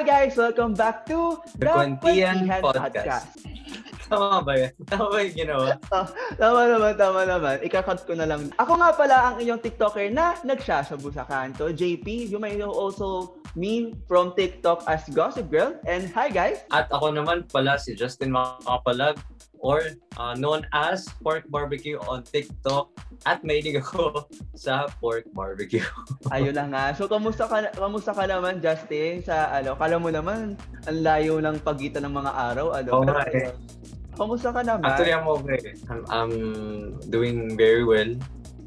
Hi guys! Welcome back to The Kwantian Podcast. Tama ba yan? Tama ba yung ginawa? Oh, tama naman, tama naman. Ikakat ko na lang. Ako nga pala ang iyong TikToker na nagsasabu sa kanto. JP, you may know also me from TikTok as Gossip Girl. And hi guys! At ako naman pala si Justin Makapalag or uh, known as Pork Barbecue on TikTok at mahilig ako sa pork barbecue. Ayun na nga. So, kamusta ka, kamusta ka naman, Justin? Sa, ano, kala mo naman, ang layo ng pagitan ng mga araw. Ano? Oo Pero, eh. Kamusta ka naman? Actually, I'm okay. I'm, I'm doing very well.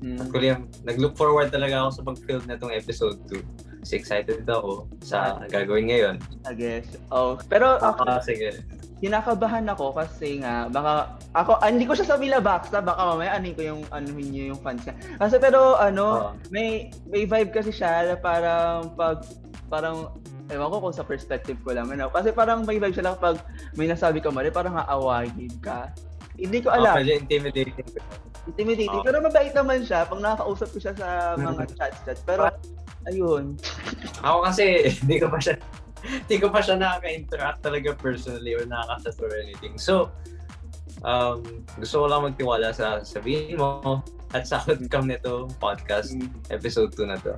Hmm. Actually, I'm, nag-look forward talaga ako sa pag-film na itong episode 2. Kasi excited ako sa gagawin ngayon. I guess. Oh, pero ako, Ah, sige. Kinakabahan ako kasi nga baka ako ah, hindi ko siya sabi labaksa baka mamaya anin ko yung anuhin niyo yung fans niya. Kasi pero ano, Oo. may may vibe kasi siya na parang pag parang ewan ko kung sa perspective ko lang ano. Kasi parang may vibe siya lang pag may nasabi ka mali parang aawayin ka. Hindi ko Oh, alam. medyo intimidating. Intimidating. Oo. Pero mabait naman siya pag nakakausap ko siya sa mga chats-chats. Pero ayun. Ako kasi, hindi ko pa siya, hindi ko pa siya nakaka-interact talaga personally or nakaka-chat or anything. So, um, gusto ko lang magtiwala sa sabihin mo at sa outcome nito podcast episode 2 na to.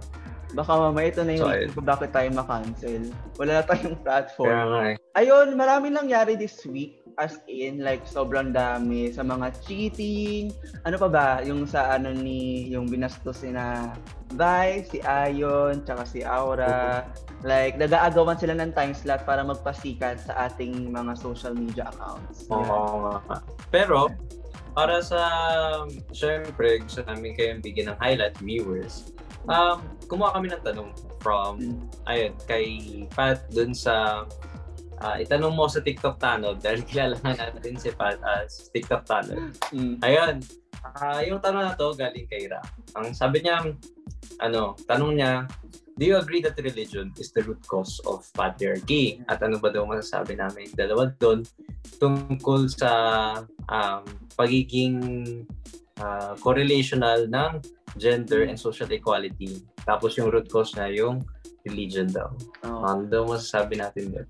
Baka mamaya ito na yung So, reason kung bakit tayo ma-cancel. Wala na tayong platform. Eh. Ayun, maraming nangyari this week. As in, like, sobrang dami sa mga cheating. Ano pa ba? Yung sa ano ni, yung binastos ni na Vi, si Ayon, tsaka si Aura. Like, nag-aagawan sila ng time slot para magpasikat sa ating mga social media accounts. Oo nga. Pero, para sa, syempre, gusto namin kayong bigyan ng highlight viewers, um, kumuha kami ng tanong from, Mm. ayun, kay Pat dun sa, ah, itanong mo sa TikTok Tanod dahil kilala natin si Pat as TikTok Tanod. Mm. Ayun, ah, yung tanong na to galing kay Ra. Ang sabi niya, ano, tanong niya, Do you agree that religion is the root cause of patriarchy? At ano ba daw masasabi namin dalawa doon tungkol sa um, pagiging ah, correlational ng gender and social equality. Tapos yung root cause na yung religion daw. Oo. Ano daw masasabi natin doon?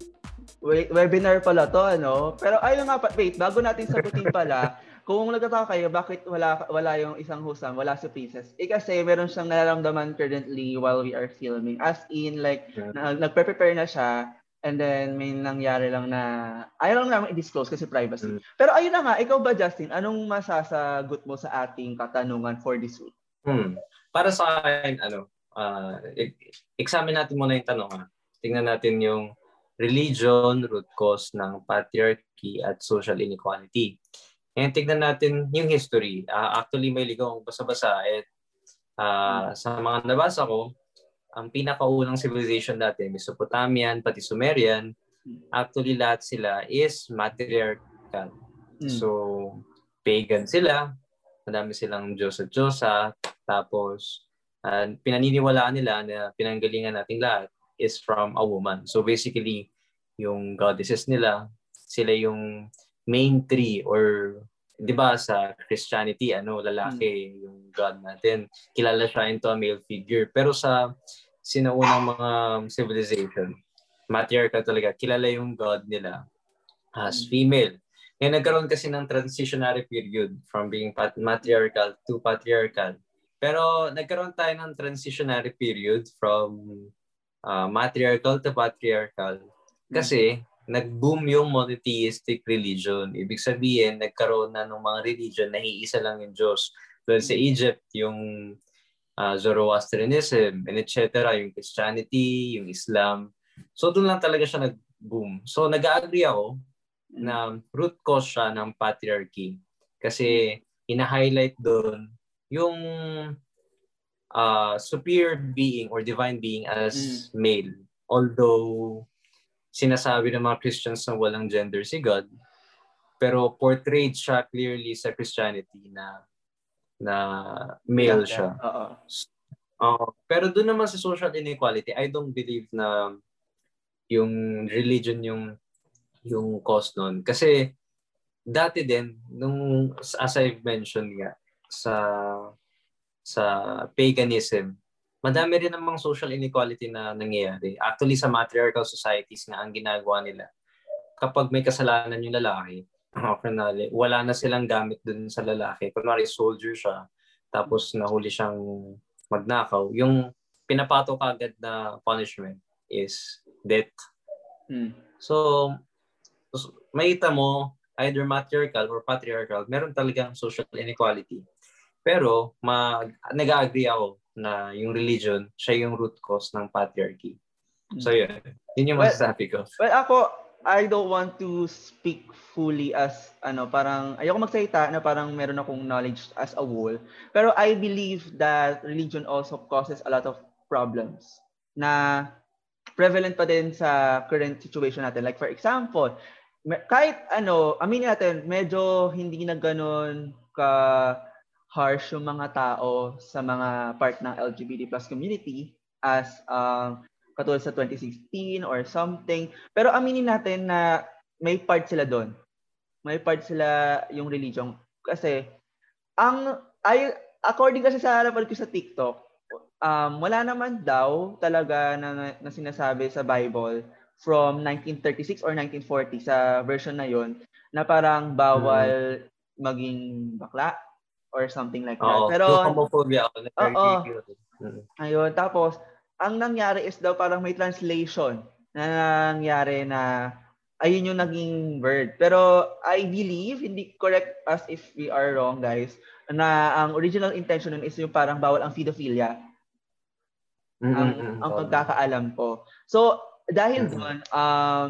Wait, webinar pala to, ano? Pero ayun nga, pa- wait, bago natin sagutin pala, kung nagtataka kayo, bakit wala wala yung isang husam, wala si Princess? Eh kasi meron siyang nararamdaman currently while we are filming. As in, like, Yeah. na, nagpe-prepare na siya, and then may nangyari lang na, ayaw lang namin i-disclose kasi privacy. Mm. Pero ayun na nga, ikaw ba Justin, anong masasagot mo sa ating katanungan for this week? Hmm. Para sa akin, ano, e- examine natin muna yung tanong. Ha? Tingnan natin yung religion, root cause ng patriarchy at social inequality. And tignan natin yung history. Ah, actually, may ligaw akong basa-basa at ah, sa mga nabasa ko, ang pinakaunang civilization dati, Mesopotamian, pati Sumerian, actually lahat sila is matriarchal. Mm. So, pagan sila. Madami silang Diyos at Diyosa. Tapos, uh, pinaniniwalaan nila na pinanggalingan nating lahat is from a woman. So, basically, yung goddesses nila, sila yung main three or 'di ba sa Christianity ano lalaki yung god natin. Kilala siya into a male figure. Pero sa sinaunang mga civilization matriarchal talaga kilala yung god nila as female. Kaya nagkaroon kasi ng transitionary period from being pat- matriarchal to patriarchal. Pero nagkaroon tayo ng transitionary period from uh, matriarchal to patriarchal. Kasi nag-boom yung monotheistic religion. Ibig sabihin, nagkaroon na ng mga religion na iisa lang yung Diyos. Doon sa Egypt, yung uh, Zoroastrianism, and etc., yung Christianity, yung Islam. So doon lang talaga siya nag-boom. So nag-agree ako na root cause siya ng patriarchy. Kasi ina-highlight doon yung uh, superior being or divine being as male. Although sinasabi ng mga Christians na walang gender si God, pero portrayed siya clearly sa Christianity na na male siya. Oo. Oo. pero doon naman sa social inequality, I don't believe na yung religion yung yung cause nun. Kasi dati din, nung as I've mentioned nga, sa sa paganism, madami rin namang social inequality na nangyayari. Actually, sa matriarchal societies nga ang ginagawa nila, kapag may kasalanan yung lalaki, wala na silang gamit dun sa lalaki. Kunwari, soldier siya, tapos nahuli siyang magnakaw. Yung pinapato agad na punishment is death. Hmm. So, makita mo, either matriarchal or patriarchal, meron talagang social inequality. Pero, mag, nag-agree ako na yung religion, siya yung root cause ng patriarchy. So, hmm. yun. Yun yung masasabi ko. Well, ako, I don't want to speak fully as, ano, parang, ayoko magsalita na parang meron akong knowledge as a whole. Pero I believe that religion also causes a lot of problems na prevalent pa din sa current situation natin. Like, for example, kahit ano, aminin natin, medyo hindi na ganun ka harsh yung mga tao sa mga part ng LGBT plus community as um, katulad sa 2016 or something. Pero aminin natin na may part sila doon. May part sila yung religion. Kasi, ang, ay, according kasi sa napanood ko sa TikTok, um, wala naman daw talaga na, na sinasabi sa Bible from 1936 or 1940 sa version na yon na parang bawal hmm. maging bakla or something like that. Oo, Pero homophobia ako. Oo. Hmm. Ayun, tapos ang nangyari is daw parang may translation na nangyari na ayun yung naging word. Pero I believe, hindi correct as if we are wrong guys, na ang original intention nun is yung parang bawal ang pedophilia. Mm-hmm. Ang, ang pagkakaalam ko. So, dahil mm-hmm. doon, um,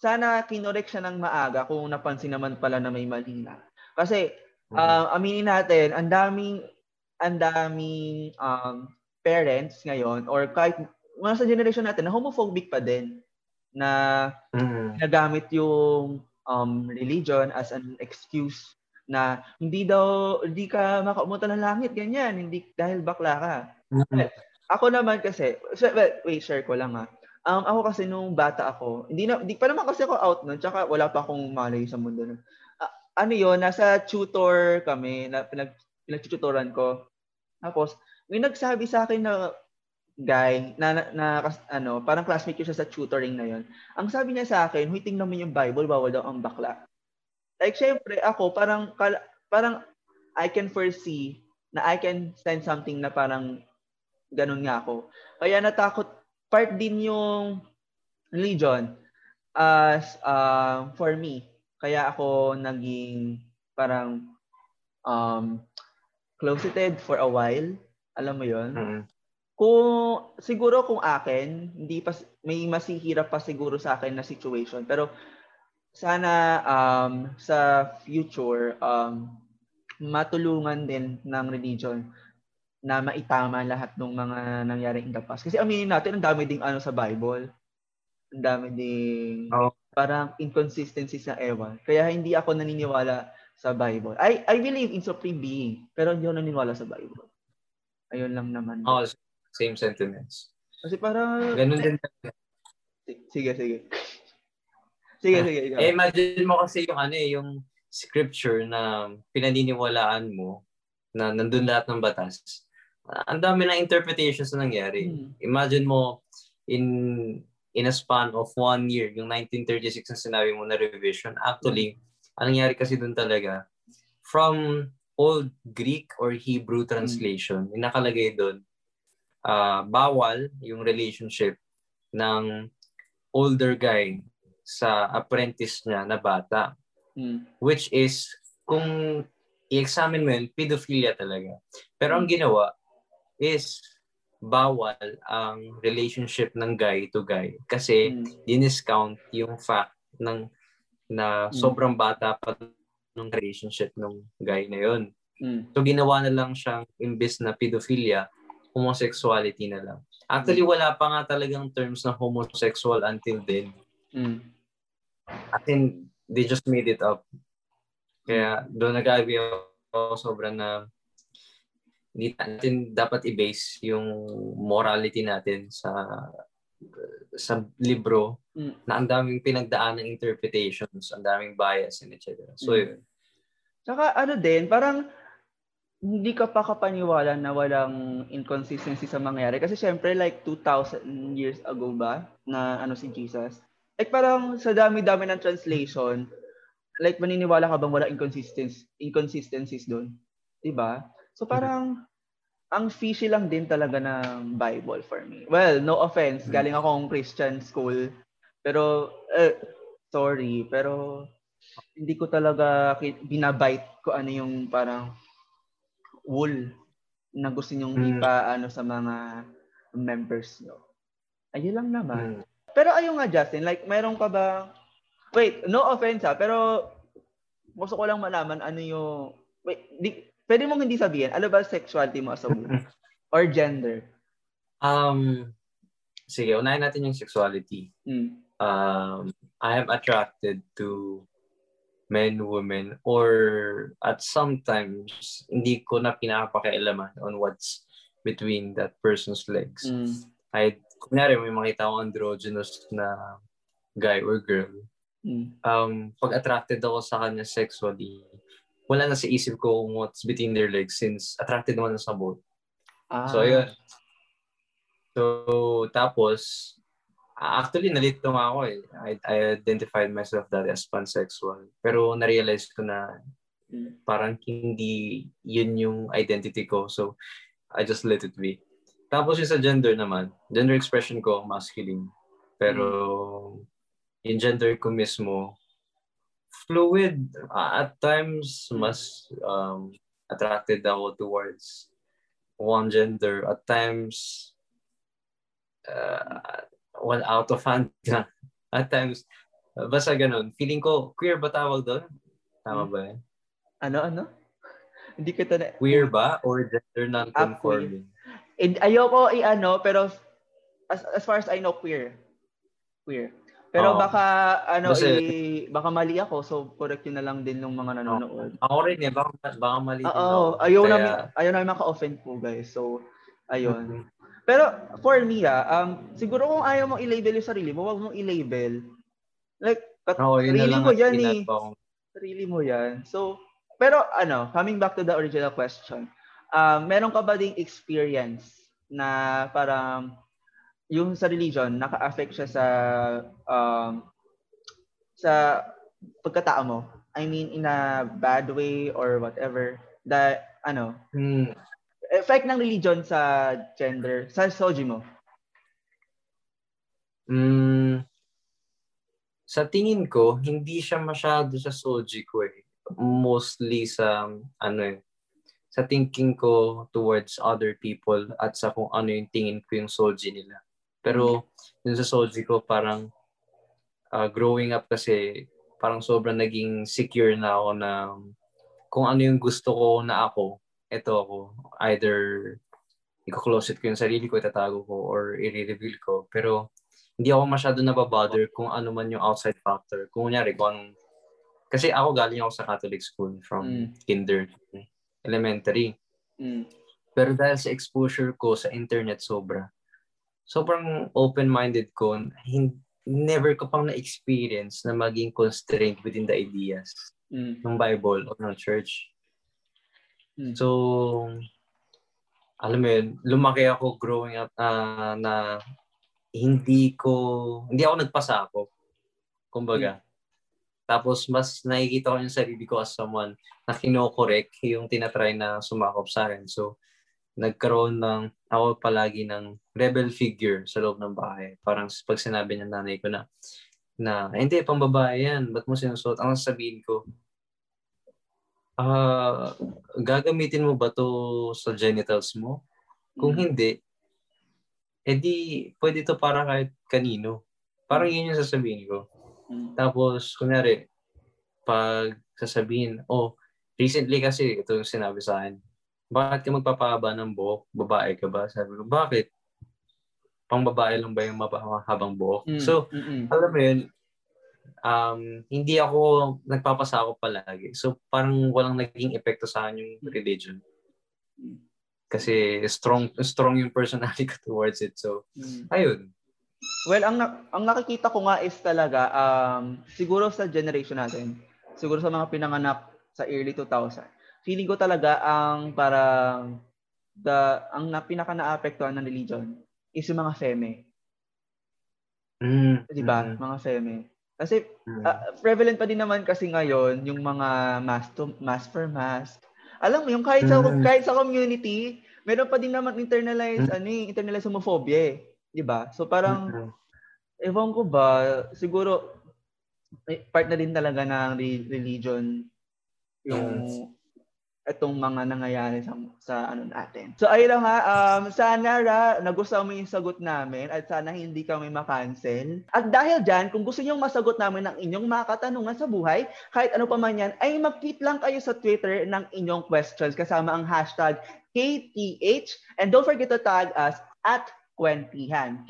sana kinorek siya ng maaga kung napansin naman pala na may mali na. Kasi, um, aminin natin, ang daming, ang daming um, parents ngayon, or kahit mga sa generation natin, na homophobic pa din, na mm-hmm. nagamit yung um, religion as an excuse na hindi daw, hindi ka makaumunta ng langit, ganyan, hindi dahil bakla ka. Mm-hmm. Ako naman kasi, wait, share ko lang ha. Um, ako kasi nung bata ako, hindi na, hindi pa naman kasi ako out noon, tsaka wala pa akong malay sa mundo nun. Ano yon nasa tutor kami, na pinag, pinagtututoran ko. Tapos, may nagsabi sa akin na guy na, na, na ano, parang classmate ko siya sa tutoring na yon. Ang sabi niya sa akin, huy, tingnan mo yung Bible, bawal daw ang bakla. Like, syempre, ako, parang, parang, I can foresee na I can send something na parang ganun nga ako. Kaya natakot part din yung religion as uh, for me. Kaya ako naging parang um, closeted for a while. Alam mo yon mm-hmm. Kung, siguro kung akin, hindi pa, may masihirap pa siguro sa akin na situation. Pero sana um, sa future, um, matulungan din ng religion na maitama lahat ng mga nangyari in the past. Kasi aminin natin, ang dami ding ano sa Bible. Ang dami ding oh. parang inconsistencies na ewan. Kaya hindi ako naniniwala sa Bible. I I believe in supreme being, pero hindi ako naniniwala sa Bible. Ayun lang naman. Oh, same sentiments. Kasi parang... Ganun din. Sige, sige. Sige, sige. Ikaw. Eh, imagine mo kasi yung ano eh, yung scripture na pinaniniwalaan mo na nandun lahat ng batas ang dami ng interpretations na nangyari. Hmm. Imagine mo, in in a span of one year, yung 1936 na sinabi mo na revision, actually, hmm. ang nangyari kasi dun talaga, from Old Greek or Hebrew hmm. translation, hmm. nakalagay dun, uh, bawal yung relationship ng older guy sa apprentice niya na bata. Hmm. Which is, kung i-examine mo yun, pedophilia talaga. Pero ang hmm. ginawa, is bawal ang relationship ng guy to guy kasi mm. diniscount yung fact ng na mm. sobrang bata pa ng relationship ng guy na yon. Mm. So ginawa na lang siyang imbes na pedophilia, homosexuality na lang. Actually mm. wala pa nga talagang terms na homosexual until then. Mm. I think they just made it up. Kaya doon nag-agree ako sobrang na hindi natin dapat i-base yung morality natin sa sa libro mm. na ang daming pinagdaan ng interpretations, ang daming bias and etc. So, mm. yun. Saka ano din, parang hindi ka pa kapaniwala na walang inconsistency sa mangyari. Kasi syempre, like 2,000 years ago ba, na ano si Jesus, like parang sa dami-dami ng translation, like maniniwala ka bang wala inconsistencies, inconsistencies doon? Diba? So parang, ang fishy lang din talaga ng Bible for me. Well, no offense, mm-hmm. galing akong Christian school, pero, eh, sorry, pero hindi ko talaga binabite ko ano yung parang wool na gusto nyong mm. ipa ano sa mga members nyo. Ayun lang naman. Mm. Pero ayun nga Justin, like meron ka ba Wait, no offense ha, pero gusto ko lang malaman ano yung wait, di, pwede mong hindi sabihin, ano ba sexuality mo as a woman? or gender? Um, sige, unahin natin yung sexuality. Mm. Um, I am attracted to men, women, or at sometimes, hindi ko na pinapakialaman on what's between that person's legs. Mm. I, kunyari, may makita akong androgynous na guy or girl. Mm. Um, pag attracted ako sa kanya sexually, wala na sa isip ko what's between their legs since attracted naman sa both. Ah. So, yun. So, tapos, Actually, nalito nga ako eh. I, I identified myself that as pansexual. Pero na-realize ko na parang hindi yun yung identity ko. So, I just let it be. Tapos yung sa gender naman, gender expression ko, masculine. Pero yung gender ko mismo, fluid. At times, mas um, attracted ako towards one gender. At times, uh, one out of hand na. At times, basta ganun. Feeling ko, queer ba tawag doon? Tama ba yan? Ano, ano? Hindi kita na... Queer ba? Or gender non-conforming? Ah, ayoko i-ano, pero as, as far as I know, queer. Queer. Pero oh. baka, ano, Kasi, i, baka mali ako, so correct yun na lang din ng mga nanonood. Ako rin eh, baka, baka mali din ako. Ayaw Kaya... namin, ayaw namin maka-offend po guys. So, ayun. Mm-hmm. Pero for me, ah, um, siguro kung ayaw mong i-label yung sarili mo, wag mong i-label. Like, kat- oh, sarili mo yan eh. Sarili mo yan. So, pero ano, coming back to the original question, um, meron ka ba ding experience na parang yung sa religion, naka-affect siya sa um, sa pagkatao mo? I mean, in a bad way or whatever. That, ano, hmm effect ng religion sa gender, sa soji mo? Mm, sa tingin ko, hindi siya masyado sa soji ko eh. Mostly sa, ano eh, sa thinking ko towards other people at sa kung ano yung tingin ko yung soji nila. Pero yung sa soji ko, parang uh, growing up kasi, parang sobrang naging secure na ako na kung ano yung gusto ko na ako, ito ako, either i-closet ko yung sarili ko, itatago ko, or i-reveal ko. Pero hindi ako masyado nababother kung ano man yung outside factor. Kung kunyari, kung anong... Kasi ako galing ako sa Catholic school from mm. kinder, elementary. Mm. Pero dahil sa exposure ko sa internet sobra, sobrang open-minded ko, hindi, never ko pang na-experience na maging constrained within the ideas mm. ng Bible or ng church. Hmm. So, alam mo yun, lumaki ako growing up uh, na hindi ko, hindi ako nagpasa ako. Kumbaga. Hmm. Tapos, mas nakikita ko yung sarili ko as someone na kinokorek yung tinatry na sumakop sa akin. So, nagkaroon ng, ako palagi ng rebel figure sa loob ng bahay. Parang pag sinabi ng nanay ko na, na, hindi, pang babae yan. Ba't mo sinusuot? Ang sabihin ko, uh, gagamitin mo ba to sa genitals mo? Kung mm. hindi, edi pwede to para kahit kanino. Parang yun yung sasabihin ko. Mm. Tapos, kunyari, pag sasabihin, oh, recently kasi ito yung sinabi sa akin, bakit ka magpapahaba ng buhok? Babae ka ba? Sabi ko, bakit? Pang babae lang ba yung mahabang buhok? Mm, so, mm-mm. alam mo yun, um, hindi ako nagpapasako palagi. So parang walang naging epekto sa akin yung religion. Kasi strong strong yung personality ko towards it. So mm. ayun. Well, ang na- ang nakikita ko nga is talaga um siguro sa generation natin, siguro sa mga pinanganak sa early 2000, feeling ko talaga ang parang the ang na, pinaka naapektuhan ng religion is yung mga feme. Mm. 'Di ba? Mm. Mga feme. Kasi Mm. ah, prevalent pa din naman kasi ngayon yung mga mass to mass for mass. Alam mo yung kahit sa Mm. kahit sa community, meron pa din naman internalized Mm. ano eh, internalized homophobia, eh. 'di ba? So parang Mm. ewan ko ba, siguro eh, part na din talaga ng re- religion yung itong mga nangyayari sa, sa ano natin. So ayun lang ha, um, sana Ra, nagustuhan mo yung sagot namin at sana hindi kami makancel. At dahil dyan, kung gusto nyo masagot namin ang inyong mga katanungan sa buhay, kahit ano pa man yan, ay mag-tweet lang kayo sa Twitter ng inyong questions kasama ang hashtag KTH and don't forget to tag us at Kwentihan.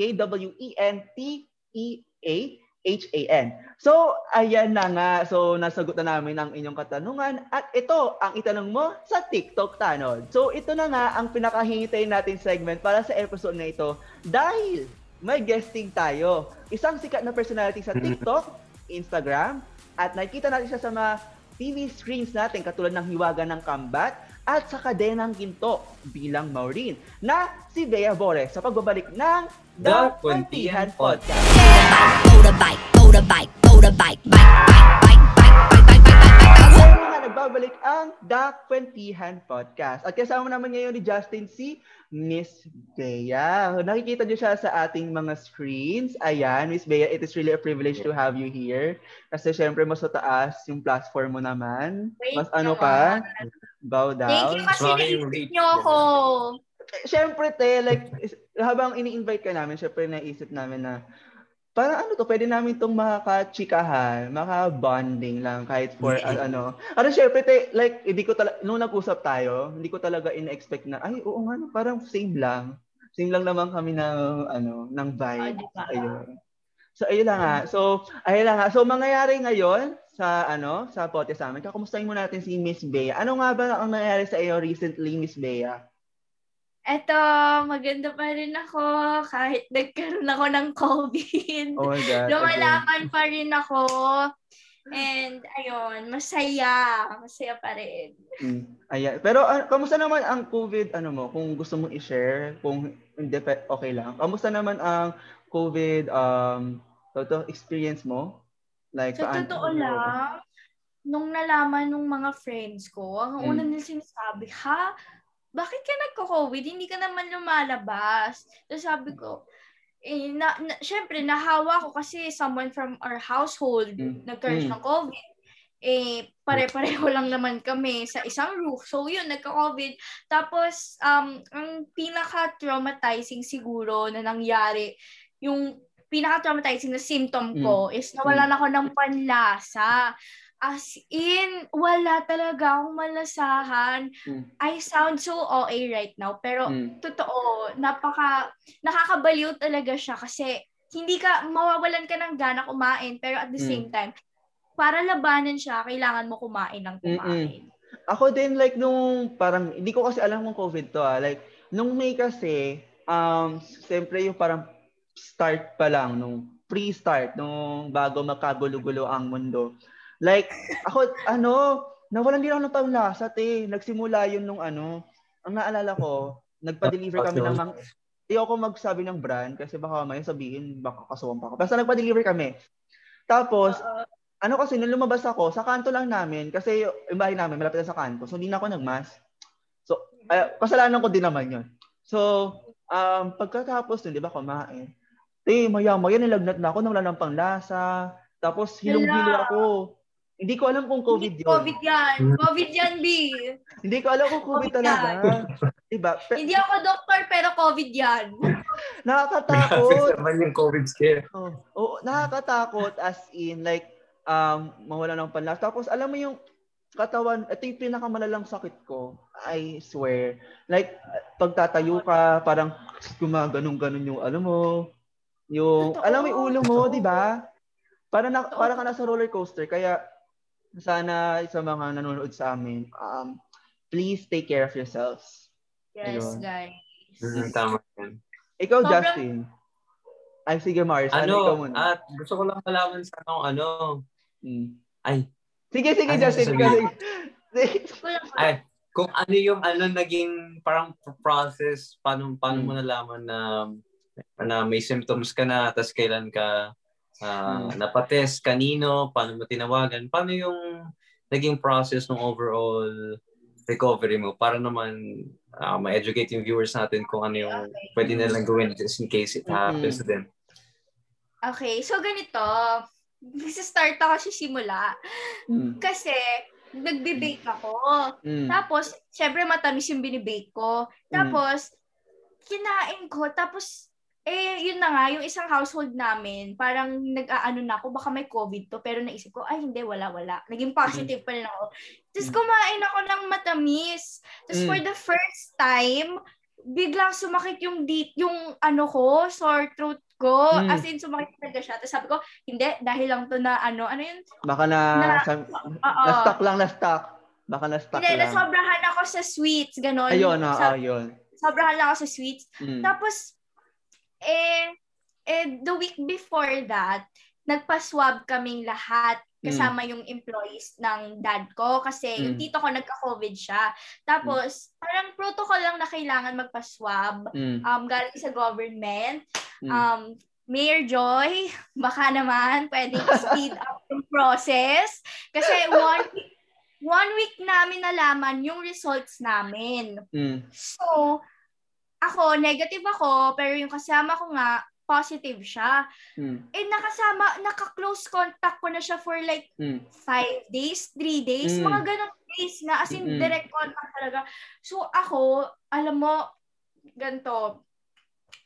K-W-E-N-T-E-A-H-A-N. So, ayan na nga. So, nasagot na namin ang inyong katanungan. At ito ang itanong mo sa TikTok Tanod. So, ito na nga ang pinakahintay natin segment para sa episode na ito. Dahil may guesting tayo. Isang sikat na personality sa TikTok, Instagram, at nakikita natin siya sa mga TV screens natin katulad ng Hiwaga ng Kambat at sa Kadenang Ginto bilang Maureen na si Bea Bore sa pagbabalik ng The The Kwentihan Kwentihan Podcast. Motorbike, motorbike, motorbike, bike, bike, bike, bike, bike, bike, bike, bike, bike. Ngayon nga nagbabalik ang The Kwentihan Podcast. At kasama naman ngayon ni Justin si Miss Bea. Nakikita niyo siya sa ating mga screens. Ayan, Miss Bea, it is really a privilege to have you here. Kasi syempre mas mataas yung platform mo naman. Wait Mas ano ka? Bow down. Thank you kasi naisip niyo ako. Siyempre, te, like, habang ini-invite ka namin, syempre naisip namin na, parang ano to, pwede namin itong makachikahan, maka-bonding lang kahit for uh, ano. Ano syempre, te, like, hindi ko talaga, nung nag-usap tayo, hindi ko talaga in-expect na, ay, oo nga, no, parang same lang. Same lang naman kami ng, ano, ng vibe. Ah, di ba? Ayun. So, ayun lang nga. So, ayun lang nga. So, mangyayari ngayon sa, ano, sa podcast namin, kakumustahin mo natin si Miss Bea. Ano nga ba ang nangyayari sa iyo recently, Miss Bea? Eto, maganda pa rin ako kahit nagkaroon ako ng COVID. Oh my God. again. Lumalaban pa rin ako. And ayun, masaya. Masaya pa rin. Mm. Ayan. Pero ah, kamusta naman ang COVID, ano mo, kung gusto mong i-share, kung hindi okay lang. Kamusta naman ang COVID um toto experience mo? Like Sa saan- totoo lang, nung nalaman nung mga friends ko, ang Mm. una nila sinasabi, ha? Bakit ka nagko-COVID? Hindi ka naman lumalabas. Tapos sabi ko, eh, na, na, syempre, nahawa ko kasi someone from our household Mm. nagkaroon Mm. ng COVID. Eh, pare-pareho lang naman kami sa isang roof. So, yun, nagka-COVID. Tapos, um, ang pinaka-traumatizing siguro na nangyari, yung pinaka-traumatizing na symptom ko is nawalan ako ng panlasa. As in, wala talaga akong malasahan. Mm. I sound so OA right now, pero Mm. totoo, napaka, nakakabaliw talaga siya kasi hindi ka, mawawalan ka ng gana kumain, pero at the Mm. same time, para labanan siya, kailangan mo kumain ng kumain. Ako din like nung parang hindi ko kasi alam kung COVID to ah. Like nung May kasi um siyempre yung parang start pa lang nung pre-start nung bago magkagulo-gulo ang mundo. Like ako ano, nawalan din ako ng panglasa te. Nagsimula yun nung ano, ang naalala ko, nagpa-deliver kami ng mang Ayoko magsabi ng brand kasi baka may sabihin baka kasuhan pa ako. Basta nagpa-deliver kami. Tapos ano kasi, nung lumabas ako, sa kanto lang namin, kasi yung bahay namin, malapit na sa kanto, so hindi na ako nagmas. So, ay, kasalanan ko din naman yun. So, um, pagkatapos nun, di ba, kumain, eh, maya-maya, nilagnat na ako, nawala ng panglasa, tapos hilong-hilo ako. Hindi ko alam kung COVID Hindi yun. COVID yan. COVID yan, B. Hindi ko alam kung COVID COVID talaga. Diba? Pe- Hindi ako doktor, pero COVID yan. nakakatakot. naman yung COVID scare. Oh, oh, nakakatakot as in like um mawala ng panlasa. Tapos alam mo yung katawan, ito yung pinakamalalang sakit ko. I swear. Like pagtatayo ka, parang gumaganong-ganon yung alam mo, yung Totoo. alam mo yung ulo mo, 'di ba? Para na, para ka nasa roller coaster kaya sana sa mga nanonood sa amin, um, please take care of yourselves. Yes, Ayun. guys. Mm, tama yan. Ikaw, Sobrang- Justin. Ay, sige, Mars. Ano, ikaw Ano, muna. at gusto ko lang malaman sa ano, ano, Mm. ay, Sige, sige, Ano Justin. ko. Ay, kung ano yung ano naging parang process, paano, paano mo nalaman na na may symptoms ka na, tapos kailan ka ah, Hmm. napatest, kanino, paano mo tinawagan, paano yung naging process ng overall recovery mo para naman ah, ma-educate yung viewers natin kung ano yung Okay. pwede nilang gawin just in case it happens to them. Okay, so ganito. Nagsa-start ako sa simula. Mm. Kasi, nagbe-bake ako. Mm. Tapos, syempre matamis yung binibake ko. Tapos, kinain ko. Tapos, eh, yun na nga, yung isang household namin, parang nag-aano na ako, baka may COVID to. Pero naisip ko, ay hindi, wala, wala. Naging positive pa rin ako. Tapos, Mm. kumain ako ng matamis. Tapos, Mm. for the first time, biglang sumakit yung deep, yung ano ko, sore throat ko. Mm. As in, sumakit talaga siya. Tapos sabi ko, hindi, dahil lang to na ano, ano yun? Baka na, Na- sa, Oo. na-stuck lang, na-stuck. Baka na-stuck Hindi, lang. nasobrahan ako sa sweets, gano'n. Ayun, oo, Sa- ayun. sobrahan lang ako sa sweets. Mm. Tapos, eh, eh, the week before that, nagpa-swab kaming lahat kasama yung employees ng dad ko kasi yung Mm. tito ko nagka-COVID siya. Tapos, parang protocol lang na kailangan magpa-swab Mm. um, galing sa government. Mm. Um, Mayor Joy, baka naman pwedeng speed up yung process. Kasi one week, one week namin nalaman yung results namin. Mm. So, ako, negative ako, pero yung kasama ko nga, positive siya. Mm. Eh, nakasama, naka-close contact ko na siya for like Mm. five days, three days, Mm. mga ganong days na, as in Mm-mm. direct contact talaga. So, ako, alam mo, ganito,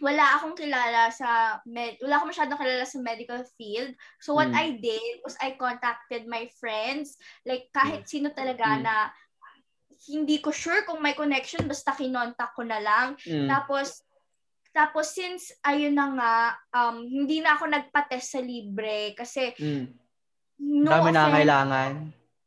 wala akong kilala sa med wala akong masyadong kilala sa medical field. So what Mm. I did was I contacted my friends, like kahit sino talaga Mm. na hindi ko sure kung may connection basta kinontak ko na lang. Mm. Tapos tapos since ayun na nga um hindi na ako nagpa-test sa libre kasi Mm. no Dami na offense- kailangan.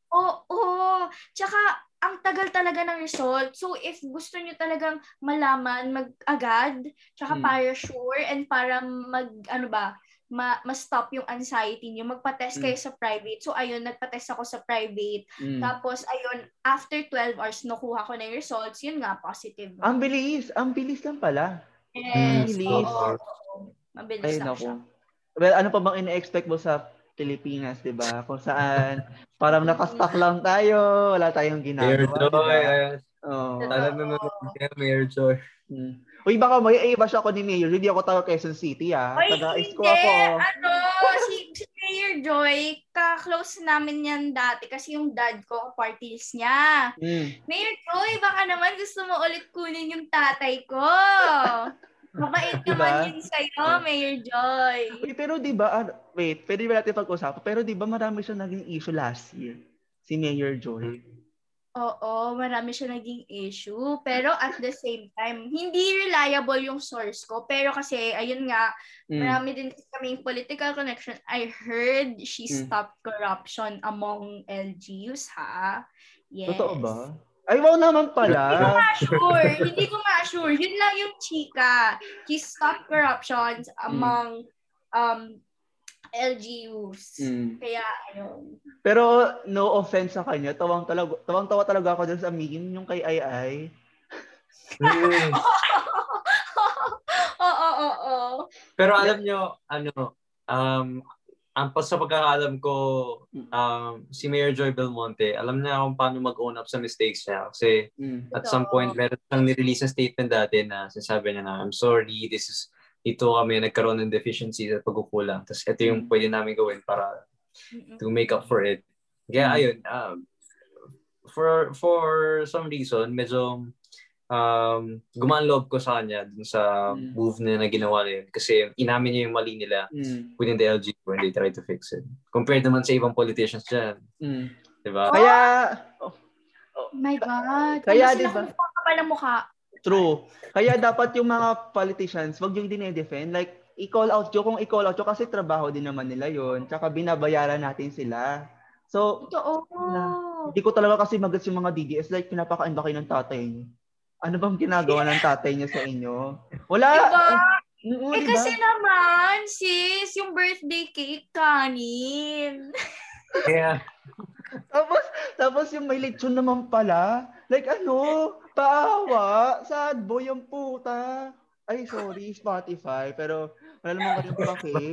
Oo. Oh, Tsaka, ang tagal talaga ng result. So, if gusto nyo talagang malaman mag-agad, tsaka Mm. para sure, and para mag, ano ba, ma- ma-stop yung anxiety nyo, magpa-test Mm. kayo sa private. So, ayun, nagpa-test ako sa private. Mm. Tapos, ayun, after 12 hours, nakuha ko na yung results. Yun nga, positive. Ang bilis. Ang bilis lang pala. Yes. bilis. Oo. oo. Mabilis Ay, lang naku. siya. Well, ano pa bang ina-expect mo sa Pilipinas, di ba? Kung saan parang nakastock lang tayo, wala tayong Mayor ginagawa, di Joy, ba? ayan. Oo. Sana nanonood ka, Mayor Joy. Hmm. Uy, baka may i-bash ako ni Mayor. Hindi ako taga Quezon City, ah. Oy, Taga hindi. Isko ako. Ano, si, si Mayor Joy, ka-close namin yan dati kasi yung dad ko, parties niya. Hmm. Mayor Joy, baka naman gusto mo ulit kunin yung tatay ko. Mabait Diba? naman yun sa'yo, Mayor Joy. Uy, pero di ba, ano, wait, pwede ba natin pag-usapan? Pero di ba marami siya naging issue last year? Si Mayor Joy. Oo, marami siya naging issue. Pero at the same time, hindi reliable yung source ko. Pero kasi, ayun nga, Hmm. marami din kaming political connection. I heard she Mm. stopped corruption among LGUs, ha? Yes. Totoo ba? Ay, wow naman Hindi ko pala. nga sure. Hindi ko nga sure. Yun lang yung chika. She stopped corruptions among um LGUs. Hmm. Kaya, ayun. Pero no offense sa kanya, tawang talaga, tawang tawa talaga ako dun sa meme yung kay Ai Ai. Mm. Oo, oo, oo. Pero alam nyo, ano, um, ang pas sa pagkakaalam ko, um, si Mayor Joy Belmonte, alam niya kung paano mag-own up sa mistakes niya. Kasi Hmm. at Ito. some point, meron siyang nirelease na statement dati na sinasabi niya na, I'm sorry, this is, dito kami nagkaroon ng deficiencies at pagkukulang. Tapos ito yung pwede namin gawin para to make up for it. Kaya Mm. ayun, um, for for some reason, medyo um, gumaan loob ko sa kanya dun sa Mm. move na, na ginawa niya yun. Kasi inamin niya yung mali nila Hmm. within the LG when they try to fix it. Compared naman sa ibang politicians dyan. Hmm. Di ba? Kaya, Oh my God. Kaya, Ano diba? kung kapal ang mukha? True. Kaya dapat yung mga politicians, wag yung dinedefend. Like, i-call out nyo kung i-call out nyo kasi trabaho din naman nila yon Tsaka binabayaran natin sila. So, Totoo. hindi ko talaga kasi magets yung mga DDS. Like, pinapakain ba kayo ng tatay niyo? Ano bang ginagawa ng tatay niyo sa inyo? Wala. Diba? Oo, eh diba? kasi naman, sis, yung birthday cake kanin. Kaya, tapos, tapos yung may lechon naman pala. Like ano, paawa, sad boy yung puta. Ay, sorry, Spotify. Pero wala naman kayong pake.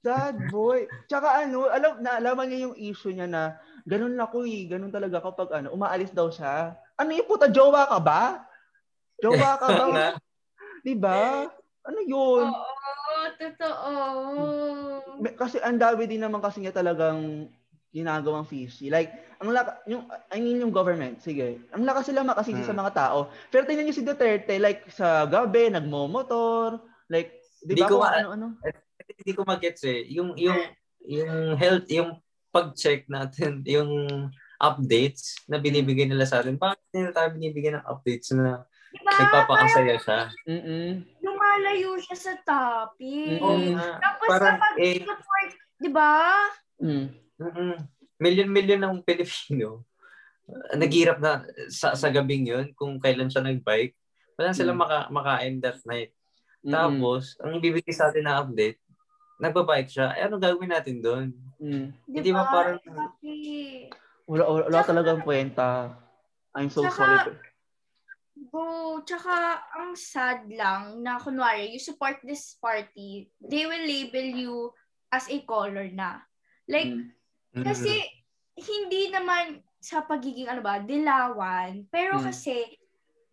Sad boy. Tsaka ano, alam, naalaman niya yung issue niya na ganun ako eh. Ganun talaga kapag ano, umaalis daw siya. Ano yung puta, jowa ka ba? Jowa ka ba? Di ba? Ano yun? Oo, totoo. Kasi ang dami din naman kasi niya talagang ginagawang fishy. Like, ang laka, yung, I mean yung government, sige. Ang lakas sila makasisi Hmm. sa mga tao. Pero tingnan niyo si Duterte, like sa gabi, nagmo-motor, like, di Di ba ko kung ma- ano-ano? Hindi ko magets eh. Yung, yung, yung health, yung pag-check natin, yung updates na binibigay nila sa atin, bakit nila tayo binibigyan ng updates na Diba? nagpapakasaya siya? Mm-mm. Lumalayo siya sa topic. Mm-mm. Tapos Parang, kapag eh, support, di ba? Mm. Mm million-million ng Pilipino, uh, naghirap na sa, sa gabing yun kung kailan siya nag-bike. Wala sila Mm. maka, makain that night. Mm-mm. Tapos, ang ibibigay sa atin na update, nagbabike siya, eh ano gagawin natin doon? Mm. Di Hindi ba parang- Exactly. Wala, wala, wala Tsaka- talagang kwenta. I'm so Tsaka- sorry. Bro, tsaka ang sad lang na kunwari, you support this party, they will label you as a color na. Like, Mm. Kasi hindi naman sa pagiging ano ba, dilawan, pero Mm. kasi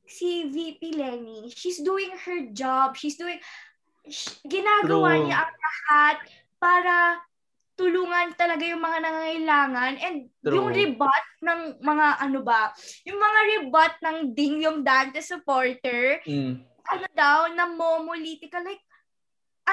si VP Lenny, she's doing her job, she's doing, sh- ginagawa True. niya ang lahat para tulungan talaga yung mga nangangailangan and True. yung rebut ng mga ano ba, yung mga rebut ng Ding yung Dante supporter, Mm. ano daw, na momolitical, like,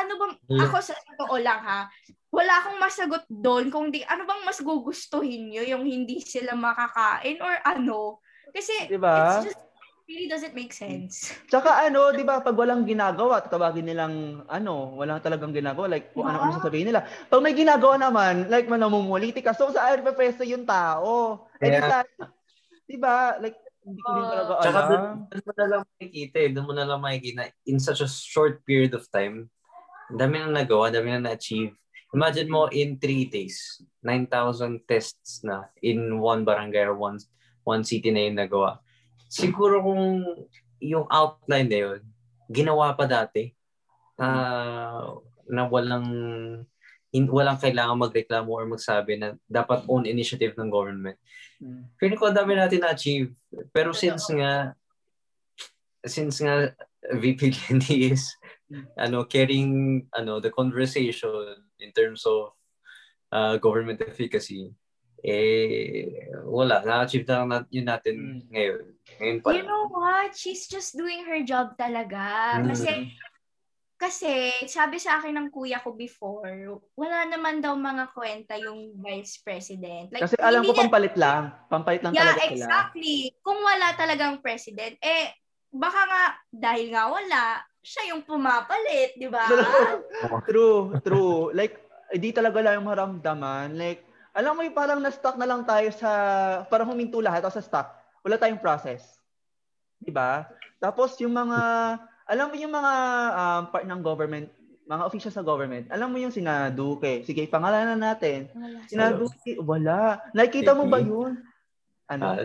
ano bang, Yeah. ako sa totoo lang ha, wala akong masagot doon kung di, ano bang mas gugustuhin nyo, yung hindi sila makakain or ano. Kasi, Diba? it's just, really doesn't make sense. Tsaka ano, 'di ba, pag walang ginagawa, tatawagin nilang ano, walang talagang ginagawa, like kung ano-ano Diba? sasabihin nila. Pag may ginagawa naman, like manamumuliti ka, so saan pepesto yung tao? Eh, di Yeah. sa- 'di ba? Like hindi ko din talaga Tsaka doon, alam. doon mo na lang makikita eh. Doon mo na lang makikita in such a short period of time. Ang dami na nagawa, ang dami na na-achieve. Imagine mo in three days, 9,000 tests na in one barangay or one, one city na yung nagawa. Siguro kung yung outline na yun, ginawa pa dati, ah, na walang in, walang kailangan magreklamo or magsabi na dapat own initiative ng government. Mm. Feeling ko dami natin na-achieve. Pero since nga, since nga VP Lenny is ano carrying ano the conversation in terms of uh, government efficacy eh wala na-achieve na lang nat- yun natin Mm. ngayon ngayon pa You know what? She's just doing her job talaga. Mm. Kasi, kasi, sabi sa akin ng kuya ko before, wala naman daw mga kwenta yung vice president. Like, Kasi alam ko niya- pampalit lang. Pampalit lang Yeah, talaga sila. exactly. Kung wala talagang president, eh, baka nga, dahil nga wala, siya yung pumapalit, di ba? true, true. Like, hindi talaga lang yung maramdaman. Like, alam mo yung parang na-stuck na lang tayo sa, parang huminto lahat o sa stuck. Wala tayong process. Di ba? Tapos yung mga, alam mo yung mga um, part ng government, mga officials sa government, alam mo yung sina Duque. Sige, pangalanan natin. Sina Hello. Duque, wala. Nakikita mo ba yun? Ano? Ah,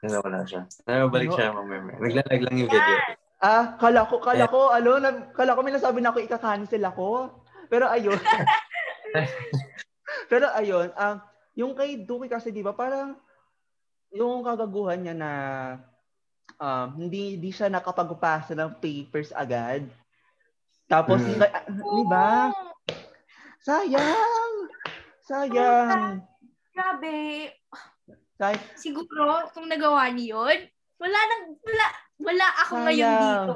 nawala siya. Nabalik Ano? siya mamaya. Naglalag lang yung video. Ah, kala ko, kala ko, ano, nag, kala ko may nasabi na ako ika-cancel ako. Pero ayun. Pero ayun, um, yung kay Duque kasi 'di ba, parang yung kagaguhan niya na um, hindi hindi siya nakapagpasa ng papers agad. Tapos, Mm. na- 'di ba? Sayang. Sayang. Grabe. Say- Siguro, kung nagawa niyo yun, wala nang, wala, wala ako ngayon Sayang. dito.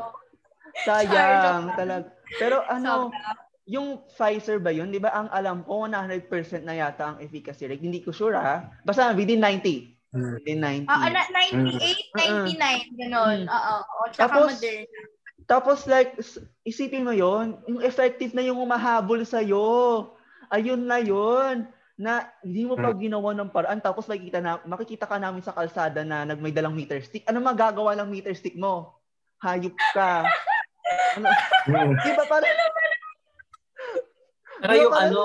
sayang talaga. Pero ano, Sobra. yung Pfizer ba yun? Di ba ang alam ko, 100% na yata ang efficacy rate. Hindi ko sure ha. Basta within 90. Hmm. Within 90. Oo, na, 98, 99, gano'n. Mm. Oo, oo. Tsaka Tapos, Moderna. Tapos like, s- isipin mo yon yung effective na yung umahabol sa'yo. Ayun na yon na hindi mo pa ginawa ng paraan tapos makikita na makikita ka namin sa kalsada na nagmay dalang meter stick. Ano magagawa ng meter stick mo? Hayop ka. Ano, Hmm. di ba parang Pero yung parang- ano,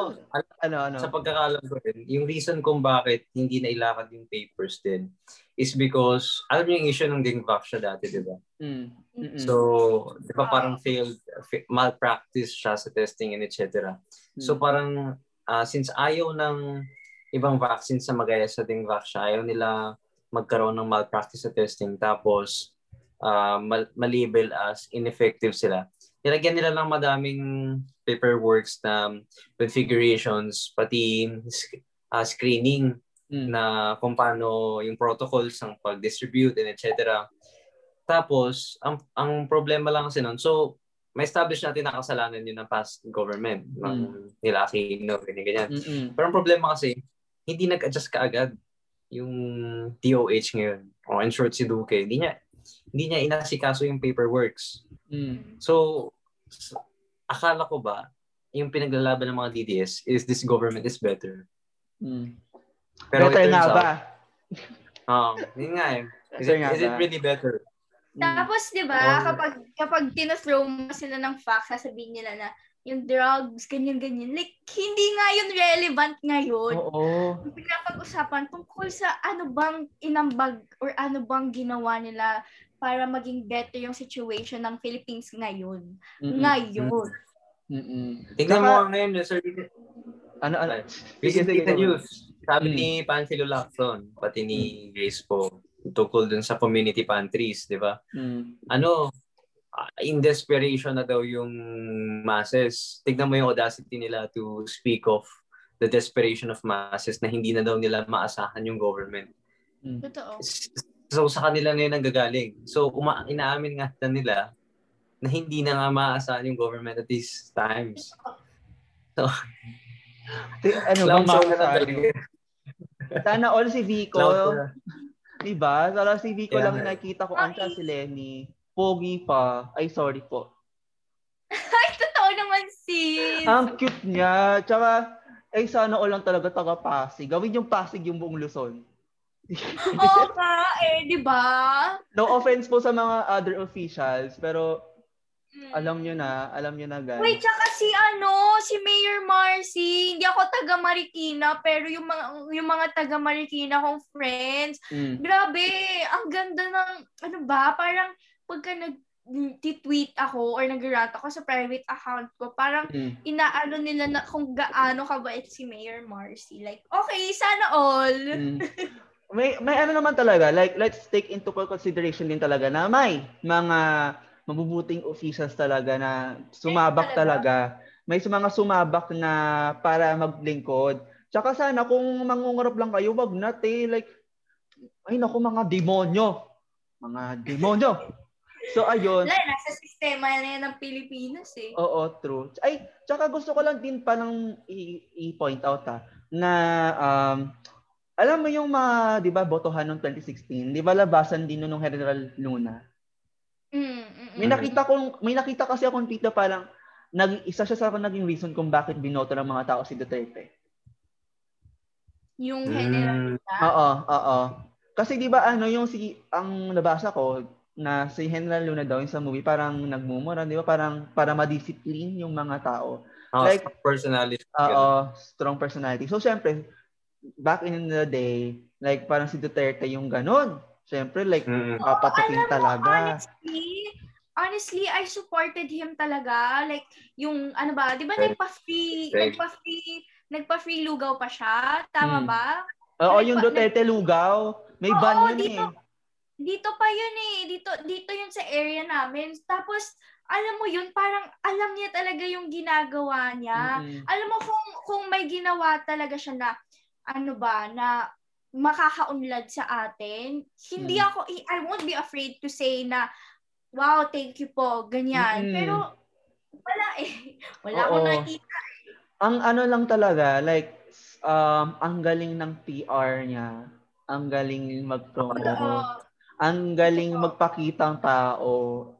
Ano, ano? sa pagkakalam ko rin, yung reason kung bakit hindi nailakad yung papers din is because, alam niyo yung issue ng Dingvac siya dati, di ba? Mm. So, di ba parang failed, fa- malpractice siya sa testing and etc. So Mm. parang, ah, since ayaw ng ibang vaccines sa magaya sa Dingvac siya, ayaw nila magkaroon ng malpractice sa testing tapos ah, mal- malabel as ineffective sila. Nilagyan nila ng madaming paperworks na configurations, pati sc- ah, screening Mm. na kung paano yung protocols ng pag-distribute and etc. Tapos, ang ang problema lang kasi nun, so, may establish natin na kasalanan yun ng past government, ng nila Aquino, ganyan, ganyan. Mm-mm. Pero ang problema kasi, hindi nag-adjust kaagad yung DOH ngayon. O in short, si Duque, hindi niya, hindi niya inasikaso yung paperworks. Mm. So, akala ko ba, yung pinaglalaban ng mga DDS is this government is better. Mm. Pero Better nga out, ba? Um, yun nga eh. Is, Better it, is it really better? Mm. Tapos, di ba, Or- kapag, kapag tinathrow mo sila ng facts, sasabihin nila na, yung drugs, ganyan-ganyan. Like, hindi nga yun relevant ngayon. Oo. Yung pinapag-usapan tungkol sa ano bang inambag or ano bang ginawa nila para maging better yung situation ng Philippines ngayon. Mm-mm. Ngayon. Mm-mm. Tingnan mo ngayon, sir. Ano, ano? Sa go. news. Sabi Mm. ni Panfilo Lacson, pati ni Grace po, tungkol dun sa community pantries, di ba? Mm. Ano, ah, in desperation na daw yung masses. Tignan mo yung audacity nila to speak of the desperation of masses na hindi na daw nila maasahan yung government. Mm. Totoo. So sa kanila na yun ang gagaling. So uma- inaamin nga na nila na hindi na nga maasahan yung government at these times. Ti- Ano makasali? talaga. Sana all si Vico. Diba? Sana si Vico Kaya lang nga. nakita ko ang si Lenny. Pogi pa. Ay, sorry po. Ay, totoo naman, sis. Ang cute niya. Tsaka, ay sana all lang talaga taga Pasig. Gawin yung Pasig yung buong Luzon. Oo ka, eh, di ba? No offense po sa mga other officials, pero Mm. alam nyo na, alam nyo na guys. Wait, tsaka si ano, si Mayor Marcy, hindi ako taga Marikina, pero yung mga yung mga taga Marikina kong friends, Mm. grabe, ang ganda ng ano ba, parang pagka nag tweet ako or nag-rant ako sa private account ko, parang Mm. inaano nila na kung gaano kabait si Mayor Marcy. Like, okay, sana all. Mm. may may ano naman talaga, like let's take into consideration din talaga na may mga mabubuting officials talaga na sumabak talaga. talaga. May mga sumabak na para maglingkod. Tsaka sana kung mangungurap lang kayo, wag na te. Like, ay naku mga demonyo. Mga demonyo. So ayun. Wala, nasa sistema na yan ng Pilipinas eh. Oo, true. Ay, tsaka gusto ko lang din pa nang i- i-point out ha, na um, alam mo yung mga, di ba, botohan noong 2016, di ba labasan din nun ng General Luna? Mm, mm, May mm. nakita ko, may nakita kasi akong na parang nag, isa siya sa naging reason kung bakit binoto ng mga tao si Duterte. Yung general Mm. Oo, oo. Kasi di ba ano yung si ang nabasa ko na si General Luna daw yung sa movie parang nagmumura, di ba? Parang para ma-discipline yung mga tao. Oh, Like- personality. Oo, strong personality. So, syempre, back in the day, like, parang si Duterte yung ganun. Syempre, like, Alam mo, talaga. Honestly, honestly, I supported him talaga. Like, yung, ano ba, di ba nagpa-free, Right. nagpa-free, nagpa-free lugaw pa siya? Tama Hmm. ba? Oo, Nagpa- yung Duterte lugaw. May Oo, ban yun dito. eh. Dito pa yun eh. Dito, dito yun sa area namin. Tapos, alam mo yun, parang alam niya talaga yung ginagawa niya. Mm-mm. Alam mo kung kung may ginawa talaga siya na ano ba na makakaunlad sa atin, hindi Mm. ako I I won't be afraid to say na wow, thank you po, ganyan. Mm-mm. Pero wala eh. Wala Oo. akong nakita. Ang ano lang talaga, like, um, ang galing ng PR niya. Ang galing mag-promote. Ang galing magpakita ang tao.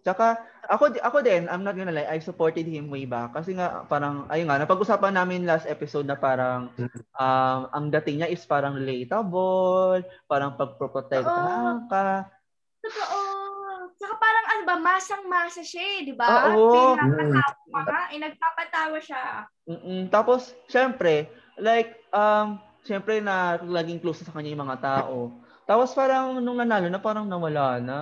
Tsaka, ako, ako din, I'm not gonna lie, I supported him way back. Kasi nga, parang, ayun nga, napag-usapan namin last episode na parang, um, ang dating niya is parang relatable, parang pagproprotektahan ka. Totoo. Saka parang ano ba, masang-masa siya eh, di ba? Oo. Pinapatawa pa nga, eh, nagpapatawa siya. Mm-mm. Tapos, syempre, like, um, syempre na laging close sa kanya yung mga tao. Tapos parang nung nanalo na, parang nawala na.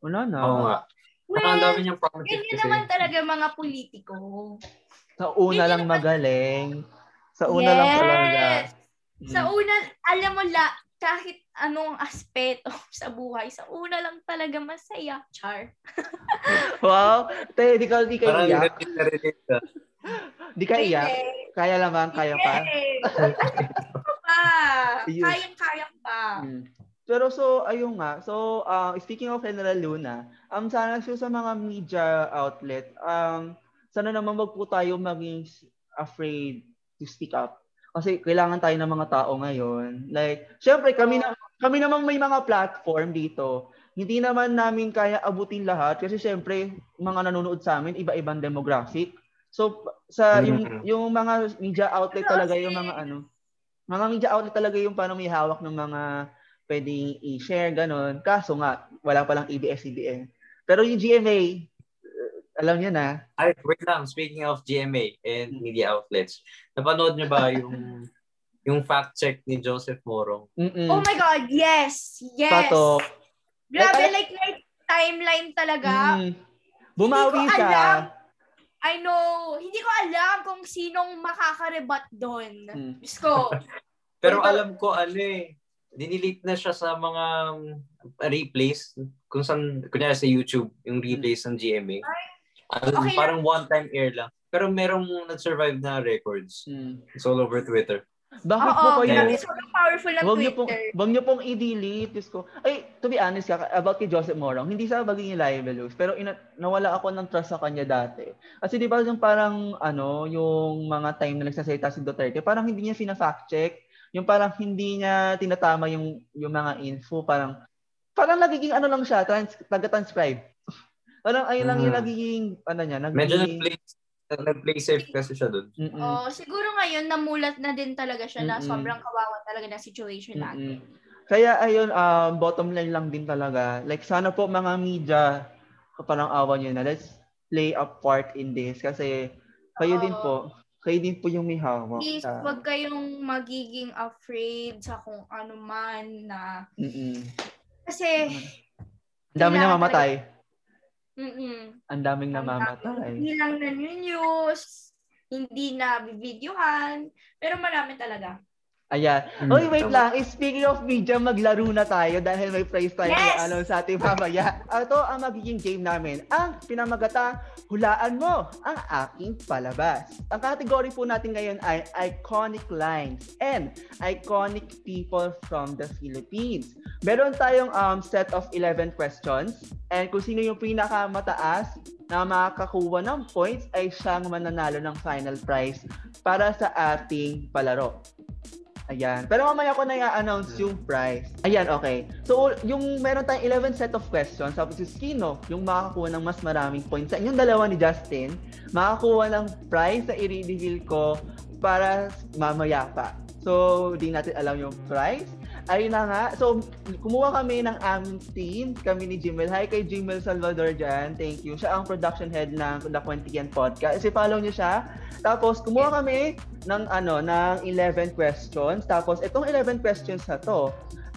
Wala na. Oo nga. Saka ang Well, dami niyang promises ganyan kasi. naman talaga mga politiko. Sa una Hindi lang naman- magaling. Sa una lang talaga. Yes! Mm. Sa una, alam mo la, kahit anong aspeto sa buhay, sa una lang talaga masaya. Char. Wow. Te, di ka, di ka Parang iyak. Di ka iyak. Kaya naman, kaya pa. Yes! Ano pa? Ayun. Kayang-kaya pa. Mm. Pero so, ayun nga. So, uh, speaking of General Luna, um, sana so sa mga media outlet, um, sana naman wag po tayo maging afraid to speak up. Kasi kailangan tayo ng mga tao ngayon. Like, syempre kami na kami naman may mga platform dito. Hindi naman namin kaya abutin lahat kasi syempre mga nanonood sa amin iba-ibang demographic. So sa yung Mhm. yung mga media outlet talaga yung mga ano, mga media outlet talaga yung parang may hawak ng mga pwedeng i-share, ganun. Kaso nga, wala palang ABS-CBN. Pero yung GMA, uh, alam niyo na. Ay, wait lang. Speaking of GMA and media outlets, napanood niyo ba yung yung fact check ni Joseph Morong? Mm-mm. Oh my God, yes! Yes! Pato. Grabe, Like, like, like, timeline talaga. Mm. Bumawi Hindi ko siya. alam. I know, hindi ko alam kung sinong makakarebat doon. Mm. Diyos ko. Pero Pero- alam ko ano eh, dinilit na siya sa mga replays kung saan, kunyari sa YouTube, yung replays ng GMA. Ano, Okay parang one-time air lang. Pero merong nag-survive na records. Mm. It's all over Twitter. Bakit Oo, po kayo? grabe, sobrang powerful ng niyo pong, Twitter. huwag niyo pong i-delete. Diyos ko. Ay, to be honest, kaka- about kay Joseph Morong, hindi sa magiging libelous, pero ina- nawala ako ng trust sa kanya dati. Kasi di ba yung parang, ano, yung mga time na nagsasalita si Duterte, parang hindi niya fina-fact check. Yung parang hindi niya tinatama yung, yung mga info. Parang, parang nagiging ano lang siya, trans, taga-transcribe. parang ayun lang yung Mm. nagiging, ano niya, Medyo nagiging, nag-play, nag-play safe kasi siya doon. Oh, siguro ngayon namulat na din talaga siya na Mm-mm. sobrang kawawa talaga na situation natin. Kaya ayun, um, bottom line lang din talaga. Like sana po mga media, parang awa nyo na, let's play a part in this. Kasi kayo din Oo. po, kayo din po yung may hawak. Please, sa- wag kayong magiging afraid sa kung ano man na Mm-mm. kasi Ang daming Kailangan namamatay. mm Ang daming namamatay. Hindi lang na news, hindi na videohan, pero marami talaga. Ayan. Mm, Oy, wait lang. Eh, Speaking of media, maglaro na tayo dahil may prize tayo Yes! ano sa ating mamaya. Ito ang magiging game namin. Ang pinamagata, hulaan mo ang aking palabas. Ang category po natin ngayon ay iconic lines and iconic people from the Philippines. Meron tayong um, set of 11 questions and kung sino yung pinakamataas na makakakuha ng points ay siyang mananalo ng final prize para sa ating palaro. Ayan. Pero mamaya ko na i-announce yung prize. Ayan, okay. So, yung meron tayong 11 set of questions. Tapos yung sino, yung makakakuha ng mas maraming points. Sa inyong dalawa ni Justin, makakakuha ng prize na i-reveal ko para mamaya pa. So, di natin alam yung prize. Ayun na nga. So, kumuha kami ng aming team. Kami ni Jimel. Hi kay Jimel Salvador dyan. Thank you. Siya ang production head ng The Quantian Podcast. Kasi follow niyo siya. Tapos, kumuha kami ng ano ng 11 questions. Tapos, itong 11 questions na to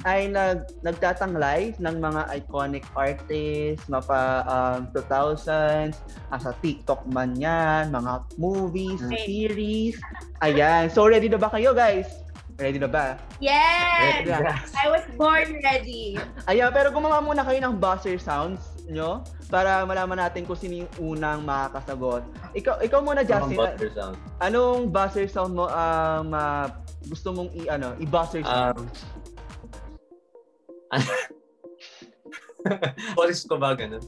ay nag nagtatanglay ng mga iconic artists, mapa um, 2000s, asa TikTok man yan, mga movies, Okay. series. Ayan. So, ready na ba kayo, guys? Ready na ba? Yes! Ready na. I was born ready. Ayan, pero gumawa muna kayo ng buzzer sounds nyo para malaman natin kung sino yung unang makakasagot. Ikaw, ikaw muna, Justin. butter sound. Anong buzzer sound mo um, ah, gusto mong i ano, i-buzzer sound? Um, boses ko ba ganun?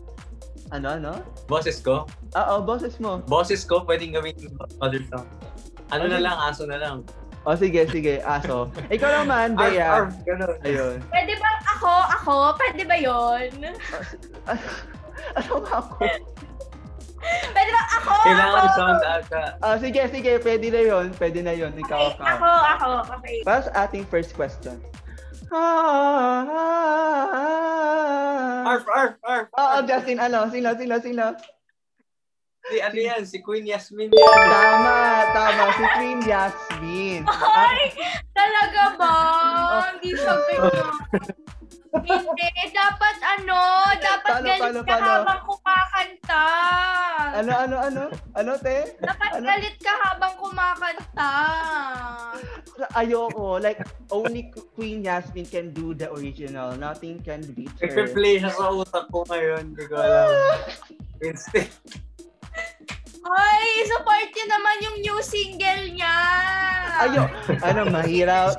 ano ano? Boses ko? Oo, boses mo. Boses ko pwedeng gawin yung butter sound. Ano Ano? na lang, aso na lang. O sige, sige, aso. Ikaw naman, Bea. Arf, arf, ganun. Ayun. Pwede ba ako? Ako? Pwede ba yon? ano ba ako? Pwede ba ako? Kailangan ako? sound ata. Ah, sige, sige, pwede na yon, pwede na yon. Ikaw, Okay, ikaw. ako, ako. Okay. Para sa ating first question. Ah, Arf, arf, arf. Oo, Justin, ano? Sino, sino, sino? Si, ano yan? Si Queen Yasmin yan. Tama, tama. Si Queen Yasmin. Ay, talaga ba? Oh. Hindi siya ganyan. Hindi, dapat ano, dapat Paano, galit paano, ka paano? habang kumakanta. Ano, ano, ano? Ano, te? Dapat Ano? galit ka habang kumakanta. Ayoko. Like, only Queen Yasmin can do the original. Nothing can beat her. Nagpe-play siya sa utak ko ngayon. Hindi ko alam. Instinct. Ay, support niyo naman yung new single niya. Ayo, ano, mahirap.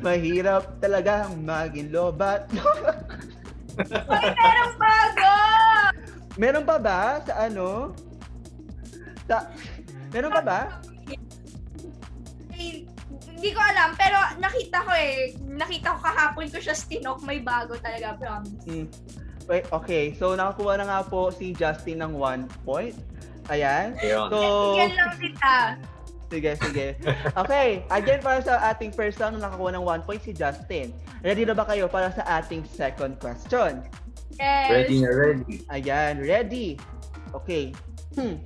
Mahirap talaga maging lobat. Ay, merong bago. Meron pa ba sa ano? Sa, meron pa ba? Ay, hindi ko alam, pero nakita ko eh. Nakita ko kahapon ko siya stinok. May bago talaga, promise. Hmm. Wait, okay. So, nakakuha na nga po si Justin ng one point. Ayan. Ayun. So, Yan lang kita. sige, sige. Okay. Again, para sa ating first round, nakakuha ng one point si Justin. Ready na ba kayo para sa ating second question? Yes. Ready na ready. Ayan, ready. Okay. Hmm.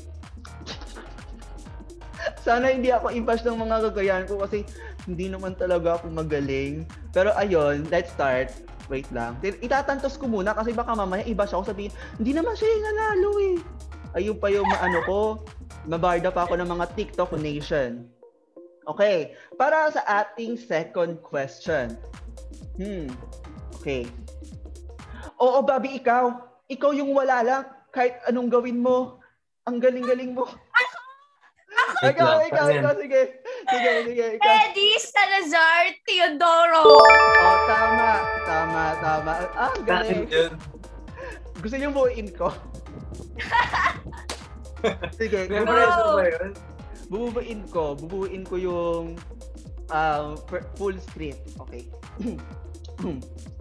Sana hindi ako impas ng mga gagayan ko kasi hindi naman talaga ako magaling. Pero ayun, let's start. Wait lang. Itatantos ko muna kasi baka mamaya iba siya ako sabihin, hindi naman siya yung nanalo eh. Ayun pa yung maano ko, mabarda pa ako ng mga TikTok nation. Okay, para sa ating second question. Hmm. Okay. Oo, Bobby, ikaw. Ikaw yung wala lang. Kahit anong gawin mo. Ang galing-galing mo. Wait ikaw, ikaw, ano ikaw, sige. Sige, sige, ikaw. Eddie Salazar Teodoro. Oh, tama, tama, tama. Ah, ang galing. Gusto niyo buuin ko? sige, Memorize mo ba yun? bubuin ko. Bubuin ko yung um, per- full script. Okay.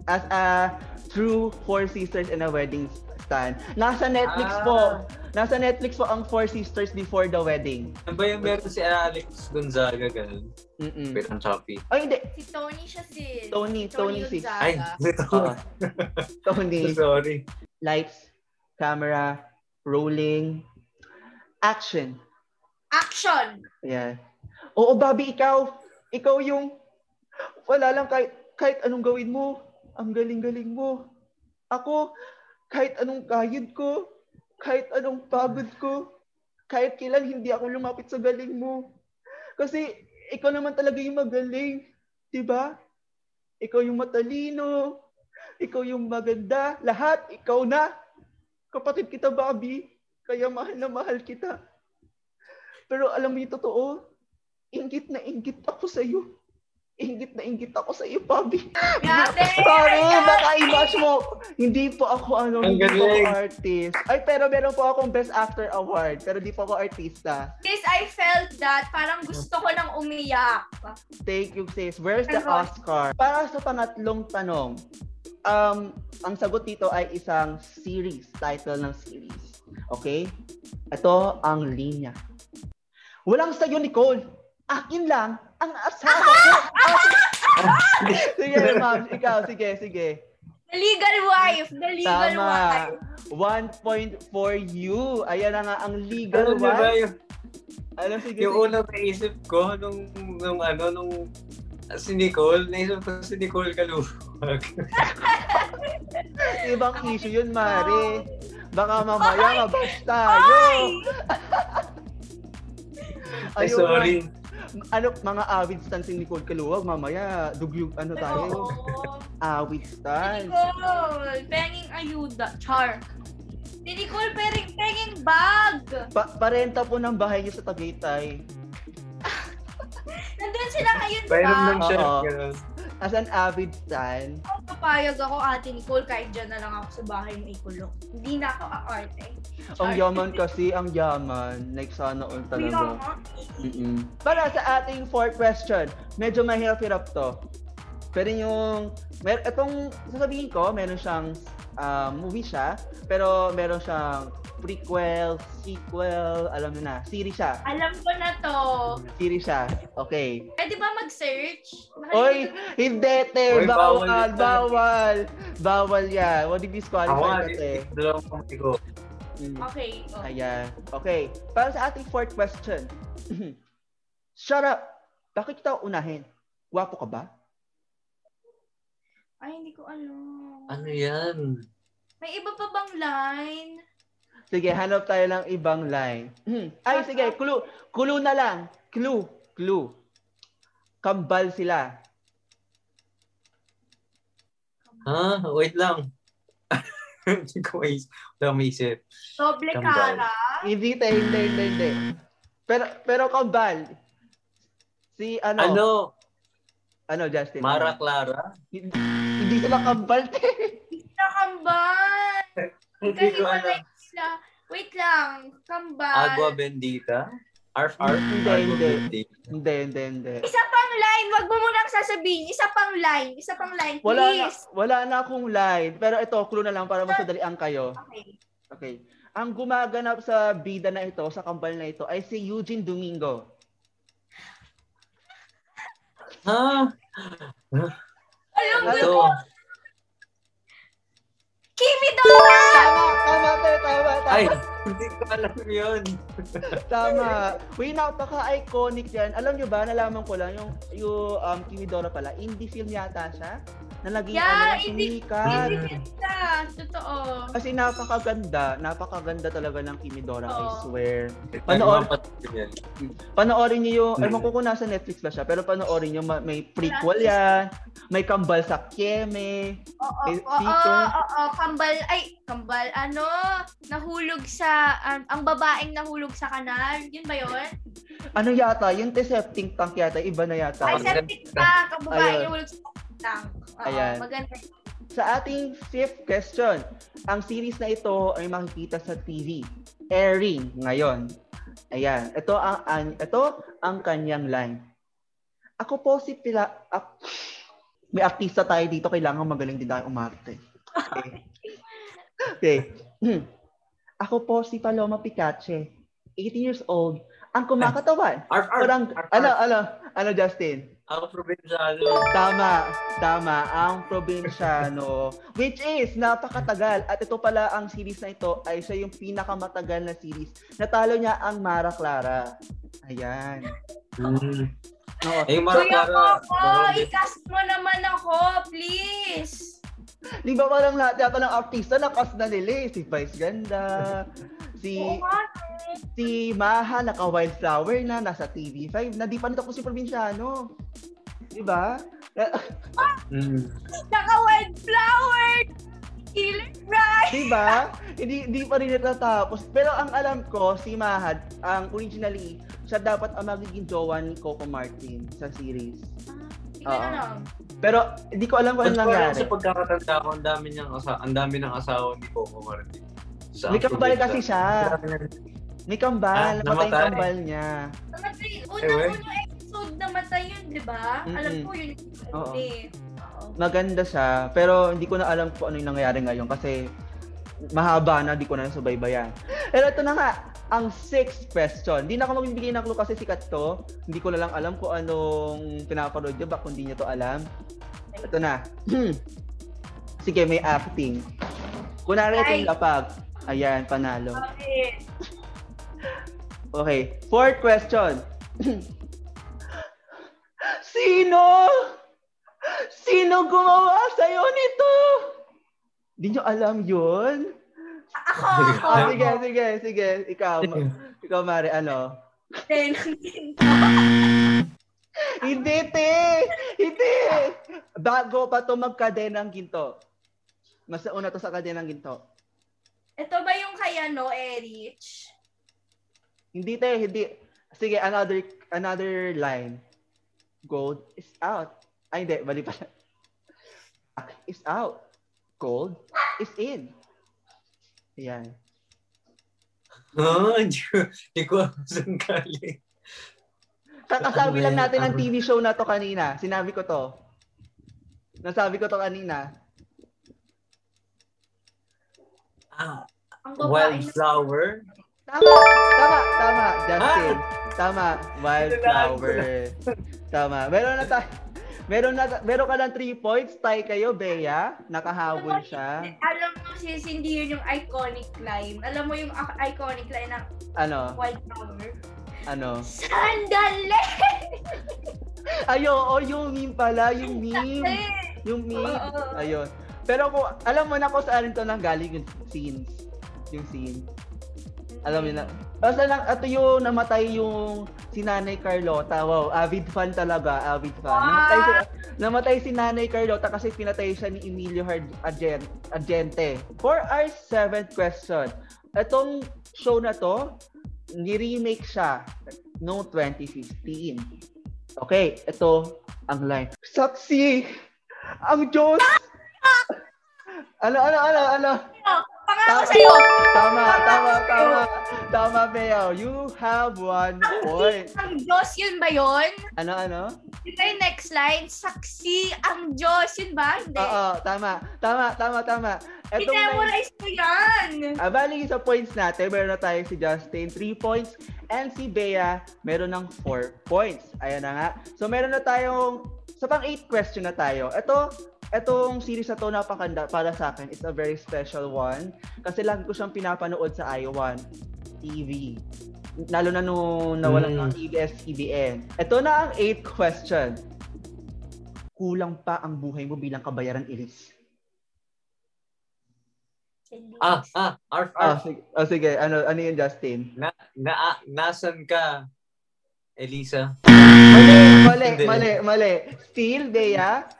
As a true Four Sisters in a Wedding stand. Nasa Netflix Ah. po. Nasa Netflix po ang Four Sisters Before the Wedding. Ano ba yung meron si Alex Gonzaga ganun? Mm-mm. Wait, ang choppy. Ay, hindi. Si Tony siya sis. Tony, Tony sis. Gonzaga. Ay, ito. Oo. Tony. Sorry. Lights, camera, rolling, action. Action. Ayan. Oo, Bobby, ikaw. Ikaw yung wala lang kahit, kahit anong gawin mo. Ang galing-galing mo. Ako, kahit anong kayod ko, kahit anong pagod ko, kahit kailan hindi ako lumapit sa galing mo. Kasi ikaw naman talaga yung magaling. Diba? Ikaw yung matalino. Ikaw yung maganda. Lahat, ikaw na. Kapatid kita, Bobby. Kaya mahal na mahal kita. Pero alam mo yung totoo, inggit na inggit ako sa iyo. Inggit na inggit ako sa iyo, Bobby. Grabe. Sorry, baka i-match mo. Hindi po ako ano, Ang hindi po ako artist. Ay, pero meron po akong Best Actor Award. Pero di po ako artista. Sis, I felt that. Parang gusto ko nang umiyak. Thank you, sis. Where's the? Oscar? Para sa pangatlong tanong, um, ang sagot dito ay isang series, title ng series. Okay? Ito ang linya. Walang sa'yo, Nicole. Akin lang ang asawa ko. sige, ma'am. Ikaw, sige, sige. The legal wife. The legal Tama. wife. One point for you. Ayan na nga ang legal Alam niyo ba wife. yung, Ano, sige, yung sige. unang naisip ko nung, nung ano, nung si Nicole, naisip ko si Nicole Kalubag. Ibang issue yun, Mare. Baka mamaya Ay! mabash tayo. Ay! Ay, Ayun, sorry. ano, mga avid stans ni Nicole Kaluwag, mamaya, dugyog, ano tayo, Si stans. Nicole, penging ayuda. Char. Si Nicole, penging, penging bag. Pa parenta po ng bahay niyo sa Tagaytay. Nandun sila ngayon, di Bayram ba? ng chef. Oo. ganun. As an avid stan, Papayag ako, ate Nicole, kahit dyan na lang ako sa bahay mo ikulong. Hindi na ako aarte. ang yaman kasi, ang yaman. Like, sana all talaga. Mm-mm. Para sa ating fourth question, medyo mahirap-hirap to. Pero yung, mer itong sasabihin ko, meron siyang ah, movie siya, pero meron siyang prequel, sequel, alam mo na, series siya. Alam ko na to. Series siya. Okay. Pwede ba mag-search? Oy, hindi, te. Oy, bawal Bawal, bawal. Bawal yan. What if Ako disqualify ka, te? dalawang kamay ko. Mm. ko. Okay. Oh. Ayan. Okay. Para sa ating fourth question. Shut up. Bakit kita unahin? Gwapo ka ba? Ay, hindi ko alam. Ano yan? May iba pa bang line? Sige, hanap tayo ng ibang line. Ay, sige. Clue. Clue na lang. Clue. Clue. Kambal sila. Ha? Wait lang. Hindi ko mais. Wala maisip. Doble Kambal. cara? Hindi. Hindi, hindi, hindi. Pero, pero kambal. Si ano? Ano? Ano, Justin? Mara Clara? Hindi, hindi sila kambal, te. Nakambal! Hindi ko alam. sila. Wait lang. Kambal. Agua Bendita? Arf Arf? Hindi, Agua hindi. Bendita. Hindi, hindi, hindi. Isa pang line. Wag mo munang sasabihin. Isa pang line. Isa pang line. Wala na, Please. wala na akong line. Pero ito, clue na lang para masadalian kayo. Okay. Okay. Ang gumaganap sa bida na ito, sa kambal na ito, ay si Eugene Domingo. Ha? Alam Ano? ko. Kimi Dora! Tama, tama, tama, tama. Ay, hindi ko alam yun. Tama. Uy, napaka-iconic yan. Alam nyo ba, nalaman ko lang, yung, yung um, Kimi Dora pala, indie film yata siya, na naging Yeah, ano, indie- sumikat. Hindi kita. Totoo. Kasi napakaganda, napakaganda talaga ng Kimi Dora, I Oo. swear. Yan. Panoorin niyo yung, Hmm. ewan ko kung nasa Netflix ba siya, pero panoorin niyo, ma- may prequel yan, may kambal sa Kieme, Oo, oo, oo, oo, kambal, ay, kambal, ano, nahulog sa, an- ang babaeng nahulog sa kanal, yun ba yun? ano yata, yung septic tank yata, iba na yata. Ay, septic tank, ang babaeng Ayun. nahulog sa tank. Oo, Ayan. maganda. Sa ating fifth question, ang series na ito ay makikita sa TV. Airing ngayon. Ayan, ito ang, ang ito ang kanyang line. Ako po si Pila ak- may artista tayo dito, kailangan magaling din tayo umarte. Okay. okay. Ako po si Paloma Picache, 18 years old, ang kumakatawan. Arf Arf. Parang, Arf, ano, Arf. ano, ano, Justin? Ang probinsyano. Tama, tama. Ang probinsyano. Which is, napakatagal. At ito pala, ang series na ito ay siya yung pinakamatagal na series. Natalo niya ang Mara Clara. Ayan. Hmm. Oo. Eh, Mara Kuya Clara. Coco, i-cast mo naman ako, please. Di ba parang lahat yata ng artista nakas na nila eh. Si Vice Ganda, si, nga, si Maha, naka Wildflower na, nasa TV5 na. Di pa nito ko si probinsyano. Di ba? Hmm. naka-wildflower. Killer right. Di ba? hindi hindi pa rin natatapos. Pero ang alam ko, si Mahad, ang originally, siya dapat ang magiging jowa ni Coco Martin sa series. Hindi ko Oo. alam. Pero hindi ko alam kung ano alam nangyari. sa pagkakatanda ko, ang dami niyang asa ang dami ng asawa ni Coco Martin. Sa May kambal kasi siya. May kambal, Ah, namatay yung kambal niya. Namatay, Eh, unang-unang episode namatay yun, di ba? Alam Mm-mm. ko yun. Oo. Eh. Maganda siya, pero hindi ko na alam kung ano yung nangyayari ngayon kasi mahaba na, di ko na nasubaybayan. Pero ito na nga, ang sixth question. Hindi na ako magbibigay ng clue kasi sikat to. Hindi ko na lang alam kung anong pinapanood niyo ba kung hindi niyo to alam. Ito na. Sige, may acting. Kunwari ito Ay. yung lapag. Ayan, panalo. Okay. Okay, fourth question. Sino? Sino gumawa sa'yo nito? Di nyo alam yun? Ako, ako. Ah, sige, sige, sige. Ikaw, ma- ikaw, Mari, ano? Then, Hindi, te! Hindi! Bago pa to magkadenang ginto. Mas una to sa kadenang ginto. ito ba yung kay ano, Erich? Hindi, te, hindi. Sige, another another line. Gold is out. Ay, hindi. Bali pala. Is out. Gold is in. Ayan. Ah, hindi ko, hindi ko alam saan galing. Kakasabi lang natin ng Ano? TV show na to kanina. Sinabi ko to. Nasabi ko to kanina. Ah, Wildflower? Tama, tama, tama, Justin. Tama, wildflower. Tama. Meron na tayo. Meron na meron ka lang 3 points. Tie kayo, Bea. Nakahabol siya. Alam mo, sis, hindi yun yung iconic line. Alam mo yung iconic line ng Ano? Wildflower? Ano? Sandali! Ayo, oh, yung meme pala, yung meme. Yung meme. Ayun. Pero kung alam mo na kung saan to nang galing yung scenes. Yung scene. Alam mo na. Basta lang, ito yung namatay yung si Nanay Carlota. Wow, avid fan talaga, avid fan. Namatay si, namatay si Nanay Carlota kasi pinatay siya ni Emilio Hard Argent, Argente. For our seventh question, itong show na to, ni-remake siya noong 2015. Okay, ito ang line. Saksi! Ang Diyos! ano, ano, ano, ano? Pangako Tama. sa'yo! Tama, tama, tama. Tama, Bea. You have one point. Ang Diyos yun ba yun? Ano, ano? Ba yung next line? Saksi ang Diyos. Yun ba? Hindi. Oo, tama. Tama, tama, tama. Etong line, Memorize ko yan. ah, bali sa points natin, meron na tayo si Justin, 3 points. And si Bea, meron ng 4 points. Ayan na nga. So, meron na tayong, sa pang 8 question na tayo. Ito, Etong series na to napakanda para sa akin. It's a very special one. Kasi lagi ko siyang pinapanood sa I1 TV. Lalo na nung nawalan Mm. ng EBS-CBN. Ito na ang eighth question. Kulang pa ang buhay mo bilang kabayaran, Iris. Ah, ah, Arf, Ah, Arf. sige, oh, sige. Ano, ano yun, Justin? Na, na, ah, nasan ka, Elisa? Mali, mali, mali, mali. Still, Bea?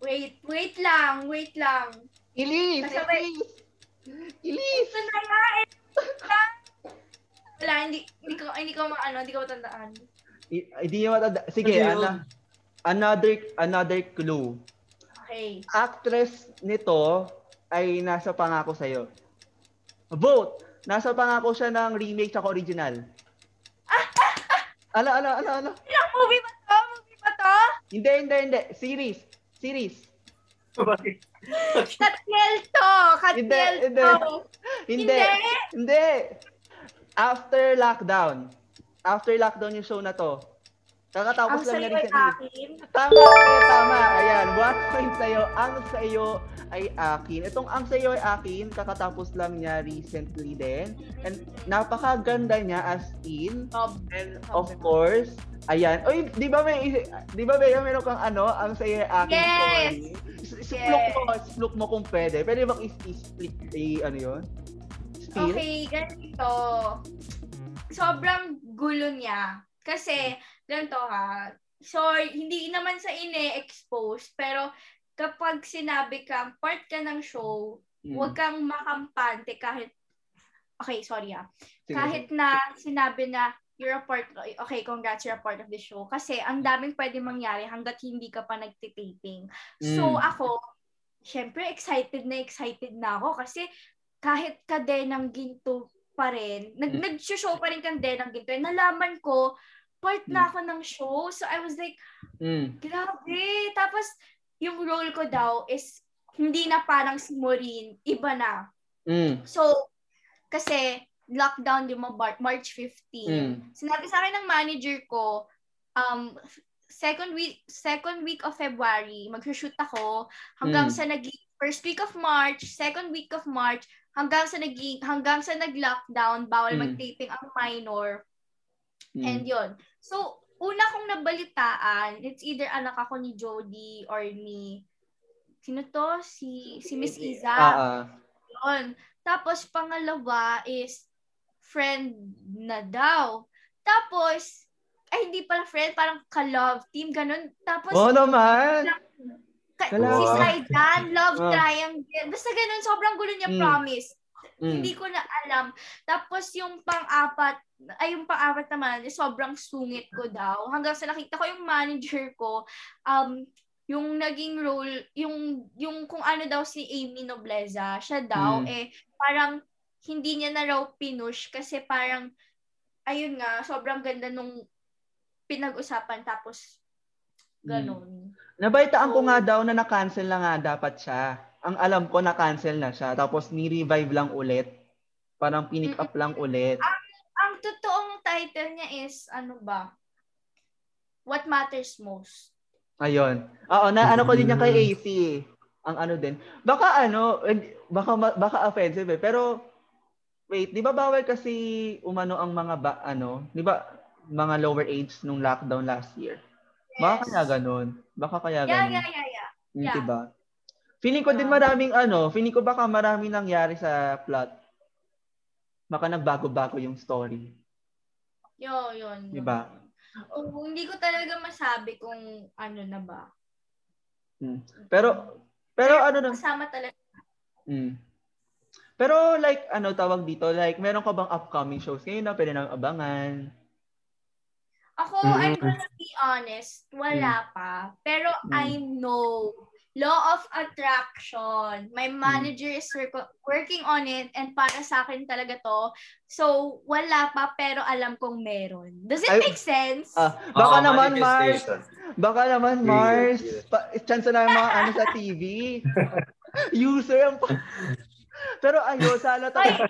Wait, wait lang, wait lang. Ilis! Kasabay. Ilis! Ilis! Ito na nga, eh. Wala, hindi, hindi ko, hindi ko, ma- ano, hindi ko matandaan. I- Hindi niya matanda. Sige, Ano yun? ano, another, another clue. Okay. Actress nito ay nasa pangako sa'yo. Vote! Nasa pangako siya ng remake tsaka original. Ano, ano, ano, ano? Ilang movie ba to? Movie ba to? Hindi, hindi, hindi. Series. Series. Bakit? Katniel to! Katniel Hindi, hindi. to! Hindi. Hindi. After lockdown. After lockdown yung show na to. Kakatapos Ang lang niya recently. akin. Tama, eh, tama. Ayan, one point sa'yo. Ang sa'yo ay akin. Itong ang sa'yo ay akin, kakatapos lang niya recently din. And napakaganda niya as in. And of course, ayan. Oy, di ba may, di ba may meron kang ano, ang sa'yo ay akin Yes! story? Yes. mo, suplok mo kung pwede. Pwede bang is-split, eh, ano yun? Steal? Okay, ganito. Sobrang gulo niya. Kasi, ganito ha. So, hindi naman sa ine-expose, pero kapag sinabi kang part ka ng show, Hmm. huwag kang makampante kahit Okay, sorry ah. Kahit na sinabi na you're a part, okay, congrats, you're a part of the show. Kasi ang daming pwede mangyari hanggat hindi ka pa nagtitaping. So Mm. ako, syempre excited na excited na ako kasi kahit kadenang ginto pa rin, nag Mm. nag-show pa rin kang denang ginto. eh, Nalaman ko, part na ako ng show. So I was like, Mm. grabe. Tapos yung role ko daw is hindi na parang si Maureen, iba na. Mm. So, kasi lockdown ba Mar- March 15. Mm. Sinabi sa akin ng manager ko, um, second week second week of February, mag-shoot ako hanggang Mm. sa naging first week of March, second week of March, hanggang sa naging hanggang sa nag-lockdown, bawal Mm. mag-taping ang minor. Mm. And yon. So, una kong nabalitaan, it's either anak ako ni Jody or ni sino to? Si si Miss Iza. Ah. Yun. Tapos, pangalawa is friend na daw. Tapos, ay hindi pala friend, parang ka-love team, ganun. Tapos, Oo naman. ka- Kala- si Saidan, love Ah. triangle. Basta ganun, sobrang gulo niya, Mm. promise. Mm. Hindi ko na alam. Tapos, yung pang-apat, ay yung pang-apat naman, sobrang sungit ko daw. Hanggang sa nakita ko yung manager ko, um, yung naging role, yung, yung kung ano daw si Amy Nobleza, siya daw, Mm. eh, parang hindi niya na raw pinush kasi parang, ayun nga, sobrang ganda nung pinag-usapan tapos ganun. Nabaitaan ko So- nga daw na na-cancel na nga dapat siya. Ang alam ko na-cancel na siya. Tapos ni-revive lang ulit. Parang pinick up lang ulit. Ang totoong title niya is, ano ba? What Matters Most. Ayun. Oo, na ano ko din niya kay AC. eh. Ang ano din. Baka ano, eh, baka baka offensive eh. Pero wait, 'di ba bawal kasi umano ang mga ba, ano, 'di ba mga lower age nung lockdown last year? Baka Yes. kaya ganun. Baka kaya Yeah, ganun. yeah, yeah, yeah. Hmm, yeah. diba? Feeling ko din maraming ano, feeling ko baka maraming nangyari sa plot. Baka nagbago-bago yung story. Yo, yun. yun. Diba? Oo, hindi ko talaga masabi kung ano na ba. Hmm. Pero pero ano na Kasama talaga. Mm. Pero like, ano tawag dito? Like, meron ka bang upcoming shows ngayon na pwede nang abangan? Ako, Mm-mm. I'm gonna be honest, wala pa. Pero Mm. I know law of attraction. My Mm. manager is work- working on it and para sa akin talaga to. So, wala pa pero alam kong meron. Does it make sense? Ah, baka Oo, naman, Mars. Baka naman, Mars. Pa, chance na yung mga ano sa TV. User ang pa- Pero ayo, sana Ay, tayo.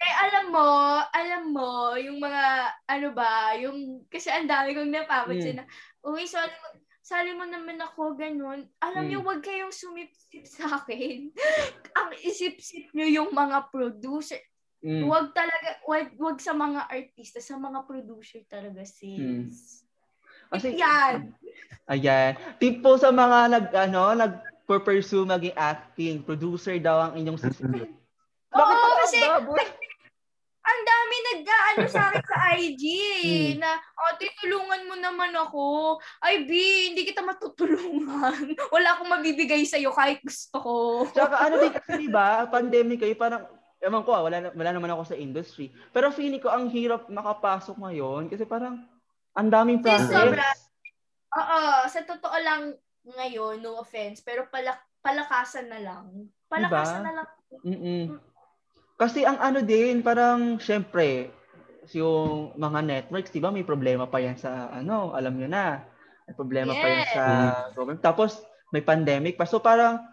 Eh, alam mo, alam mo, yung mga, ano ba, yung, kasi ang dami kong napapansin na, uy, mo, sali mo naman ako, ganun. Alam Mm. niyo, wag kayong sumipsip sa akin. ang isip-sip niyo yung mga producer. Mm. Wag talaga, wag, wag sa mga artista, sa mga producer talaga, Mm. sis. Kasi, Yan. ayan. Tip po sa mga nag, ano, nag pursue maging acting, producer daw ang inyong. Bakit Oo, ka kasi- nag-ano sa akin sa IG eh, Mm. na, ate, tulungan mo naman ako. Ay, B, hindi kita matutulungan. Wala akong mabibigay sa'yo kahit gusto ko. Tsaka ano din kasi diba, pandemic kayo, parang, ewan ko ah, wala, wala naman ako sa industry. Pero feeling ko ang hirap makapasok ngayon kasi parang ang daming sobra. Oo, sa totoo lang ngayon, no offense, pero palak palakasan na lang. Palakasan Diba? na lang. Mm-mm. Kasi ang ano din, parang syempre, yung mga networks, di ba may problema pa yan sa ano, alam nyo na. May problema pa yan Yes. sa government. Tapos may pandemic pa. So parang,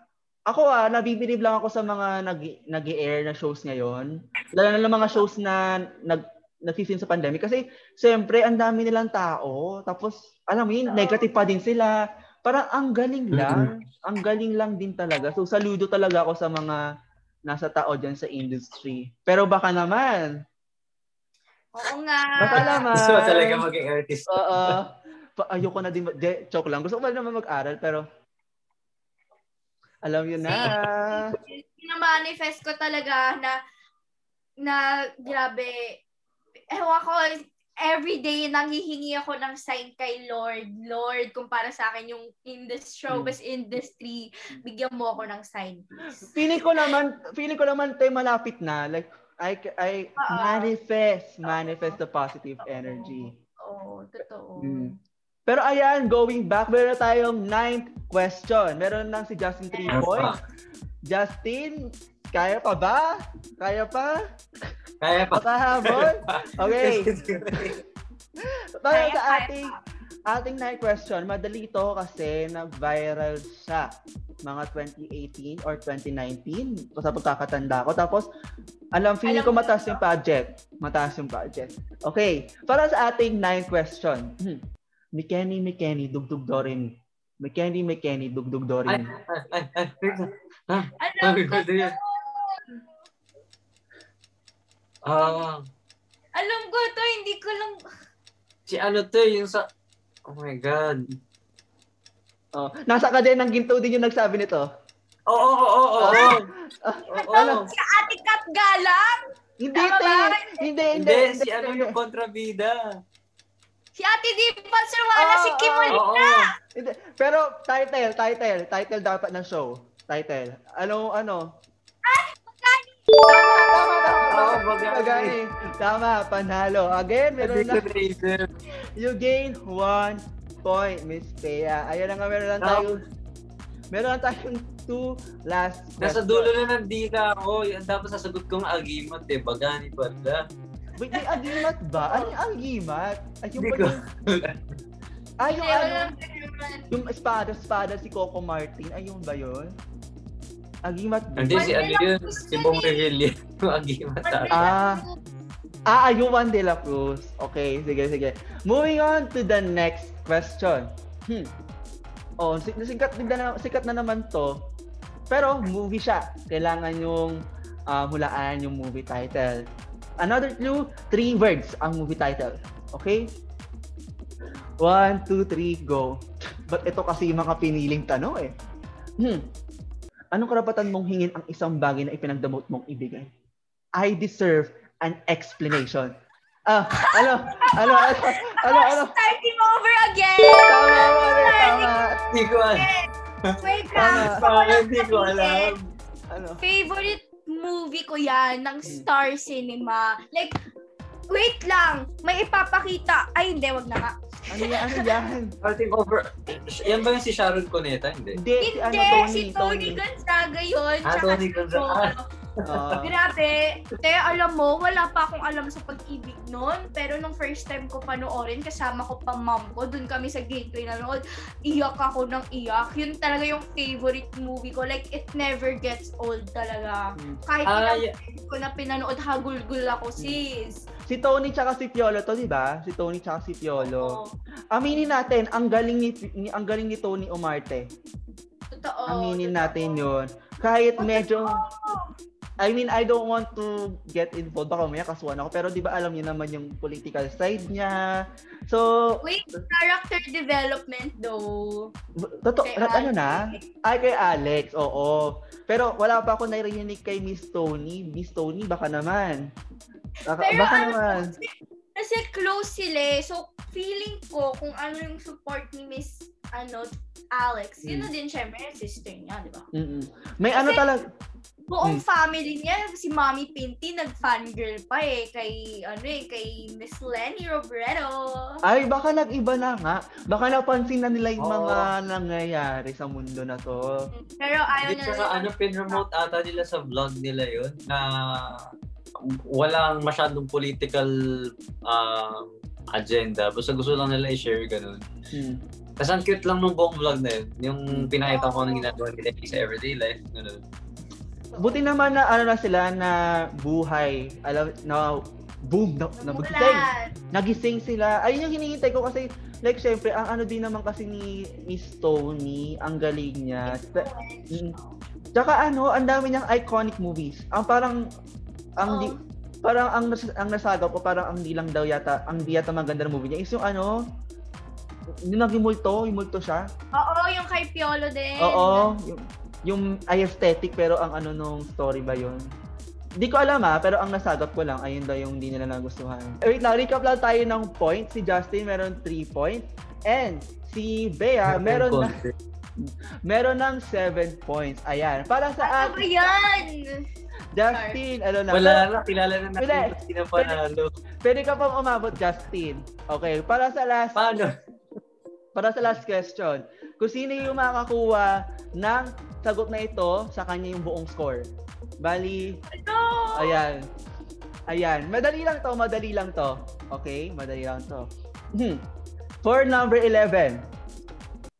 ako ah, nabibilib lang ako sa mga nag, nag-air na shows ngayon. Lalo na lang mga shows na nag, nagsisin sa pandemic. Kasi, syempre, ang dami nilang tao. Tapos, alam mo yun, Oo. negative pa din sila. Parang ang galing lang. Ang galing lang din talaga. So, saludo talaga ako sa mga nasa tao dyan sa industry. Pero baka naman, Oo nga. baka naman. Gusto mo talaga maging artist. Oo. Pa- ayoko na din, ma- de, joke lang. Gusto ko naman mag-aral, pero alam yun na. Pinamanifest ko talaga na na grabe ewan ko every day nanghihingi ako ng sign kay Lord Lord kung para sa akin yung in the showbiz industry bigyan mo ako ng sign please Feeling ko naman, feeling ko naman tayo malapit na. Like, I, I Oo. manifest, manifest the positive energy. oo totoo Mm. Pero ayan, going back, meron tayong ninth question. Meron lang si Justin 3 points. Justin, kaya pa ba? Kaya pa? Kaya pa. Pakahabol? Okay. Kaya, sa ating ating ninth question, madali ito kasi nag-viral siya mga 2018 or 2019 sa pagkakatanda ko. Tapos, alam, feeling Alam ko mataas yung budget. Mataas yung budget. Okay. Para sa ating ninth question. Hmm. Mikeni, Mikeni, dugdug do re mi. Mikeni, Mikeni, dugdug do re Ay, mi. ay, ay, ay, wait lang. alam Sabi ko ko din. Ah, alam ko to hindi ko lang si ano to, yung sa... Oh my God. Oh, nasa ka din ng ginto din yung nagsabi nito. Oo, oo, oo, oo. Oo. si Ate Kat Galang Hindi, Tama te. ba? Hindi, hindi. Hindi, hindi, si ano yung kontrabida. si Ate Dimple Surwala Ah, si Kim ah, Molina Oo. Hindi. Pero title, title, title dapat ng show. Title. Ano, ano? Tama, tama, tama. Oo, bagay. Bagay. Tama, panalo. Again, meron na. You gain one point, Miss Thea. Ayun na nga, meron lang No. tayo. Meron lang tayong two last Nasa question. dulo na ng dita ako. Yan, tapos sasagot kong agimat eh. Bagani pala. Wait, may agimat ba? Ano yung agimat? Ay, yung yung... Ay, yung ano? Yung espada-espada si Coco Martin. Ay, yung ba yun? Agimat Hindi si ano yun, si yun Bong. Revilla. Agimat Mandela Ah. Cruz. Ah, Ayuman de la Cruz. Okay, sige, sige. Moving on to the next question. Hmm. Oh, si- sikat, din na, sikat na naman to. Pero movie siya. Kailangan yung ah, hulaan yung movie title. Another clue, three words ang movie title. Okay? One, two, three, go. But ito kasi yung mga piniling tanong eh. Hmm. Anong karapatan mong hingin ang isang bagay na ipinagdamot mong ibigay? I deserve an explanation. Ah, ano, ano, ano, ano, ano, Starting over again! tama, mali, tama, Hindi ko alam. Wait Tama. lang. hindi ko alam. ano. Favorite movie ko yan ng Hmm. Star Cinema. Like, wait lang. May ipapakita. Ay, hindi. Wag na nga. Ano yan, ano yan? Starting over. Yan ba yung si Sharon Cuneta? Hindi. Hindi, si ano, Tony, si Tony Gonzaga yun. Ah, Tony Gonzaga. Tony. Ah, Grabe. Te, alam mo, wala pa akong alam sa pag-ibig noon. Pero nung first time ko panoorin, kasama ko pa mom ko, dun kami sa gateway nanood, iyak ako ng iyak. Yun talaga yung favorite movie ko. Like, it never gets old talaga. Hmm. Kahit Ah, ilang yeah. ko na pinanood, hagulgul ako, sis. si Tony tsaka si Piolo to, di ba? Si Tony tsaka si Piolo. Oo. Aminin natin, ang galing ni, ni ang galing ni Tony Umarte. Totoo. Aminin totoo. natin 'yon. Kahit medyo. I mean, I don't want to get involved baka mamaya kasuhan ako pero 'di ba alam niyo naman yung political side niya. So, Wait, character development though. totoo, ano na? Ay, kay Alex, oo. Pero wala pa ako narinig kay Miss Tony. Miss Tony, baka naman. Baka, Pero baka ano, naman. Kasi, kasi close sila eh. So, feeling ko kung ano yung support ni Miss ano, Alex, yun na Hmm. din syempre sister niya, di ba? Mm-mm. May ano Kasi- talaga, Buong Hmm. family niya, si Mommy Pinty, nag-fangirl pa eh, kay, ano eh, kay Miss Lenny Robredo. ay baka nag-iba na nga. Baka napansin na nila yung Oo. mga nangyayari sa mundo na to. Pero ayaw Hindi, na tsaka ano, pinremote ata nila sa vlog nila yun na walang masyadong political um, agenda. Basta gusto lang nila i-share ganun. Hmm. Tapos ang cute lang nung buong vlog na yun. Yung pinakita ko ng ginagawa nila sa everyday life. Ganun. Buti naman na ano na sila na buhay. Alam na boom na, nagising. Namulan. Nagising sila. Ayun yung hinihintay ko kasi like syempre ang ano din naman kasi ni Miss Tony, ang galing niya. Sa-. Tsaka ano, ang dami niyang iconic movies. Ang parang ang di, Oo. parang ang nas, ang nasagap ko parang ang di lang daw yata ang di yata maganda na movie niya is yung ano yung naging multo, yung multo siya. Oo, yung kay Piolo din. Oo, yung, yung aesthetic pero ang ano nung story ba yun? Hindi ko alam ah, pero ang nasagap ko lang, ayun daw yung hindi nila nagustuhan. Eh, wait lang, recap lang tayo ng points. Si Justin meron 3 points. And si Bea meron na, meron ng 7 points. Ayan. Para sa Ano atin, yan? Justin, ano na. Wala na, kilala na natin Wala. yung sino panalo. Pwede ka pang umabot, Justin. Okay, para sa last Paano? para sa last question. Kung sino yung makakakuha ng sagot na ito, sa kanya yung buong score. Bali, No! ayan. Ayan. Madali lang to, madali lang to. Okay? Madali lang to. Hmm. For number 11.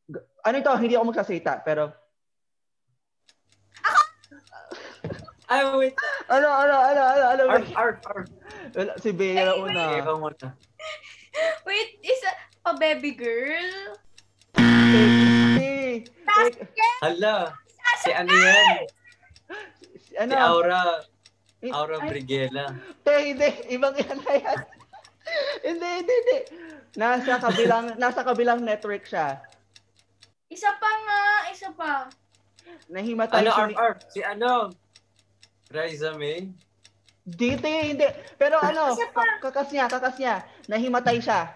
G- Ano ito? Hindi ako magsasalita, pero... Ay, wait. Ano, ano, ano, ano, ano? Arf, arf, arf. Wala, si Bea na una. Wait, isa pa baby girl? Si, si, Hala. Si ano yan? si, ano? Si Aura. Aura. Brigela. Te, hindi. Ibang yan na yan. hindi, hindi, hindi. Nasa kabilang, nasa kabilang network siya. Isa pa nga, isa pa. Nahimatay Ano, siya arf, arf? Si ano? Raisa May? Dito hindi. Pero ano, Isa pa. ka- kakas niya, kakas niya. Nahimatay siya.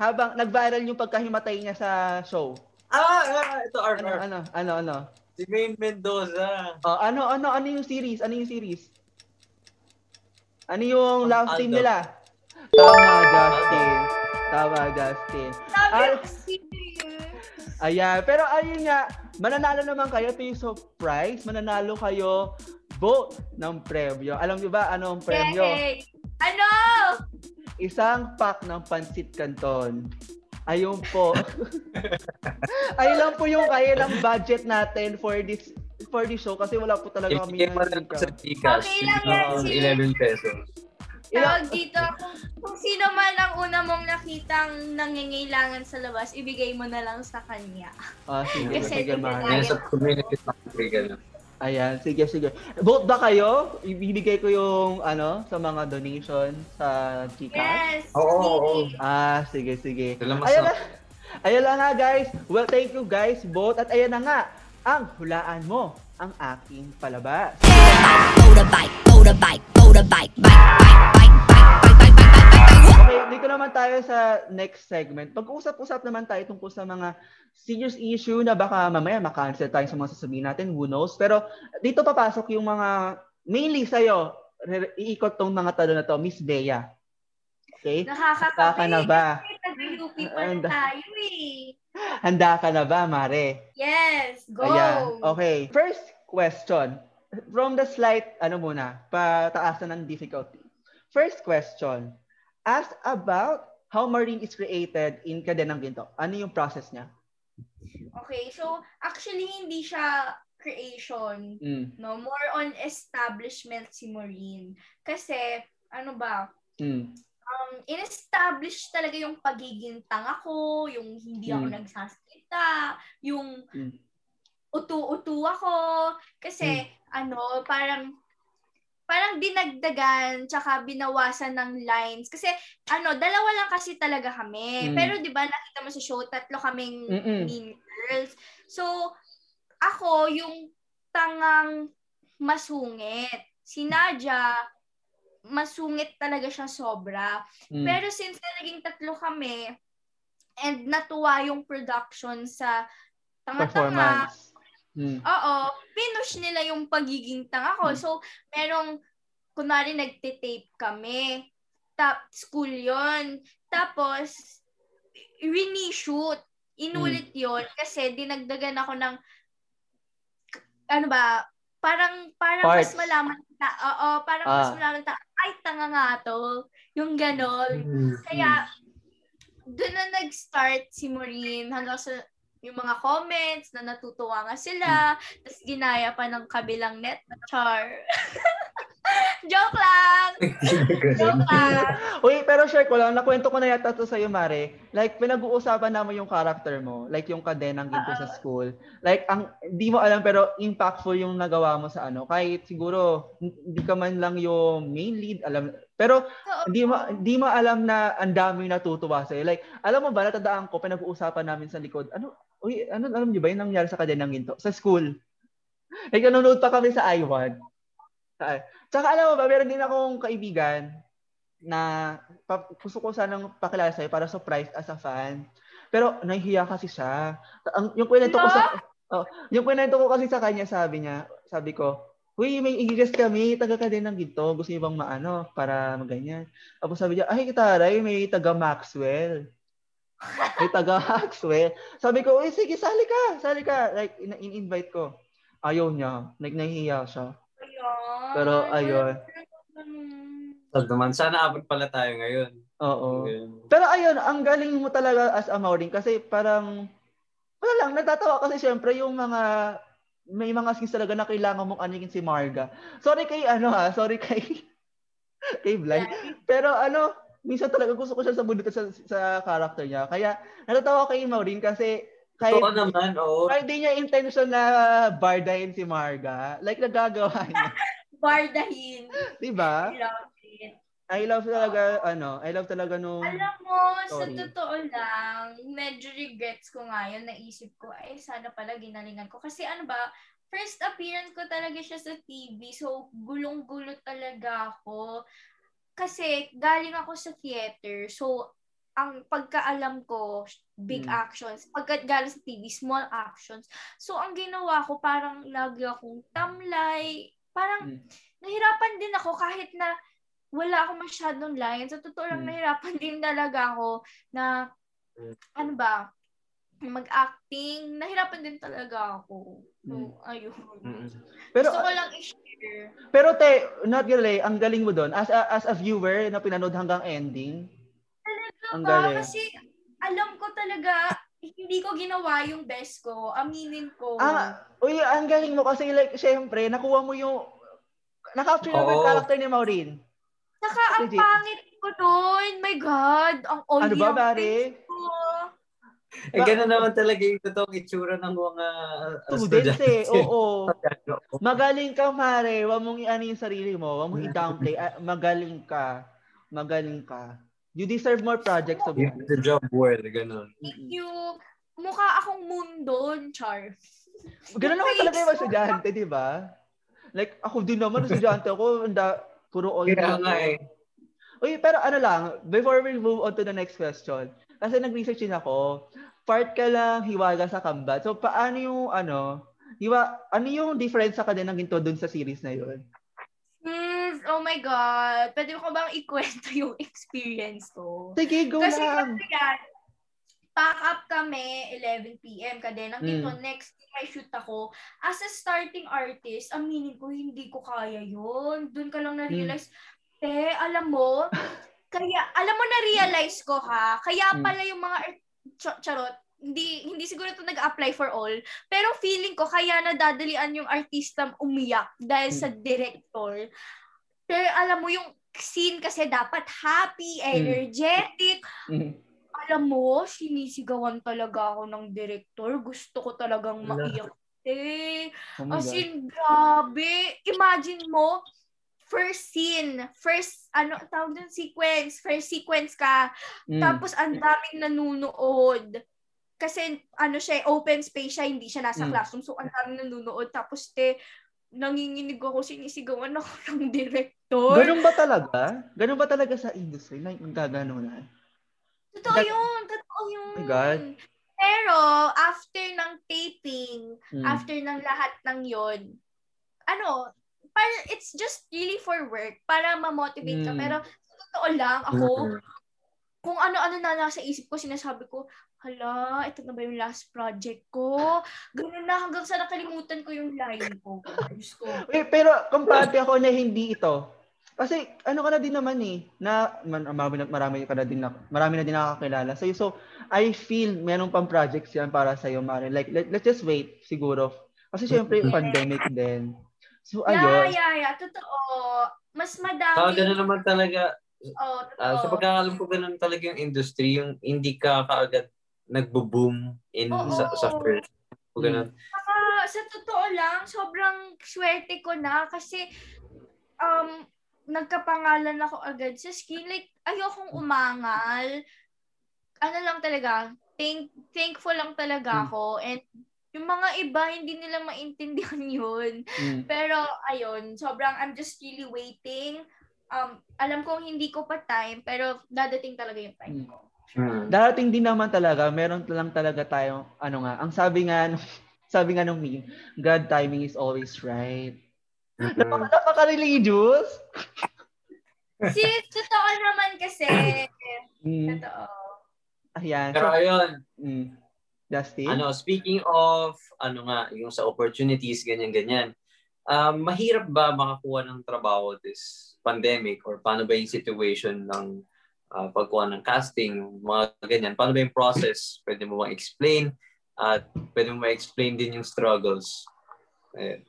Habang nag-viral yung pagkahimatay niya sa show. Ah, ah, ito, arf, Ano, ano, ano, ano. Si Maine Mendoza. Oh, ano, ano, ano yung series? Ano yung series? Ano yung love team nila? Tama, Justin. Tama, Justin. Sabi Al-. Ayan. Pero ayun nga, mananalo naman kayo. Ito yung surprise. Mananalo kayo vote ng premyo. Alam niyo ba ano ang premyo? Yay! Ano? Isang pack ng pansit canton. Ayun po. Ayun lang po yung kaya ng budget natin for this for the show kasi wala po talaga kami lang sa Gcash. Okay lang yan, mo ng sige. 11 pesos. Tawag dito, kung, kung sino man ang una mong nakitang nangingailangan sa labas, ibigay mo na lang sa kanya. Ah, sige, Kasi sige, tingnan Mare. Ngayon sa community na kaibigan. Ayan, sige, sige. Vote ba kayo? Ibibigay ko yung ano sa mga donation sa Gcash? Yes! Oo, oh, oh, oh. Ah, sige, sige. Salamat ayan na. Ayan na nga, guys. Well, thank you, guys, both. At ayan na nga, ang hulaan mo ang aking palabas. Motorbike, motorbike, motorbike, bike, bike, bike, bike. Okay, dito naman tayo sa next segment. Pag-usap-usap naman tayo tungkol sa mga serious issue na baka mamaya makancel tayo sa mga sasabihin natin, who knows. Pero dito papasok yung mga, mainly sa'yo, iikot tong mga tanong na to, Miss Bea. Okay? Nakakakapi. Handa ka na ba? Nag-UP pa tayo eh. Handa ka na ba, Mare? Yes, go! Ayan. Okay. First question. From the slight, ano muna, pataasan ng difficulty. First question. Ask about how marine is created in Cadenang Ginto. Ano yung process niya? Okay, so actually hindi siya creation, Mm. no? More on establishment si Maureen. Kasi, ano ba, Mm. um, in-establish talaga yung pagiging tanga ko, yung hindi ako Mm. nagsasalita, yung Mm. utu-utu ako. Kasi, ano, parang, parang dinagdagan, tsaka binawasan ng lines. Kasi, ano, dalawa lang kasi talaga kami. Mm. Pero, di ba, nakita mo sa show, tatlo kaming Mm-mm. mean girls. So, ako, yung tangang masungit. Si Nadia, masungit talaga siya sobra. Mm. Pero since na naging tatlo kami, and natuwa yung production sa tanga-tanga, Performance. Mm. oo, pinush nila yung pagiging tanga ko. Hmm. So, merong, kunwari nagtitape kami, tap, school yon Tapos, re-shoot. Inulit Hmm. yon kasi dinagdagan ako ng, ano ba, parang, parang mas Parts. malaman ta, oo, parang mas Ah. malaman ta, ay, tanga nga to. Yung ganon. Kaya, doon na nag-start si Maureen hanggang sa yung mga comments na natutuwa nga sila. Tapos ginaya pa ng kabilang net char. Joke lang! Joke lang! Uy, pero share ko lang, nakwento ko na yata to sa'yo, Mare. Like, pinag-uusapan naman yung character mo, like yung kadenang ginto sa ah. school. Like, ang di mo alam pero impactful yung nagawa mo sa ano. Kahit siguro, hindi ka man lang yung main lead, alam. Pero, hindi mo, di mo alam na ang dami natutuwa sa'yo. Like, alam mo ba, natandaan ko, pinag-uusapan namin sa likod, ano, uy, ano, alam niyo ba yung nangyari sa kadenang ginto? Sa school. Like, nanonood pa kami sa I1. Saan? Tsaka alam mo ba, meron din akong kaibigan na pa, gusto ko sanang pakilala sa'yo para surprise as a fan. Pero nahihiya kasi siya. Ang, yung kwento no? ko sa... Oh, yung kwento ko kasi sa kanya, sabi niya, sabi ko, Uy, may igigas kami, taga ka din ng ginto. Gusto niyo bang maano para maganyan? Tapos sabi niya, ay, taray, may taga Maxwell. May taga Maxwell. Sabi ko, uy, sige, sali ka, sali ka. Like, in-invite ko. Ayaw niya. Like, nahihiya siya. Pero, ayun. Sad naman. Sana abot pala tayo ngayon. Oo. Ayun. Pero ayun, ang galing mo talaga as a Maureen kasi parang, wala lang, natatawa kasi syempre yung mga, may mga scenes talaga na kailangan mong anigin si Marga. Sorry kay ano ha, sorry kay, kay Bly. Pero ano, minsan talaga gusto ko siya sa bunot sa, sa character niya. Kaya natatawa kay Maureen kasi kahit, Totoo naman, oo. kahit di niya intention na bardahin si Marga, like nagagawa niya. Bardahin. diba? I love it. I love talaga, ano, I love talaga nung, Alam mo, sa Sorry. totoo lang, medyo regrets ko ngayon. Naisip ko, ay, sana pala ginalingan ko. Kasi ano ba, first appearance ko talaga siya sa TV. So, gulong-gulo talaga ako. Kasi, galing ako sa theater. So, ang pagkaalam ko, big Mm. actions. Pagka galing sa TV, small actions. So, ang ginawa ko, parang lagi akong tamlay. Parang, Mm. nahirapan din ako kahit na wala akong masyadong lines. Sa totoo lang, Mm. nahirapan din talaga ako na, Mm. ano ba, mag-acting. Nahirapan din talaga ako. So, Mm. ayun. Mm-mm. pero, Gusto ko lang i-share. Pero te, not gonna lie, ang galing mo doon. As a, as a viewer na pinanood hanggang ending. Ang Diba? galing. Kasi, alam ko talaga, hindi ko ginawa yung best ko. Aminin ko. Ah, uy, ang galing mo kasi like, syempre, nakuha mo yung, na-capture mo yung character ni Maureen. Saka ang Legit. pangit ko doon. My God. Ang oily Ano ba, ang pare? face ko. Eh, gano'n naman talaga yung totoong itsura ng mga uh, Students eh, oo. Oo. Magaling ka, Mare. Huwag mong i-ano yung sarili mo. Huwag mong i-downplay. Ah, Magaling ka. Magaling ka. You deserve more projects of Yung The job well, gano'n. Thank you. Mukha akong moon doon, Char. Ganun naman talaga yung estudyante, di ba? Like, ako din naman, estudyante ako, anda, puro all Kaya nga eh. Uy, pero ano lang, before we move on to the next question, kasi nag-research din ako, part ka lang hiwaga sa kambat. So, paano yung, ano, hiwa, ano yung difference sa kanila ng ginto dun sa series na yun? Hmm, oh my God. Pwede ko bang ikwento yung experience ko? Sige, go Kasi lang. kasi yan, pack up kami 11pm kadena Mm. dito next day may shoot ako as a starting artist aminin ko hindi ko kaya yun doon ka lang na-realize te alam mo kaya alam mo na-realize ko ha kaya Mm. pala yung mga art- ch- charot hindi hindi siguro ito nag-apply for all pero feeling ko kaya nadadalian yung artista umiyak dahil sa director pero alam mo yung scene kasi dapat happy, energetic, Mm. alam mo, sinisigawan talaga ako ng director. Gusto ko talagang maiyak. Eh, Oh as in, grabe. Imagine mo, first scene, first, ano, tawag dun, sequence, first sequence ka, Mm. tapos ang daming nanunood. Kasi, ano siya, open space siya, hindi siya nasa Mm. classroom. So, ang daming nanunood. Tapos, te, nanginginig ako, sinisigawan ako ng director. Ganun ba talaga? Ganun ba talaga sa industry na yung gaganunan? Totoo That- yun, totoo yun. Oh my God. Pero, after ng taping, Mm. after ng lahat ng yon ano, para, it's just really for work, para ma-motivate ka. Mm. Pero, totoo lang, ako, kung ano-ano na nasa isip ko, sinasabi ko, hala, ito na ba yung last project ko? Ganun na, hanggang sa nakalimutan ko yung line ko. Diyos ko. Wait, pero kumparte ako na hindi ito. Kasi ano ka na din naman eh, na man- marami, na- marami ka na din na, marami na din nakakilala sa'yo. So, I feel meron pang projects yan para sa'yo, Mare. Like, let, let's just wait, siguro. Kasi syempre, Yeah. pandemic din. So, Yeah, ayun. yeah, yeah. Totoo. Mas madami. Saka gano'n naman talaga, Oh, ah, sa totoo. pagkakalam ko gano'n talaga yung industry, yung hindi ka kaagad nagbo-boom in Oo. sa, sa first. O Ganun. Saka, sa totoo lang, sobrang swerte ko na kasi um, nagkapangalan ako agad sa skin. Like, ayokong umangal. Ano lang talaga, thank, thankful lang talaga Mm. ako. And yung mga iba, hindi nila maintindihan yun. Mm. Pero, ayun, sobrang, I'm just really waiting. Um, alam kong hindi ko pa time, pero dadating talaga yung time Mm. ko. Hmm. Darating din naman talaga, meron lang talaga tayong, ano nga, ang sabi nga, sabi nga nung meme, God timing is always right. Mhm. Napaka, napaka-religious. Sis, totoo naman kasi. Mm. Totoo. Ayan. Pero So, ayun, mm. Justin? ano, speaking of, ano nga, yung sa opportunities, ganyan-ganyan, um, mahirap ba makakuha ng trabaho this pandemic or paano ba yung situation ng uh, pagkuha ng casting, mga ganyan, paano ba yung process? Pwede mo bang explain? At pwede mo ma-explain din yung struggles? Ayun.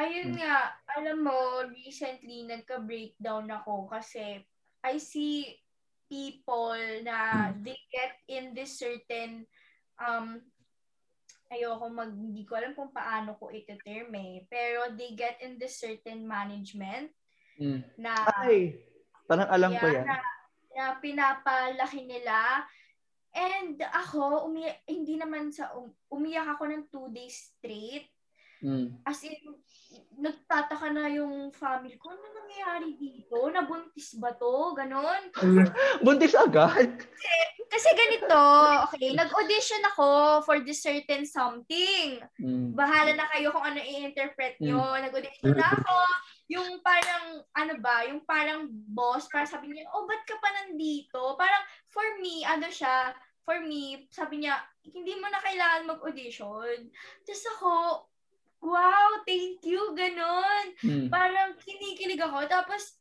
Ayun nga, alam mo, recently nagka-breakdown ako kasi I see people na they get in this certain um ayoko mag hindi ko alam kung paano ko ite-term eh, pero they get in this certain management Mm. na Ay, parang alam ko Yeah, yan. Na, na pinapalaki nila. And ako, umiyak, hindi naman sa, um, umiyak ako ng two days straight. Mm. As in, nagtataka na yung family ko, ano nangyayari dito? Nabuntis ba to? Ganon. Buntis agad. Kasi ganito, okay, nag-audition ako for this certain something. Mm. Bahala na kayo kung ano i-interpret nyo. Nag-audition na ako. Yung parang, ano ba, yung parang boss, para sabi niya, oh, ba't ka pa nandito? Parang, for me, ano siya, for me, sabi niya, hindi mo na kailangan mag-audition. Tapos ako, wow, thank you, ganon. Mm. Parang kinikilig ako. Tapos,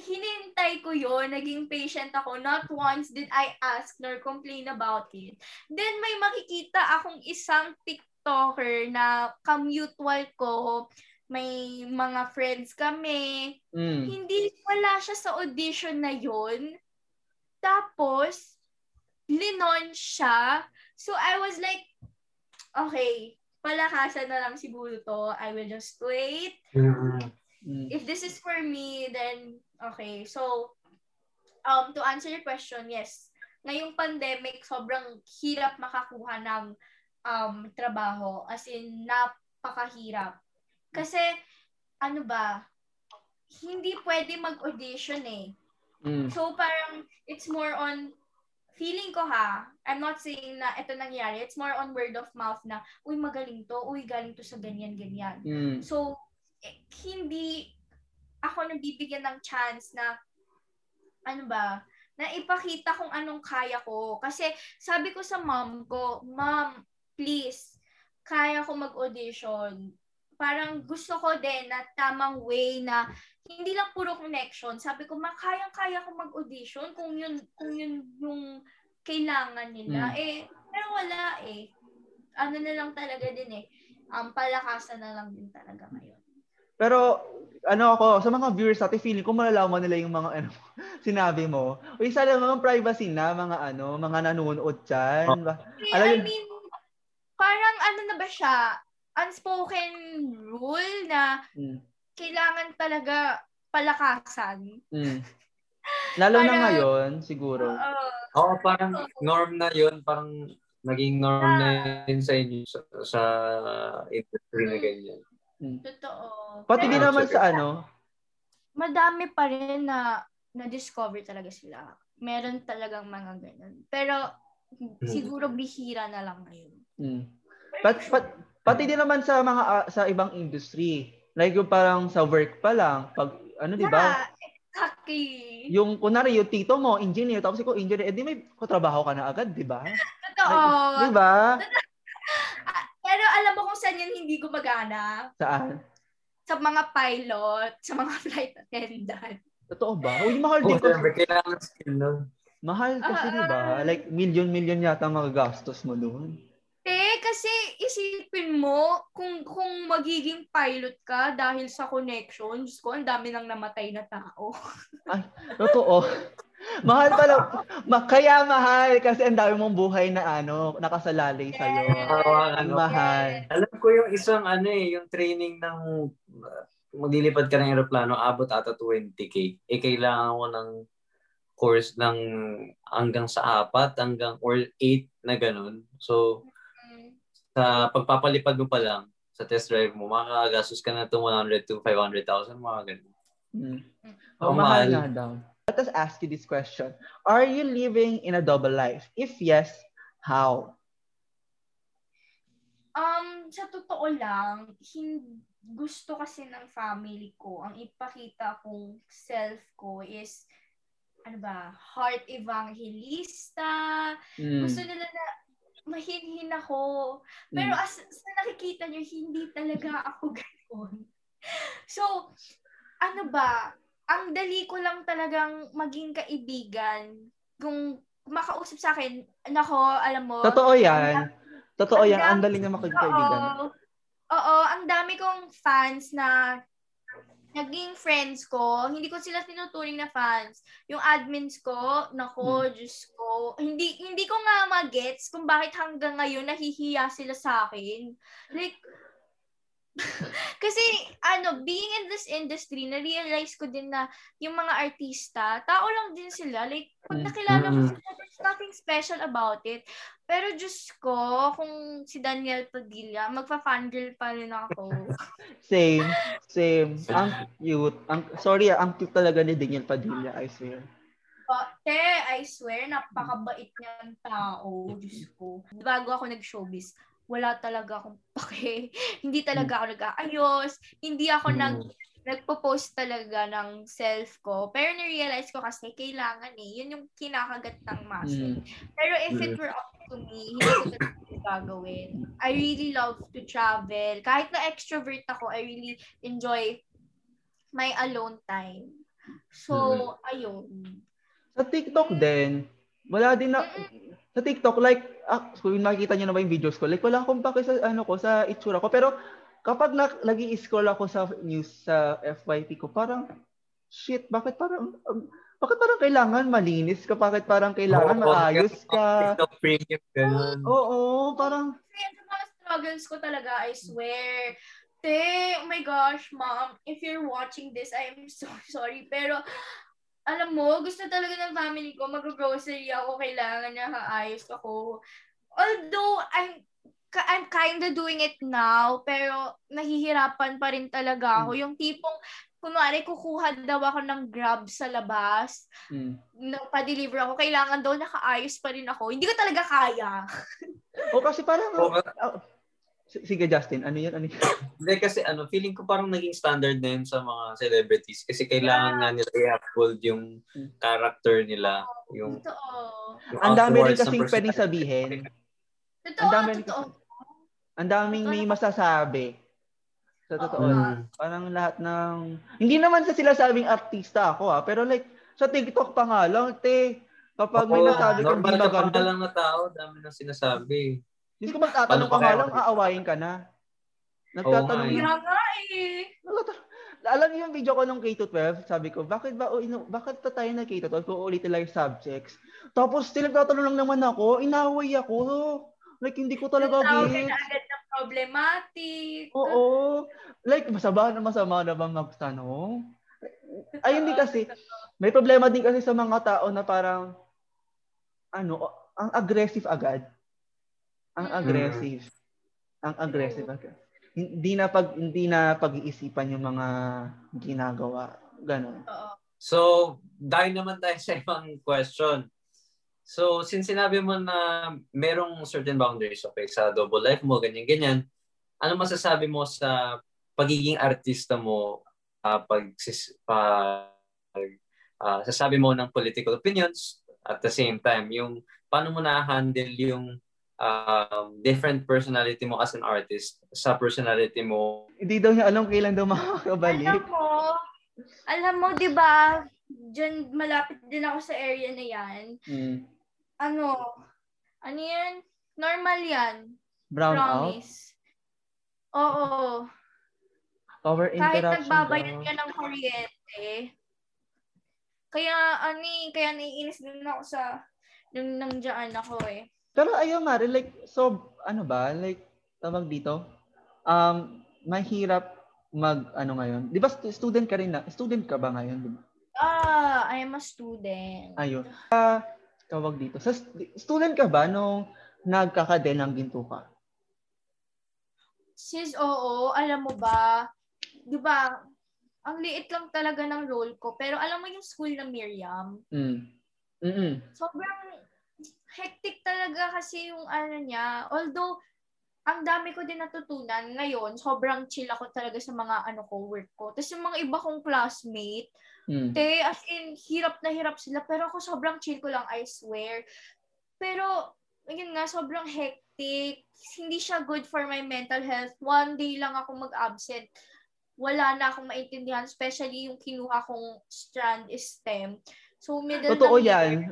hinintay ko yon naging patient ako. Not once did I ask nor complain about it. Then may makikita akong isang TikToker na kamutual ko, may mga friends kami. Mm. Hindi, wala siya sa audition na yon Tapos, linon siya. So I was like, okay, palakasan na lang siguro to. I will just wait. Mm. If this is for me, then okay. So, um, to answer your question, yes. Ngayong pandemic, sobrang hirap makakuha ng um, trabaho. As in, napakahirap. Kasi, ano ba, hindi pwede mag-audition eh. Mm. So parang it's more on feeling ko ha, I'm not saying na ito nangyari, it's more on word of mouth na, uy magaling to, uy galing to sa ganyan, ganyan. Mm. So, eh, hindi ako nabibigyan ng chance na, ano ba, na ipakita kung anong kaya ko. Kasi sabi ko sa mom ko, mom, please, kaya ko mag-audition. Parang gusto ko din na tamang way na hindi lang puro connection. Sabi ko, makayang-kaya ko mag-audition kung yun, kung yun yung kailangan nila. Mm. Eh, pero wala eh. Ano na lang talaga din eh. Um, palakasan na lang din talaga ngayon. Pero, ano ako, sa mga viewers natin, feeling ko malalaman nila yung mga, ano, sinabi mo. Uy, sana mga privacy na, mga ano, mga nanonood dyan. Ba- Eh, Alam I mean, parang ano na ba siya? Unspoken rule na Mm. kailangan talaga palakasan. Mm. Lalo na Parang- ngayon, siguro. Oo. Oo, parang norm na yun. Parang naging norm na yun sa inyo sa, sa industry na ganyan. totoo. Pati Pero din naman sa ano, madami pa rin na na-discover talaga sila. Meron talagang mga ganun. Pero siguro bihira na lang ngayon. mm. Pat, pat, pati din naman sa mga ah, sa ibang industry. Like yung parang sa work pa lang, pag ano 'di ba? Yeah, exactly. Yung kunari yung tito mo engineer tapos ikaw engineer, edi may katrabaho ka na agad, 'di ba? Totoo. 'Di ba? Ah, Pero alam mo kung saan yun hindi gumagana? Saan? Sa mga pilot, sa mga flight attendant. Totoo ba? Uy, mahal Oh, din siyempre, kailangan skill nun. Mahal kasi, Ah, 'di ba? Like million-million yata ang magagastos mo doon. Kasi isipin mo, kung kung magiging pilot ka dahil sa connection, Diyos ko, ang dami nang namatay na tao. Totoo. mahal pala. Ma- kaya mahal kasi ang dami mong buhay na ano, nakasalalay sa iyo. Parang Ang ano, mahal. alam ko yung isang ano eh, yung training ng uh, maglilipad ka ng aeroplano, abot ata 20k. Eh, kailangan mo ng course ng hanggang sa apat, hanggang or eight na ganun. So, sa pagpapalipad mo pa lang, sa test drive mo, makakagastos ka na itong 100 to 500,000, mga ganun. Mm. Oh, Oh, mahal mahal. nga daw. Let us ask you this question. Are you living in a double life? If yes, how? Um, sa totoo lang, hin- gusto kasi ng family ko, ang ipakita kong self ko is, ano ba, heart evangelista. Mm. Gusto nila na mahinhin ako. Pero Mm. as sa nakikita nyo, hindi talaga ako ganoon. So, ano ba, ang dali ko lang talagang maging kaibigan. Kung makausap sa akin, nako, alam mo. Totoo yan. Totoo ang yan. Ang dami- dali nga makikaibigan. Oo. Oo, ang dami kong fans na naging friends ko. Hindi ko sila tinuturing na fans. Yung admins ko, nako, Hmm. Diyos ko. Hindi hindi ko nga magets kung bakit hanggang ngayon nahihiya sila sa akin. Like, kasi, ano, being in this industry, na-realize ko din na yung mga artista, tao lang din sila. Like, pag Mm. nakilala ko Mm. sila, there's nothing special about it. Pero Diyos ko, kung si Daniel Padilla, magpa-fangirl pa rin ako. Same. Same. Ang cute. Ang, sorry, ah, ang cute talaga ni Daniel Padilla, I swear. Te, I swear, napakabait niyang tao. Diyos ko. Bago ako nag-showbiz, wala talaga akong pake. hindi talaga ako nag-aayos. Hindi ako Mm. nag nagpo-post talaga ng self ko. Pero na-realize ko kasi kailangan eh. Yun yung kinakagat ng muscle. Mm. Pero if it were up to me, hindi ko talaga gagawin. I really love to travel. Kahit na extrovert ako, I really enjoy my alone time. So, ayun. Sa TikTok din, wala din na, sa TikTok, like, ah, kung makikita niyo na ba yung videos ko, like, wala akong pake sa, ano ko, sa itsura ko. Pero, kapag na, lagi scroll ako sa news, sa FYP ko, parang, shit, bakit parang, um, bakit parang kailangan malinis ka? Bakit parang kailangan Oo, maayos ka? TikTok premium, ganun. Oo, parang, Kaya sa mga struggles ko talaga, I swear. Te, oh my gosh, mom, if you're watching this, I'm so sorry. Pero, alam mo, gusto talaga ng family ko, mag-grocery ako, kailangan na haayos ako. Although, I'm I'm kinda doing it now, pero nahihirapan pa rin talaga ako. Yung tipong, kunwari, kukuha daw ako ng grab sa labas, mm. nang pa-deliver ako, kailangan daw nakaayos pa rin ako. Hindi ko talaga kaya. O kasi parang, s- sige Justin, ano yun? Ano yun? Hindi kasi ano, feeling ko parang naging standard na yun sa mga celebrities kasi kailangan nga nila i-uphold yung character nila, yung, Totoo. yung Ang dami rin na kasing pwedeng sabihin. Totoo, Ang dami rin totoo. kasi- Ang daming may masasabi. Sa totoo. Oo. lang. Parang lahat ng... Hindi naman sa sila sabing artista ako ha, pero like, sa TikTok pa nga lang, te, kapag may Oo, nasabi kang normal di ka pa maganda, nga lang na tao, dami nang sinasabi. Diyos ko magtatanong ka pa nga lang, aawayin ka na. Nagtatanong Oo nga, Kaya nga eh. Nagtatanong- Alam niyo yung video ko nung K-12, sabi ko, bakit ba, o ino, bakit pa tayo na K-12 kung ulit lang yung subjects? Tapos, still nagtatanong lang naman ako, inaway ako. Like, hindi ko talaga gets. agad ng problematic. Oo. Like, masama na masama na bang magtanong? Ay, hindi kasi. May problema din kasi sa mga tao na parang, ano, ang aggressive agad. Ang Mm. aggressive. Ang aggressive agad. Hindi na pag hindi na pag-iisipan yung mga ginagawa. Ganon. Oo. So, dahil naman tayo sa ibang question. So, since sinabi mo na merong certain boundaries, okay, sa double life mo, ganyan-ganyan, ano masasabi mo sa pagiging artista mo uh, pag, sis, pag ah, sasabi mo ng political opinions at the same time, yung paano mo na-handle yung um, different personality mo as an artist sa personality mo Hindi daw niya alam kailan daw makakabalik. Alam mo, alam mo, di ba, dyan malapit din ako sa area na yan. Mm. Ano, ano yan? Normal yan. Brown out? Promise. Oo. Power Kahit interaction nagbabayad ka ng kuryente. Kaya, ani, kaya naiinis din ako sa nung nandiyan ako eh. Pero ayun nga rin, like, so, ano ba, like, tawag dito, um, mahirap mag, ano ngayon, di ba stu- student ka rin na, student ka ba ngayon, di ba? Ah, I am a student. Ayun. Ah, tawag dito, sa st- student ka ba nung nagkakadelang ginto ka? Sis, oo, alam mo ba, di ba, ang liit lang talaga ng role ko. Pero alam mo yung school na Miriam, Mm. Mm-mm. sobrang hectic talaga kasi yung ano niya. Although, ang dami ko din natutunan ngayon, sobrang chill ako talaga sa mga ano ko, work ko. Tapos yung mga iba kong classmate, Mm. te, as in, hirap na hirap sila. Pero ako sobrang chill ko lang, I swear. Pero, yun nga, sobrang hectic. Hindi siya good for my mental health. One day lang ako mag-absent. Wala na akong maintindihan, especially yung kinuha kong strand STEM. So, middle Totoo ng yan. year,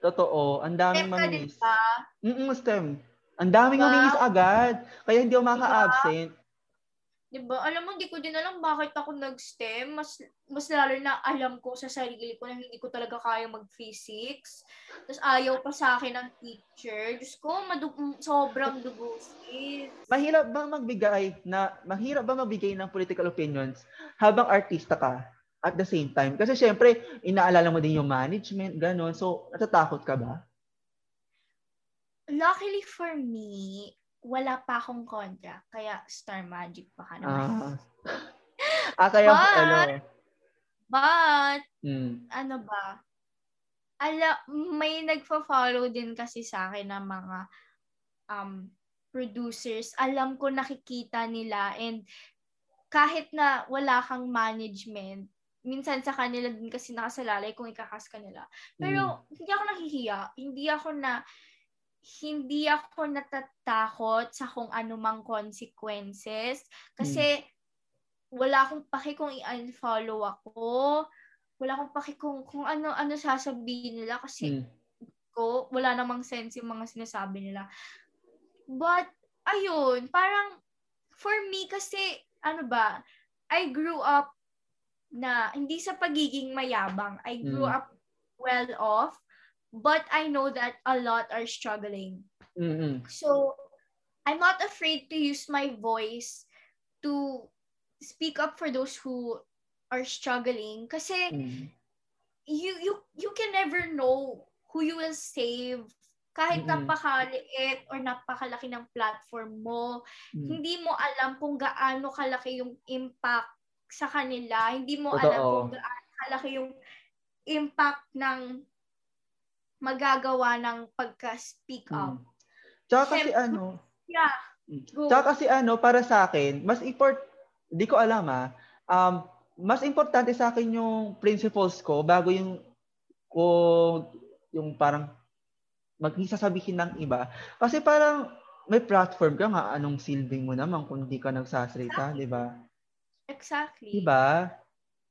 Totoo. Ang daming mamiss. ba? Mm-mm, STEM. Ang daming Diba? mamiss agad. Kaya hindi ako maka-absent. Diba? Alam mo, hindi ko din alam bakit ako nag-STEM. Mas, mas lalo na alam ko sa sarili ko na hindi ko talaga kaya mag-physics. Tapos ayaw pa sa akin ng teacher. Diyos ko, madu- sobrang dugusin. Mahirap ba magbigay na mahirap ba magbigay ng political opinions habang artista ka at the same time? Kasi syempre, inaalala mo din yung management, ganun. So, natatakot ka ba? Luckily for me, wala pa akong kontra. Kaya Star Magic pa ka naman. Ah. ah, kaya, But- ano, But, mm, ano ba? Ala, may nagfa-follow din kasi sa akin ng mga um, producers. Alam ko nakikita nila and kahit na wala kang management, minsan sa kanila din kasi nakasalalay kung ikakas ka nila. Pero hindi ako nahihiya. Hindi ako na hindi ako natatakot sa kung anumang consequences kasi wala akong paki kung i-unfollow ako wala akong paki kung, kung ano, ano sasabihin nila kasi Mm. ko, wala namang sense yung mga sinasabi nila. But, ayun, parang, for me kasi, ano ba, I grew up na, hindi sa pagiging mayabang, I grew Mm. up well off, but I know that a lot are struggling. Mm-mm. So, I'm not afraid to use my voice to speak up for those who are struggling kasi Mm. you you you can never know who you will save kahit Mm-mm. napakaliit or napakalaki ng platform mo Mm. hindi mo alam kung gaano kalaki yung impact sa kanila hindi mo Totoo. alam kung gaano kalaki yung impact ng magagawa ng pagka-speak up Mm. Tsaka kasi Siyempre- ano, yeah Mm. go Tsaka kasi ano, para sa akin, mas import, di ko alam ah, um, mas importante sa akin yung principles ko bago yung kung yung parang magsasabihin ng iba. Kasi parang may platform ka nga, anong silbing mo naman kung di ka nagsasalita, di ba? Exactly Di ba?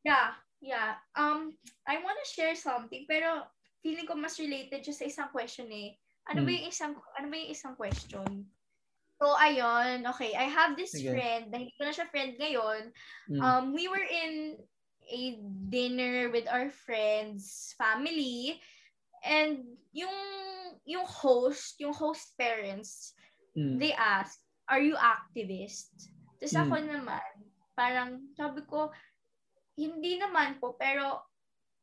Yeah, yeah. Um, I want to share something, pero feeling ko mas related siya sa isang question eh. Ano ba Hmm. yung isang, ano ba yung isang question? So, ayun, okay. I have this Sige. friend, na hindi ko na siya friend ngayon. Mm. Um, we were in a dinner with our friends, family, and yung, yung host, yung host parents, Mm. they asked, are you activist? Tapos Mm. ako naman, parang sabi ko, hindi naman po, pero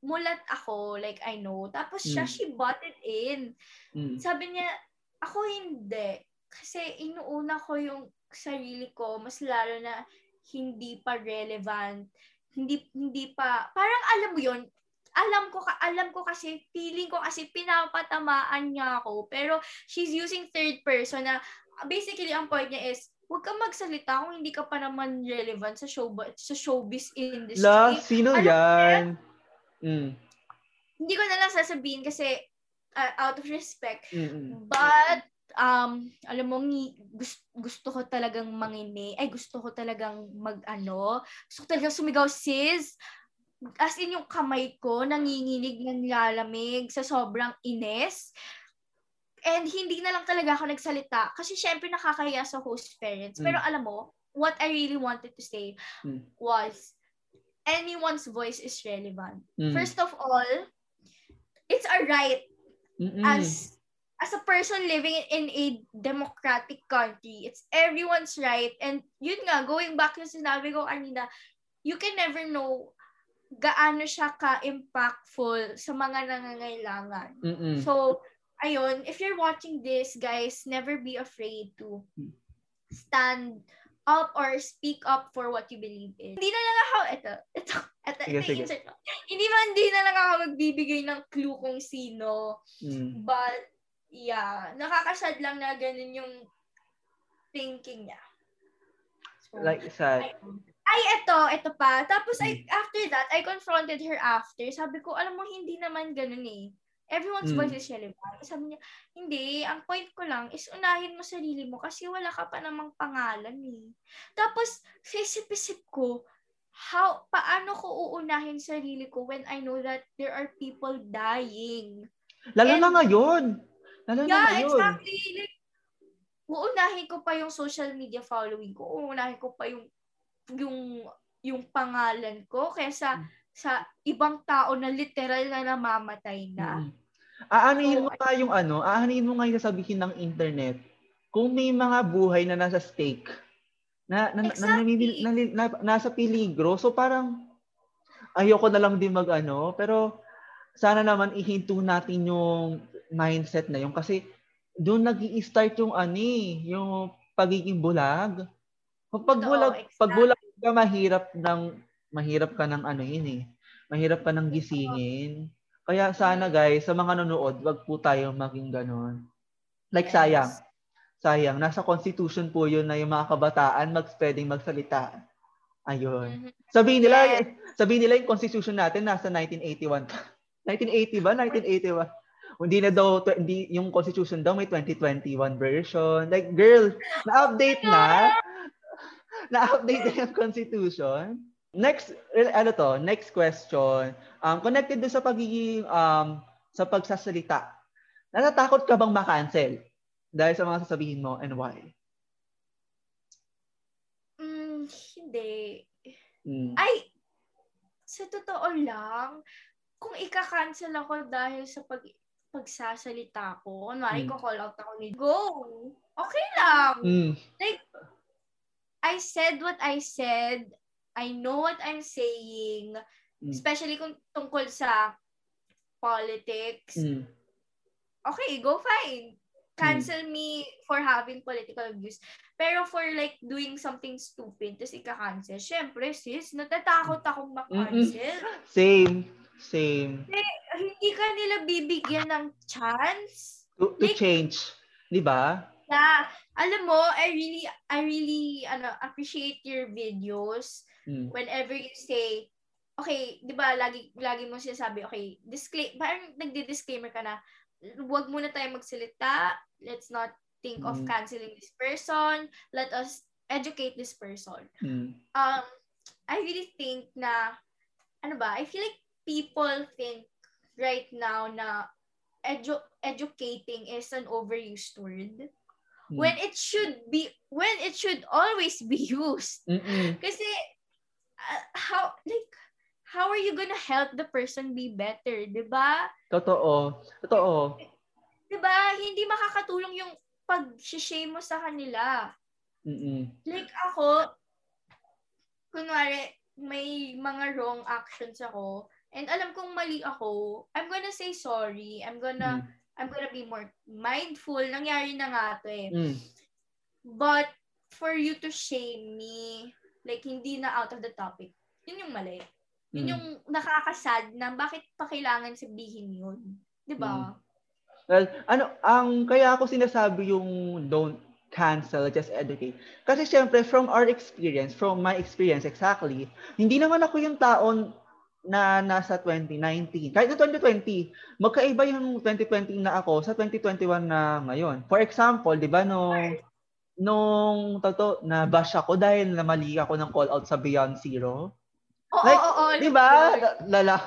mulat ako, like I know. Tapos siya, Mm. she bought it in. Mm. Sabi niya, ako hindi. Kasi inuuna ko yung sarili ko, mas lalo na hindi pa relevant. Hindi hindi pa parang alam mo yon alam ko ka alam ko kasi feeling ko kasi pinapatamaan niya ako pero she's using third person na basically ang point niya is huwag kang magsalita kung hindi ka pa naman relevant sa show sa showbiz industry. La, sino mo yan? Mm. Hindi ko na lang sasabihin kasi uh, out of respect Mm-mm. But, um, alam mo, gusto, gusto ko talagang mangini. Ay, gusto ko talagang mag-ano. Gusto ko talagang sumigaw, sis. As in, yung kamay ko, nanginginig, nanlalamig sa sobrang ines. And hindi na lang talaga ako nagsalita. Kasi syempre nakakahiya sa host parents. Pero Mm. alam mo, what I really wanted to say Mm. was, anyone's voice is relevant. Mm. First of all, it's a right Mm-mm. as as a person living in a democratic country, it's everyone's right. And yun nga, going back yung sinabi ko kanina, you can never know gaano siya ka-impactful sa mga nangangailangan. Mm-mm. So, ayun, if you're watching this, guys, never be afraid to Hmm. stand up or speak up for what you believe in. Hindi na lang ako, ito, ito, ito, Sige, ito, sige. insert. Hindi man, hindi na lang ako magbibigay ng clue kung sino. Mm. But, yeah, nakakasad lang na ganun yung thinking niya. So, Like, sad. ay, ito, ito pa. Tapos, I, Hmm. after that, I confronted her after. Sabi ko, alam mo, hindi naman ganun eh. Everyone's Mm. voice is relevant. Sabi niya, hindi, ang point ko lang is unahin mo sarili mo kasi wala ka pa namang pangalan eh. Tapos, sa isip-isip ko, how, paano ko uunahin sarili ko when I know that there are people dying? Lalo na And- ngayon. Lalo na Yeah, ngayon. exactly. Like, uunahin ko pa yung social media following ko. Uunahin ko pa yung yung yung pangalan ko kaysa Hmm. sa ibang tao na literal na namamatay na. Mm. Aanihin mo nga yung ano, aanihin mo nga yung sasabihin ng internet kung may mga buhay na nasa stake na, na, na, Exactly. namimil- na- na- nasa peligro. So parang ayoko na lang din mag-ano, pero sana naman ihinto natin yung mindset na yun kasi doon nag start yung ani, yung pagiging bulag. Pag pag bulag, pag exactly. bulag ka mahirap ng mahirap ka ng ano yun eh. Mahirap ka ng gisingin. Kaya sana guys, sa mga nanonood, wag po tayo maging ganon. Like Yes. sayang. Sayang. Nasa constitution po yun na yung mga kabataan mag pwedeng magsalita. Ayun. Mhm. Sabihin nila, Yes. sabihin nila yung constitution natin nasa 1981 pa. 1980 ba? 1981. Hindi na daw, hindi, yung constitution daw may 2021 version. Like, girl, na-update na. Na-update na yung constitution. Next, ano to, next question. Um, connected doon sa pagiging, um, sa pagsasalita. Natatakot ka bang ma-cancel? Dahil sa mga sasabihin mo and why? Mm, hindi. Mm. Ay, sa totoo lang, kung ika-cancel ako dahil sa pag pagsasalita ko, kunwari Mm. ko call out ako ni go. Okay lang. Mm. Like, I said what I said. I know what I'm saying. Mm. Especially kung tungkol sa politics. Mm. Okay, go fine. Cancel me for having political views. Pero for like doing something stupid, tapos ika-cancel, syempre sis, natatakot akong ma-cancel. Same. Same. Hindi ka nila bibigyan ng chance. To, to Like- change. Di ba? Na, alam mo, I really, I really, ano, appreciate your videos. Mm. whenever you say, okay, di ba, lagi, lagi mo sinasabi, okay, disclaim, parang nagdi-disclaimer ka na, huwag muna tayo magsalita, let's not think of Mm. canceling this person, let us educate this person. Mm. Um, I really think na, ano ba, I feel like people think right now na edu- educating is an overused word. Mm. When it should be, when it should always be used. Mm-mm. Kasi, uh, how, like, how are you gonna help the person be better, di ba? Totoo. Totoo. Di ba? Hindi makakatulong yung pag-shame mo sa kanila. Mm-mm. Like ako, kunwari, may mga wrong actions ako, and alam kong mali ako, I'm gonna say sorry. I'm gonna, I'm gonna be more mindful. Nangyari na nga to eh. Mm. But, for you to shame me, like, hindi na out of the topic, yun yung mali. Yun Mm. yung nakakasad na bakit pa kailangan sabihin yun. Di ba? Well, ano, ang kaya ako sinasabi yung don't cancel, just educate. Kasi syempre, from our experience, from my experience exactly, hindi naman ako yung taon na nasa 2019. Kahit na 2020, magkaiba yung 2020 na ako sa 2021 na ngayon. For example, di ba, nung, nung toto, na bash ako dahil namali ako ng call out sa Beyond Zero. Oo, Like, oo, oo. Di ba? Lala,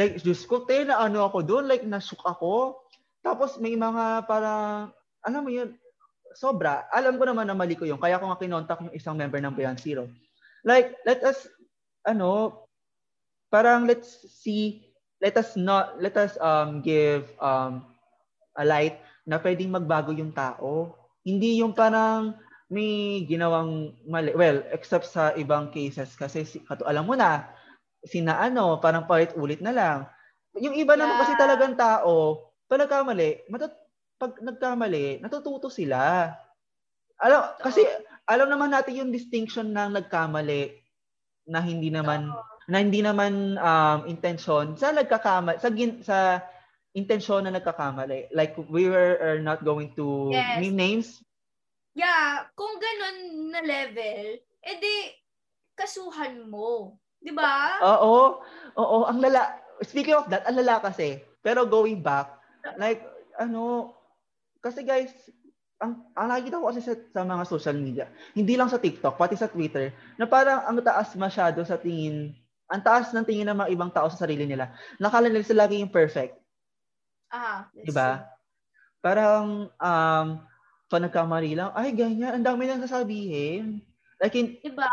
like, Diyos ko, te, na ano ako doon, like, nashook ako. Tapos may mga parang, alam mo yun, sobra. Alam ko naman na mali ko yun. Kaya ko nga kinontak yung isang member ng Beyond Zero. Like, let us, ano, parang let's see, let us not, let us um give um a light na pwedeng magbago yung tao. Hindi yung parang may ginawang mali. Well, except sa ibang cases kasi si, kato, alam mo na, sina ano, parang palit ulit na lang. Yung iba naman Yeah. kasi talagang tao, pag nagkamali, matut pag nagkamali, natututo sila. Alam, kasi alam naman natin yung distinction ng nagkamali na hindi naman na hindi naman um, intention sa nagkakamali sa gin, sa intensyon na nagkakamali. Like we were are not going to Yes. name names. Yeah, kung ganun na level, edi kasuhan mo. Di ba? Oo. Oo, ang lala. Speaking of that, ang lala kasi. Pero going back, like ano kasi guys, ang, ang nakikita ko kasi sa, sa mga social media, hindi lang sa TikTok, pati sa Twitter, na parang ang taas masyado sa tingin, ang taas ng tingin ng mga ibang tao sa sarili nila. Nakala nila sila lagi yung perfect. Ah, that's Diba? Parang, um, pag nagkamali lang, ay, ganyan, ang dami lang sasabihin. Like, in, true. Diba?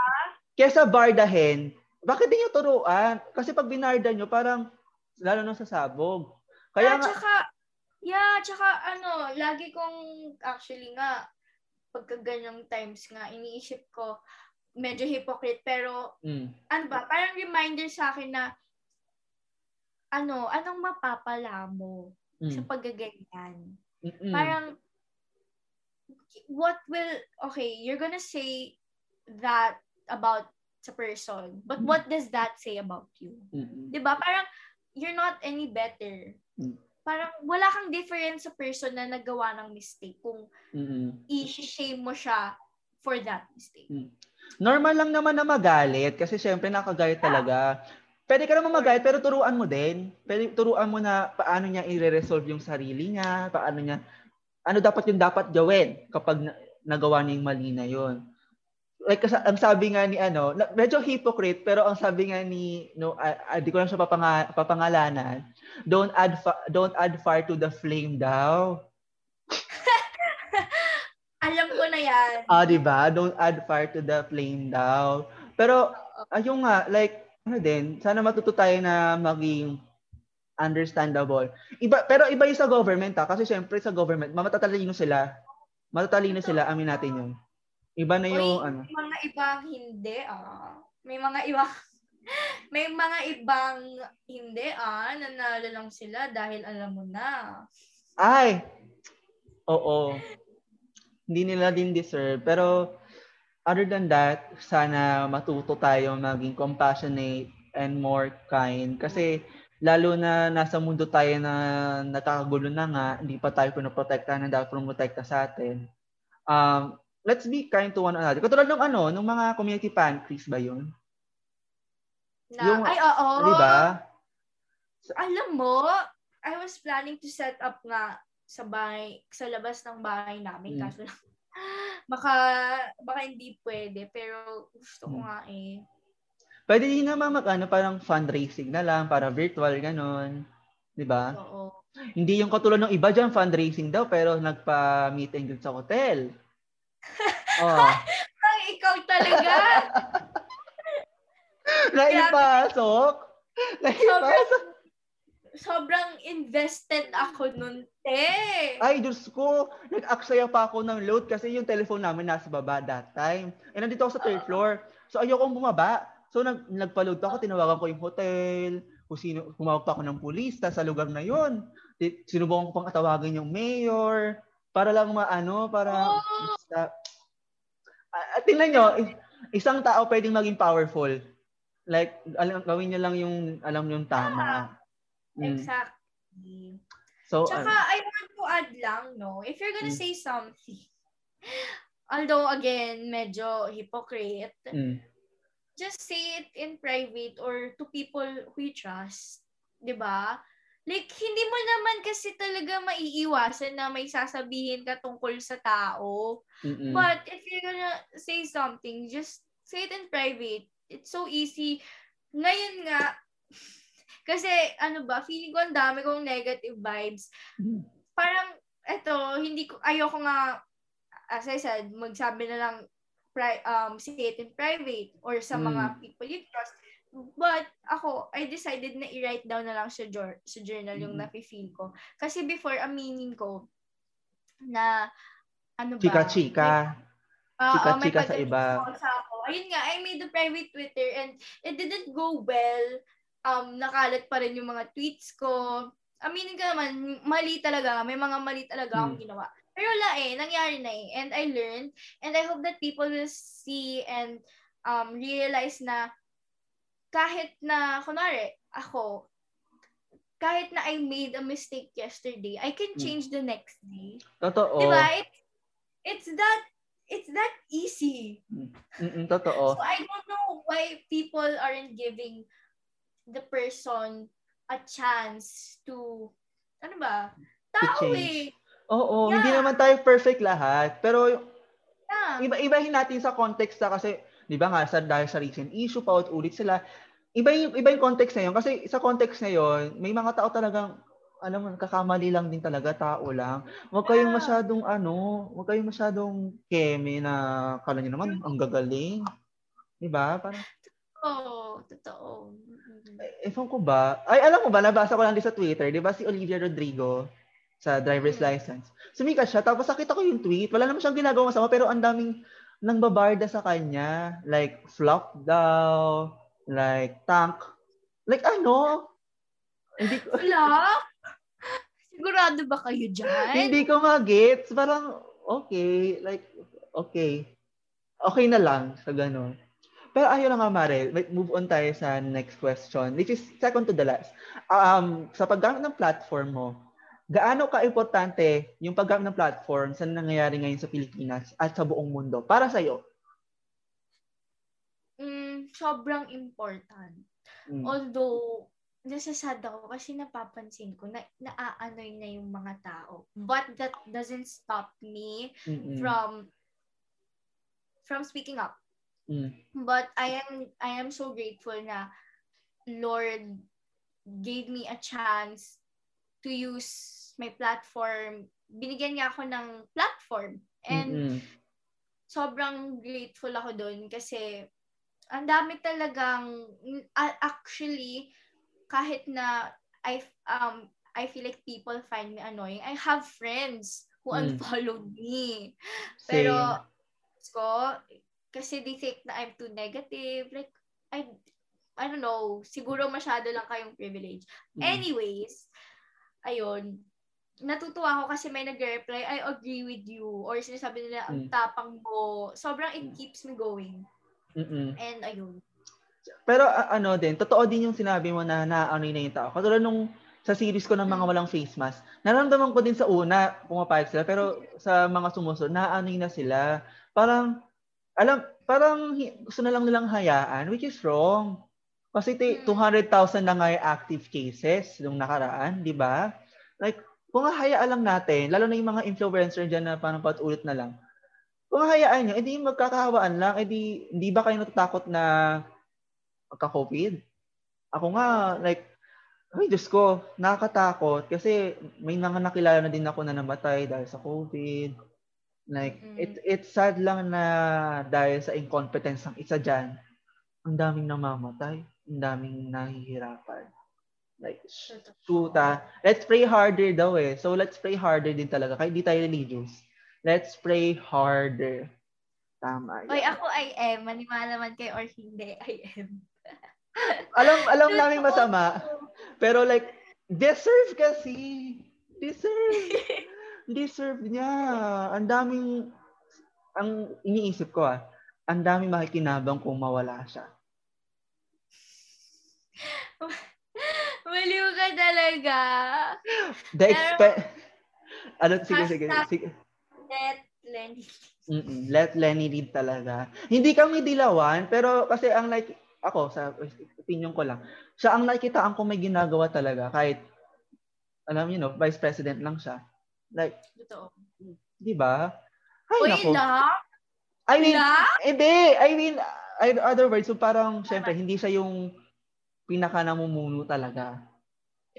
kesa bardahin, bakit din yung turuan? Kasi pag binarda nyo, parang, lalo na sa sabog. Kaya Kaya nga, tsaka, yeah, tsaka ano, lagi kong, actually nga, pagka ganyang times nga, iniisip ko, medyo hypocrite, pero, mm, ano ba, parang reminder sa akin na, ano, anong mapapala mo sa mm, paggaganyan? mm, Parang, what will, okay, you're gonna say that about sa person, but Mm. what does that say about you? mm, 'Di ba? Parang you're not any better. Mm. Parang wala kang difference sa person na nagawa ng mistake kung mm. i-shame mo siya for that mistake. Normal lang naman na magalit kasi syempre nakagalit talaga. Pwede ka naman magalit pero turuan mo din. Pwede turuan mo na paano niya i-resolve yung sarili niya, paano niya ano dapat yung dapat gawin kapag na- nagawa niya yung mali na yun. like ang sabi nga ni ano, medyo hypocrite pero ang sabi nga ni no di ko lang siya papanga, papangalanan, don't add fa- don't add fire to the flame daw. Alam ko na yan. Ah, di ba? Don't add fire to the flame daw. Pero ayun nga, like ano din, sana matuto tayo na maging understandable. Iba pero iba yung sa government ha, kasi syempre sa government, matatalino sila. Matatalino sila, amin natin yun. Iba na yung Uy, ano. may mga ibang hindi ah. May mga ibang may mga ibang hindi ah, nanalo lang sila dahil alam mo na. Ay! Oo. Hindi nila din deserve. Pero, other than that, sana matuto tayo maging compassionate and more kind. Kasi, lalo na nasa mundo tayo na nakakagulo na nga, hindi pa tayo pinoprotekta na dapat promotekta sa atin. Um, let's be kind to one another. Katulad ng ano, ng mga community pantries ba yun? Na, Yung- ay, oo. Di ba? Alam mo, I was planning to set up nga sa bahay, sa labas ng bahay namin. Mm. Kaso lang, baka, baka hindi pwede. Pero gusto ko Mm. nga eh. Pwede din naman mag, ano, parang fundraising na lang, para virtual, ganon. Di ba? Oo. Hindi yung katulad ng iba dyan, fundraising daw, pero nagpa-meet and greet sa hotel. Oh. Ay, ikaw talaga. Naipasok. Naipasok. Sobrang invested ako nun, te. Ay, Diyos ko. Nag-aksaya pa ako ng load kasi yung telephone namin nasa baba that time. Eh, nandito ako sa third floor. So, ayokong bumaba. So, nag nagpa-load ako. Tinawagan ko yung hotel. Kung sino, kumawag pa ako ng pulis ta sa lugar na yon. Sinubukan ko pang atawagan yung mayor. Para lang maano, para... Oh. Sa, Ah, tingnan nyo, is- isang tao pwedeng maging powerful. Like, alam, gawin niya lang yung alam yung tama. Mm. Exactly. So, Tsaka, ano, I want to add lang, no, if you're gonna Mm. say something, although, again, medyo hypocrite, mm, just say it in private or to people who you trust. 'di ba? Like, hindi mo naman kasi talaga maiiwasan na may sasabihin ka tungkol sa tao. mm-mm. But if you're gonna say something, just say it in private. It's so easy. Ngayon nga, kasi ano ba, feeling ko ang dami kong negative vibes. Mhm. Parang, eto, hindi ko, ayoko nga, as I said, magsabi na lang, pri, um, say it in private or sa Mm. mga people you trust. But ako, I decided na i-write down na lang sa, jour- sa journal yung Mm. nafe-feel ko. Kasi before, aminin ko na ano ba? Chika-chika. Ah, Chika-chika sa iba. pagka-chismosa ako. Ayun nga, I made a private Twitter and it didn't go well. Um, nakalat pa rin yung mga tweets ko. Aminin ka naman, mali talaga. May mga mali talaga akong Hmm. ginawa. Pero wala eh, nangyari na eh. And I learned. And I hope that people will see and um, realize na kahit na, kunwari, ako, kahit na I made a mistake yesterday, I can Hmm. change the next day. Totoo. Diba? It's, it's that it's that easy. Mm-mm, totoo. So I don't know why people aren't giving the person a chance to ano ba? Tao eh. Oo, hindi Yeah. naman tayo perfect lahat. Pero Yeah. iba-ibahin natin sa context na kasi, di ba nga, sa, dahil sa recent issue, paulit-ulit sila. Iba yung, iba yung context na yun. Kasi sa context na yun, may mga tao talagang, alam mo, kakamali lang din talaga, tao lang. Huwag kayong Yeah. masyadong, ano, huwag kayong masyadong keme na kala nyo naman, ang gagaling. Di ba? Parang, Oo, totoo. Eh, ewan ko ba? Ay, alam mo ba, nabasa ko lang din sa Twitter, di ba si Olivia Rodrigo sa driver's Mm. license. Sumikat siya, tapos nakita ko yung tweet. Wala naman siyang ginagawa masama, pero ang daming nang babarda sa kanya. Like, flop daw, like, tank. Like, ano? Hindi ko, Wala? Sigurado ba kayo dyan? hindi ko ma-gets. Parang, okay, like, okay. Okay na lang sa ganun. Pero ayaw na nga, Mare. Move on tayo sa next question, which is second to the last. Um, sa paggamit ng platform mo, gaano ka-importante yung paggamit ng platform sa nangyayari ngayon sa Pilipinas at sa buong mundo para sa'yo? Mm, sobrang important. Mm. Although, nasasad ako kasi napapansin ko na naaanoy na yung mga tao. But that doesn't stop me Mm-mm. from from speaking up. Mm. But I am I am so grateful na Lord gave me a chance to use my platform. Binigyan niya ako ng platform. And Mm-mm. sobrang grateful ako doon kasi ang dami talagang actually kahit na I um I feel like people find me annoying. I have friends who Mm. unfollowed me. Same. Pero ko kasi they think na I'm too negative. Like I I don't know, siguro masyado lang kayong privilege. Mm. Anyways, ayun, natutuwa ako kasi may nag-reply, I agree with you. Or sinasabi nila, ang Mm. tapang mo. Sobrang it Mm. keeps me going. Mm-mm. And ayun. Pero a- ano din, totoo din yung sinabi mo na naano na yung tao. Katulad nung sa series ko ng mga Mm. walang face mask, naramdaman ko din sa una, pumapayag sila, pero sa mga sumusunod, naano na sila. Parang, alam, parang gusto na lang nilang hayaan, which is wrong. Kasi t- Mm. 200,000 na nga yung active cases nung nakaraan, di ba? Like, kung hayaan lang natin, lalo na yung mga influencer dyan na parang patulit na lang, kung hayaan nyo, edi magkakahawaan lang, edi hindi ba kayo natatakot na magka-COVID? Ako nga, like, ay Diyos ko, nakakatakot kasi may mga nakilala na din ako na namatay dahil sa COVID. Like, Mm. it, it's sad lang na dahil sa incompetence ng isa dyan, ang daming namamatay, ang daming nahihirapan. Like, sh- shoot ah. Let's pray harder daw eh. So, let's pray harder din talaga. Kahit di tayo religious. Let's pray harder. Tama. Oy, yan. ako I am. Maniwala man kayo or hindi, I am. alam alam namin masama. Pero like, deserve kasi. Deserve. Deserve niya. Ang daming, ang iniisip ko ah, ang daming makikinabang kung mawala siya. Maliw ka talaga. The expe- ano, sige, sige, sige. Let Lenny. Mm-mm. Let Lenny lead talaga. Hindi kami dilawan, pero kasi ang like, ako, sa opinion ko lang, siya ang nakikitaan ko may ginagawa talaga kahit, alam you know, vice president lang siya. Like, Totoo. di ba? Ay, Uy, nako. la? I mean, La? hindi. I mean, in other words, so parang, syempre, hindi siya yung pinaka namumuno talaga.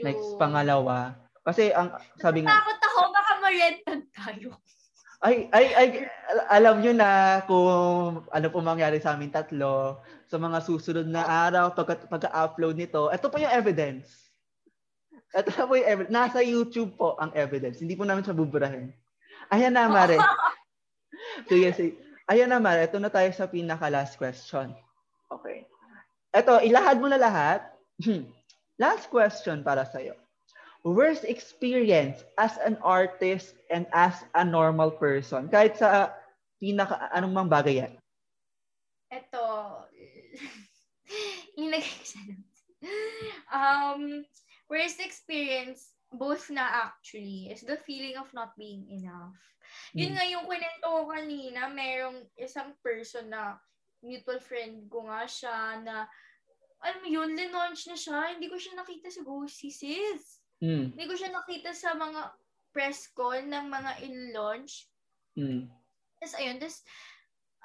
Next, True. pangalawa. Kasi, ang sabi nga, Takot ako, baka ma-rentan tayo. ay, ay, ay, alam nyo na kung ano po mangyari sa amin tatlo sa mga susunod na araw pag, pagka-upload nito. Ito po yung evidence. Ito na po yung evidence. Nasa YouTube po ang evidence. Hindi po namin siya buburahin. Ayan na, Mare. sige, sige. Ayan na, Mare. Ito na tayo sa pinaka-last question. Okay. Ito, ilahad mo na lahat. last question para sa'yo. Worst experience as an artist and as a normal person? Kahit sa pinaka, anong mang bagay yan. Ito. Sa notes. Um, worst experience, both na actually, is the feeling of not being enough. Yun Hmm. nga yung kwento ko kanina, merong isang person na mutual friend ko nga siya na alam mo yun, linaunch na siya. Hindi ko siya nakita sa Ghosty, sis. Mm. Hindi ko siya nakita sa mga press con ng mga in-launch. Mm. Tapos ayun, tapos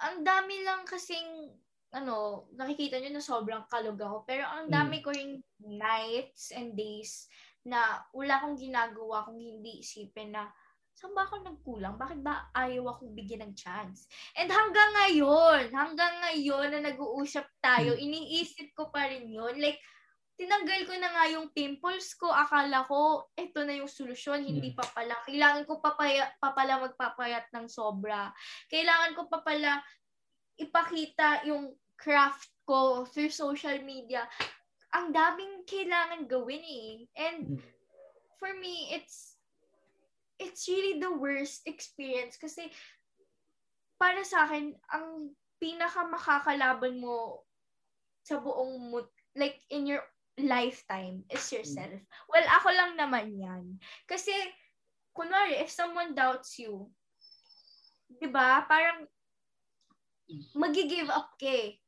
ang dami lang kasing ano, nakikita nyo na sobrang kalog ako. Pero ang Mm. dami ko ring nights and days na wala akong ginagawa kung hindi isipin na saan ba ako nagkulang? Bakit ba ayaw akong bigyan ng chance? And hanggang ngayon, hanggang ngayon na nag-uusap tayo, iniisip ko pa rin yun. Like, tinanggal ko na nga yung pimples ko. Akala ko, eto na yung solusyon. Hindi pa pala. Kailangan ko pa, paya, pa pala magpapayat ng sobra. Kailangan ko pa pala ipakita yung craft ko through social media. Ang daming kailangan gawin eh. And Mm. for me, it's it's really the worst experience kasi para sa akin, ang pinaka makakalaban mo sa buong like in your lifetime is yourself. Well, ako lang naman yan. Kasi, kunwari, if someone doubts you, di ba, parang magi-give up ka eh.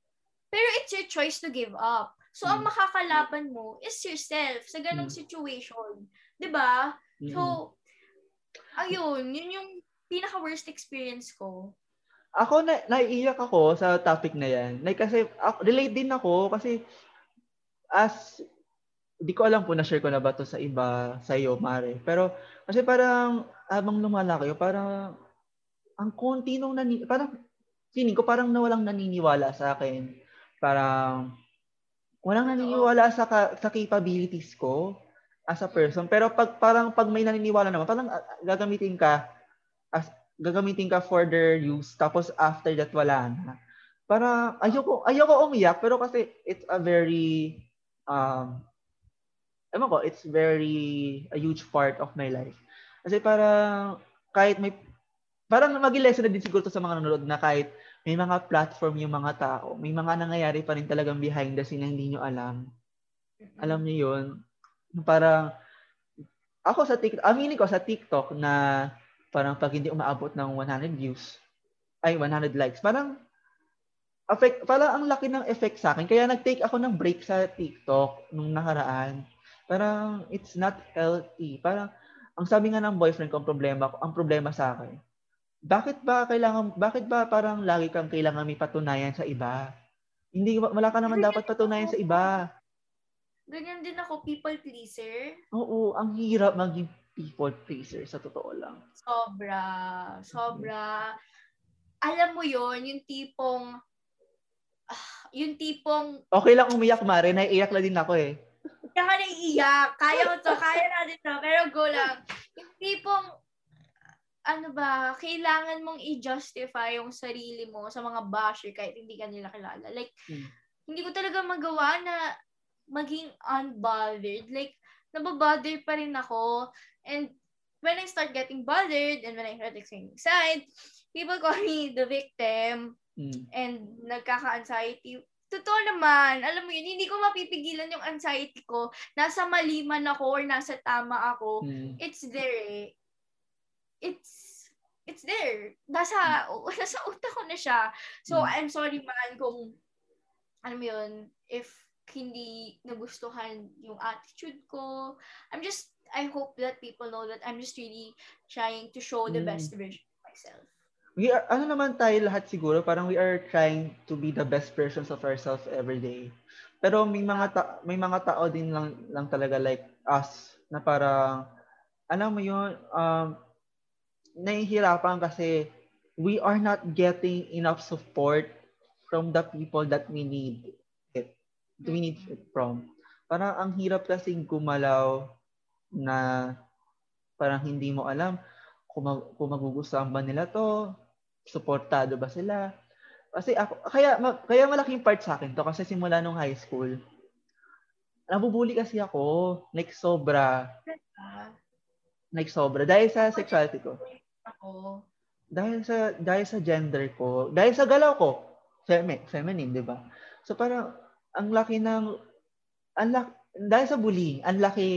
Pero it's your choice to give up. So, ang Mm. makakalaban mo is yourself sa ganong Mm. situation. Ba? Mm-mm. So, ayun, yun yung pinaka-worst experience ko. ako na naiiyak ako sa topic na yan. Like kasi ako, relate din ako kasi as di ko alam po na share ko na ba to sa iba sa iyo Mare. Pero kasi parang habang lumalaki parang ang konti nung nani, parang feeling ko parang nawalang naniniwala sa akin. Parang walang naniniwala sa ka, sa capabilities ko as a person. Pero pag parang pag may naniniwala naman, parang uh, gagamitin ka as gagamitin ka for their use tapos after that wala na. Para ayoko ayoko umiyak pero kasi it's a very um ewan ko, it's very a huge part of my life. Kasi parang kahit may parang maging lesson na din siguro to sa mga nanonood na kahit may mga platform yung mga tao, may mga nangyayari pa rin talagang behind the scene na hindi nyo alam. Alam niyo yun? Parang, ako sa TikTok, aminin ko sa TikTok na parang pag hindi umaabot ng 100 views, ay 100 likes, parang affect, parang ang laki ng effect sa akin. Kaya nag-take ako ng break sa TikTok nung nakaraan. Parang it's not healthy. Parang ang sabi nga ng boyfriend ko, ang problema ko, ang problema sa akin. Bakit ba kailangan bakit ba parang lagi kang kailangan may patunayan sa iba? Hindi wala ka naman dapat patunayan sa iba. Ganyan din ako, people pleaser. Oo, ang hirap maging people pleaser sa totoo lang. Sobra. Sobra. Alam mo yon yung tipong ah, yung tipong Okay lang umiyak, Mare. Naiiyak na din ako eh. kaya ka naiiyak. Kaya mo to. Kaya natin to. Pero go lang. Yung tipong ano ba, kailangan mong i-justify yung sarili mo sa mga basher kahit hindi ka nila kilala. Like, Hmm. hindi ko talaga magawa na maging unbothered. Like, nababother pa rin ako. And when I start getting bothered and when I start getting excited, people call me the victim Mm. and nagkaka-anxiety. Totoo naman, alam mo yun, hindi ko mapipigilan yung anxiety ko. Nasa mali man ako or nasa tama ako. Mm. It's there eh. It's, it's there. Nasa, nasa utak ko na siya. So, Mm. I'm sorry man kung, mo yun, if hindi nagustuhan yung attitude ko. I'm just, I hope that people know that I'm just really trying to show the Mm. best version of myself. We are, ano naman tayo lahat siguro, parang we are trying to be the best versions of ourselves every day. Pero may mga ta- may mga tao din lang lang talaga like us na parang alam mo yun, um, nahihirapan kasi we are not getting enough support from the people that we need it. We need it from. Parang ang hirap kasing gumalaw na parang hindi mo alam kung, mag, kung magugustuhan ba nila to, suportado ba sila. Kasi ako, kaya, ma- kaya malaking part sa akin to kasi simula nung high school, nabubuli kasi ako, like sobra, Ah, like sobra, dahil sa sexuality ko. Ako. dahil sa dahil sa gender ko, dahil sa galaw ko, femi, feminine, 'di ba? So parang ang laki ng ang laki, dahil sa bullying, ang laki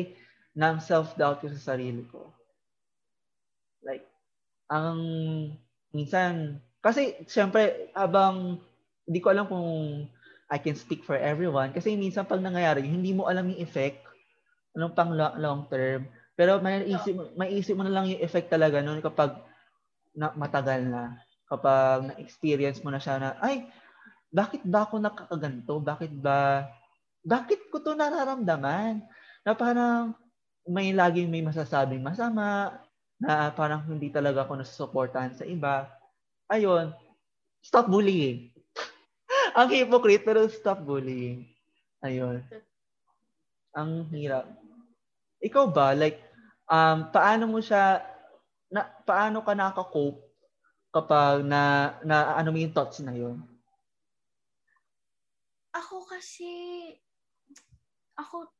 ng self-doubt ko sa sarili ko. Like ang minsan kasi syempre habang hindi ko alam kung I can speak for everyone kasi minsan pag nangyayari, hindi mo alam yung effect anong pang lo- long term. Pero may isip, may isip mo na lang yung effect talaga noon kapag na, matagal na. Kapag na-experience mo na siya na, ay, bakit ba ako nakakaganto? Bakit ba, bakit ko to nararamdaman? Na parang may laging may masasabing masama, na parang hindi talaga ako nasusuportahan sa iba. Ayun, stop bullying. Ang hypocrite, pero stop bullying. Ayun. Ang hirap. Ikaw ba, like, um, paano mo siya, na, paano ka nakaka-cope kapag na, na ano mo yung thoughts na yun? Ako kasi, ako,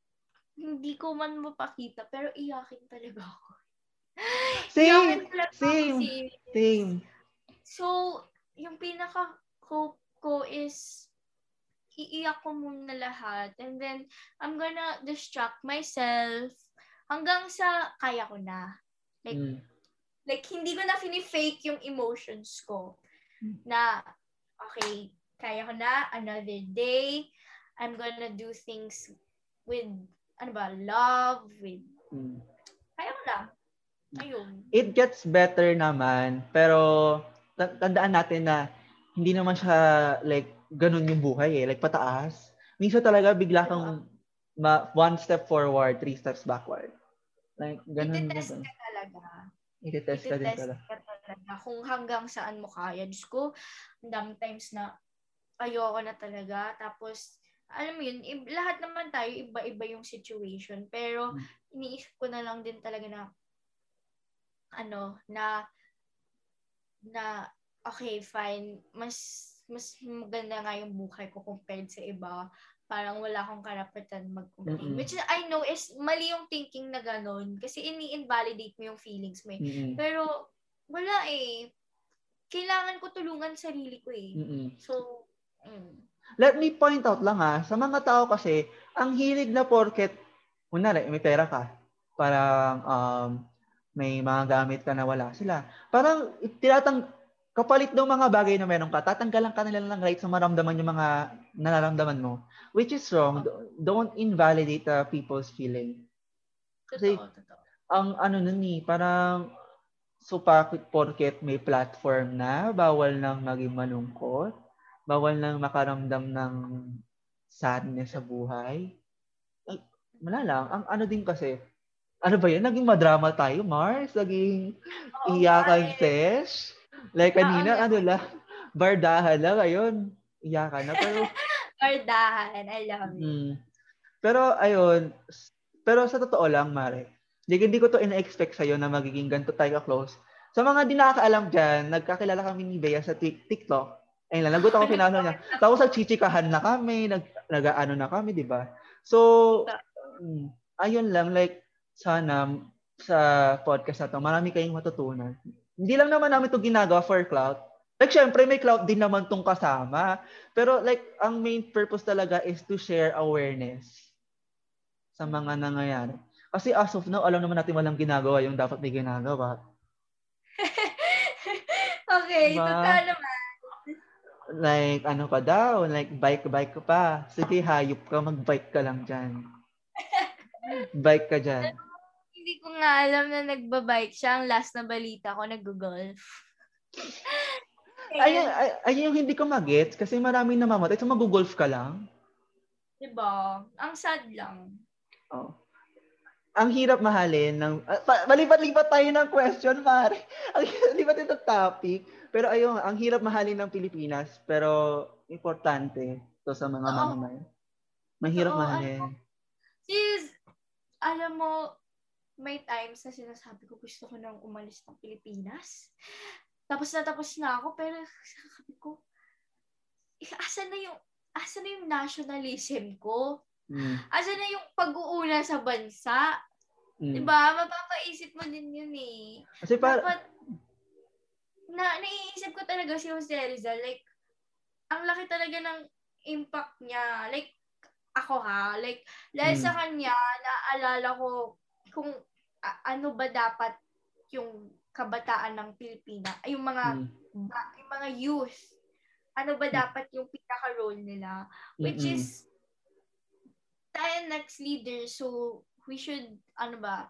hindi ko man mapakita, pero iyakin talaga ako. Same! Talaga ako, Same! serious. Same. So, yung pinaka-hope ko is, iiyak ko muna lahat. And then, I'm gonna distract myself hanggang sa kaya ko na. Like, Mm. like hindi ko na fini-fake yung emotions ko. Hmm. Na, okay, kaya ko na, another day, I'm gonna do things with, ano ba, love, with, Mm. kaya ko na. Ayun. It gets better naman, pero ta- tandaan natin na hindi naman siya like ganun yung buhay eh, like pataas. Minsan talaga bigla kang ma- one step forward, three steps backward. Like ganun Itetest ka talaga. Itetest ka din talaga. ka talaga kung hanggang saan mo kaya. Diyos ko, ang daming times na ayoko na talaga. Tapos, alam mo yun, lahat naman tayo, iba-iba yung situation. Pero, Hmm. iniisip ko na lang din talaga na, ano, na, na, okay, fine, mas, mas maganda nga yung buhay ko compared sa iba. Parang wala akong karapatan mag-complain. Mm-mm. Which I know is mali yung thinking na ganun. Kasi ini-invalidate mo yung feelings mo eh. Mm-mm. Pero, wala eh. Kailangan ko tulungan sarili ko eh. Mm-mm. So, mm. Let me point out lang ha, sa mga tao kasi, ang hilig na porket, kunwari, may pera ka, parang um, may mga gamit ka na wala sila. Parang tinatang, kapalit ng mga bagay na meron ka, tatanggalan ka nila ng rights na maramdaman yung mga nararamdaman mo. Which is wrong. Don't invalidate uh, people's feeling. Kasi- Totoo, totoo. Ang ano nun eh, parang so bakit porket may platform na, bawal nang maging malungkot, bawal nang makaramdam ng sadness sa buhay. Ay, wala lang. Ang ano din kasi, ano ba yun? Naging madrama tayo, Mars. Naging Oo, iyakan sesh. Like kanina, ano lang, bardahan lang. Ngayon, iyakan na. Pero, Bardahan. I love it. Mm. Pero ayun, pero sa totoo lang, Mare, hindi, hindi ko to ina-expect sa'yo na magiging ganito tayo ka-close. Sa mga di nakakaalam dyan, nagkakilala kami ni Bea sa Tik- TikTok. Ayun lang, nagot ako pinasa niya. Tapos nagchichikahan na kami, nag, nag-ano na kami, di ba? So, mm, ayun lang, like, sana sa podcast na to, marami kayong matutunan. Hindi lang naman namin to ginagawa for clout. Like, syempre, may clout din naman tong kasama. Pero, like, ang main purpose talaga is to share awareness sa mga nangyayari. Kasi as of now, alam naman natin walang ginagawa yung dapat may ginagawa. okay, Diba? totoo naman. Like, ano ka daw? Like, bike-bike pa. Sige, hayop ka, mag-bike ka lang dyan. Bike ka dyan. Hindi ko nga alam na nagbabike siya. Ang last na balita ko, nag-golf. Ayun, ay, ayun yung hindi ko magets kasi maraming namamatay. So, mag-golf ka lang. Diba? Ang sad lang. Oh. Ang hirap mahalin ng... ah, pa- Malipat-lipat tayo ng question, pare. Ang lipat ito topic. Pero ayun, ang hirap mahalin ng Pilipinas. Pero importante to sa mga mamamayan. Mahirap Oo, mahalin. Sis, alam mo, may times na sinasabi ko gusto ko nang umalis ng Pilipinas. Tapos na tapos na ako, pero sabi ko, "Eh, asan na yung, asan na yung nationalism ko? Mm. Asan na yung pag-uuna sa bansa? Mm. Diba? Mapapaisip mo din yun eh. Kasi para... Dapat, na, naiisip ko talaga si Jose Rizal, like, ang laki talaga ng impact niya. Like, ako ha, like, dahil Mm. sa kanya, naaalala ko kung a- ano ba dapat yung kabataan ng Pilipina, ay yung mga, Mm. ba- yung mga youth, ano ba dapat yung pinaka-role nila, which Mm-mm. is, tayo next leader, so, we should, ano ba,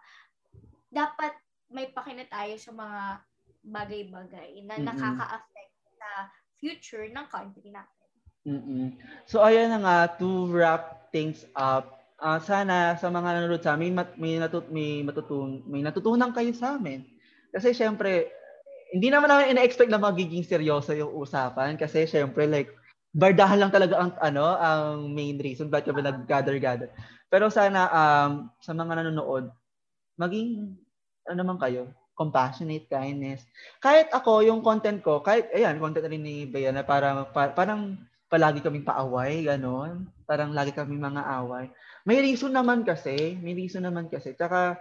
dapat may pakina tayo sa mga bagay-bagay na Mm-mm. nakaka-affect sa future ng country natin. Mm-mm. So ayan na nga to wrap things up. ah, sana sa mga nanonood sa amin mat, may natut may matutun may natutunan kayo sa amin. Kasi syempre hindi naman namin ina-expect na magiging seryoso yung usapan kasi syempre like bardahan lang talaga ang ano ang main reason bakit kami nag-gather-gather. Pero sana um, sa mga nanonood maging ano naman kayo compassionate, kindness. Kahit ako, yung content ko, kahit, ayan, content rin ni Bea na parang, pa- parang palagi kaming paaway, ganon. Parang lagi kaming mga away. May reason naman kasi, may reason naman kasi. Tsaka,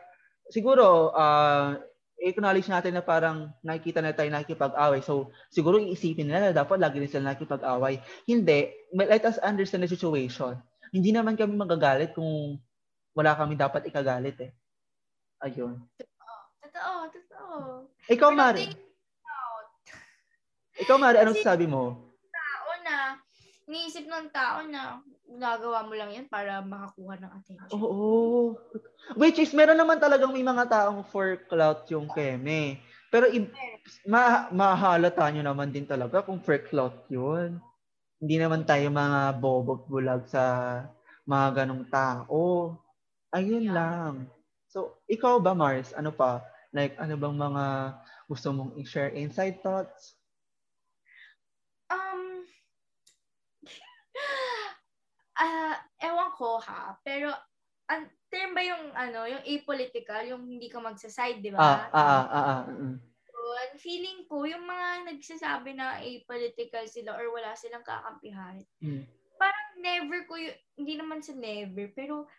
siguro, uh, acknowledge natin na parang nakikita na tayo nakikipag-away. So, siguro iisipin nila na dapat lagi rin sila nakikipag-away. Hindi. Let us understand the situation. Hindi naman kami magagalit kung wala kami dapat ikagalit eh. Ayun. Totoo, totoo. Ikaw, Mari. Ikaw, Mari, anong sabi mo? Iniisip ng tao na nagawa mo lang yan para makakuha ng attention. Oo. Which is, meron naman talagang may mga taong for clout yung keme. Pero i- ma mahalata nyo naman din talaga kung fake cloth yun. Hindi naman tayo mga bobot bulag sa mga ganong tao. Ayun Yeah. lang. So, ikaw ba, Mars? Ano pa? Like, ano bang mga gusto mong i-share inside thoughts? Um, ah, ewan ko ha, pero ang term ba yung ano, yung apolitical, yung hindi ka magsa-side, di ba? Ah, ah, ah, ah, mm. Yun, feeling ko, yung mga nagsasabi na apolitical sila or wala silang kakampihan, Mm. parang never ko yun, hindi naman sa never, pero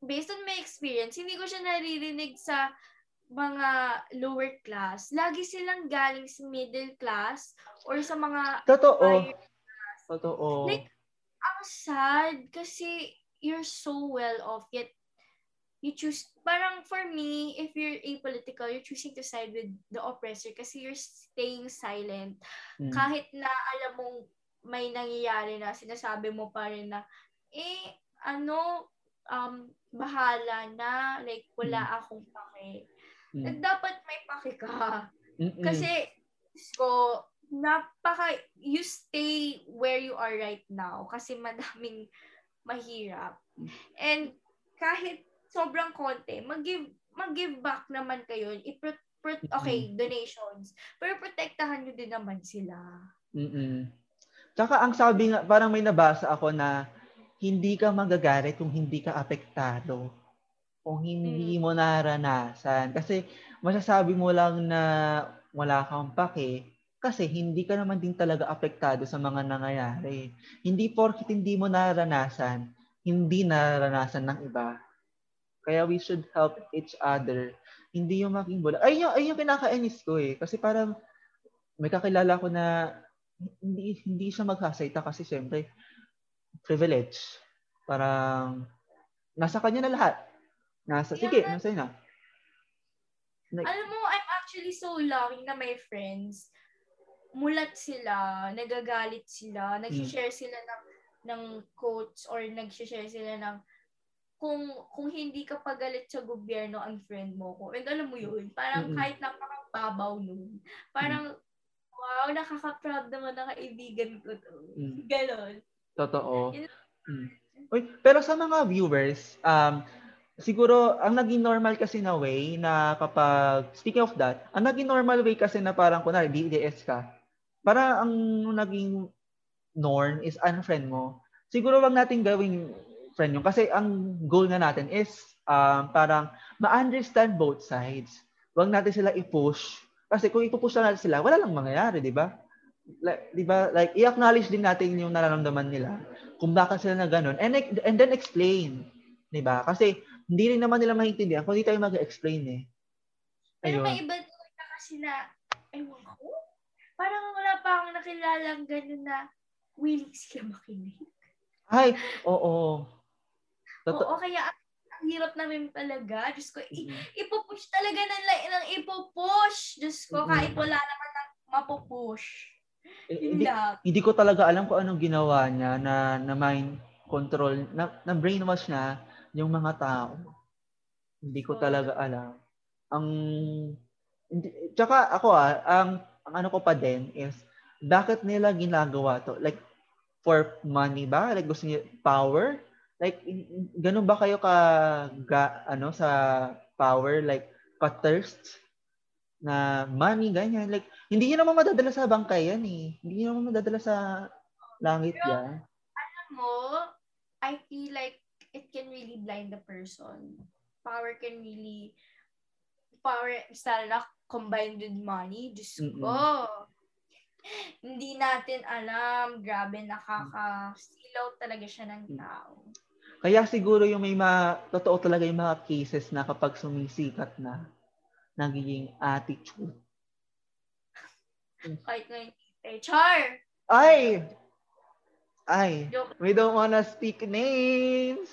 based on my experience, hindi ko siya naririnig sa mga lower class. Lagi silang galing sa middle class or sa mga Totoo. Totoo. Like, ang sad kasi you're so well off yet you choose parang for me if you're apolitical you're choosing to side with the oppressor kasi you're staying silent Mm. kahit na alam mong may nangyayari na sinasabi mo pa rin na eh ano um bahala na like wala akong pake Mm. Dapat may pake ka Mm-mm. kasi, ko, napaka, you stay where you are right now kasi madaming mahirap. And kahit sobrang konti, mag-give, mag-give back naman kayo. I-pro, pro- okay, donations. Pero protektahan nyo din naman sila. Mm-mm. Tsaka ang sabi nga, parang may nabasa ako na hindi ka magagalit kung hindi ka apektado. Kung hindi mo naranasan. Kasi masasabi mo lang na wala kang pake kasi hindi ka naman din talaga apektado sa mga nangyayari. Hindi porkit hindi mo naranasan, hindi naranasan ng iba. Kaya we should help each other. Hindi yung making bula. Ay, yung, ay yung kinakainis ko eh. Kasi parang may kakilala ko na hindi hindi siya magsasalita kasi syempre privilege. Parang nasa kanya na lahat. Nasa Yeah. sige, nasa na. Like, Alam mo, I'm actually so lucky na may friends. Mulat sila, nagagalit sila, nag-share sila ng, ng quotes or nag-share sila ng kung kung hindi ka pagalit sa gobyerno, ang friend mo ko. And alam mo yun, parang kahit napakababaw nun, parang, wow, nakaka-proud naman na kaibigan ko to. Mm. Ganon. totoo. Yun- Mm. Uy, pero sa mga viewers, um, siguro ang naging normal kasi na way na kapag, speaking of that, ang naging normal way kasi na parang kunwari DDS ka, para ang naging norm is unfriend mo. Siguro wag natin gawing friend yun. Kasi ang goal na natin is um, parang ma-understand both sides. Wag natin sila i-push. Kasi kung ipupush na natin sila, wala lang mangyayari, di ba? Like, di ba? Like, i-acknowledge din natin yung nararamdaman nila kung bakit sila na ganun. And, and then explain. Di ba? Kasi hindi rin naman nila maintindihan kung hindi tayo mag-explain eh. Pero Ayun. may iba talaga kasi na, ewan ko, parang wala pa akong nakilalang gano'n na willing sila makinig. Ay, oo. Toto- Oo, kaya ang, hirap namin talaga. Diyos ko, i- ipupush talaga ng, ng ipupush. Diyos ko, kahit wala naman ng mapupush. Eh, hindi, hindi ko talaga alam kung anong ginawa niya na, na mind control, na, na brainwash niya yung mga tao. Hindi ko talaga alam. Ang, hindi, tsaka ako ah, ang, ang ano ko pa din is, bakit nila ginagawa to? Like, for money ba? Like, gusto niya power? Like, ganun ba kayo ka, ga, ano, sa power? Like, ka-thirst? Na money, ganyan. Like, hindi niya naman madadala sa bangkay yan eh. Hindi niya naman madadala sa langit Pero- yan. Alam mo, I feel like it can really blind the person. Power can really, power, sana na combined with money. Diyos Mm-mm. ko. Hindi natin alam. Grabe, nakaka-silaw talaga siya ng Mm. tao. Kaya siguro yung may mga, totoo talaga yung mga cases na kapag sumisikat na, nagiging attitude. Kahit ngayon, Char! Ay! Ay! Joke. We don't wanna speak names!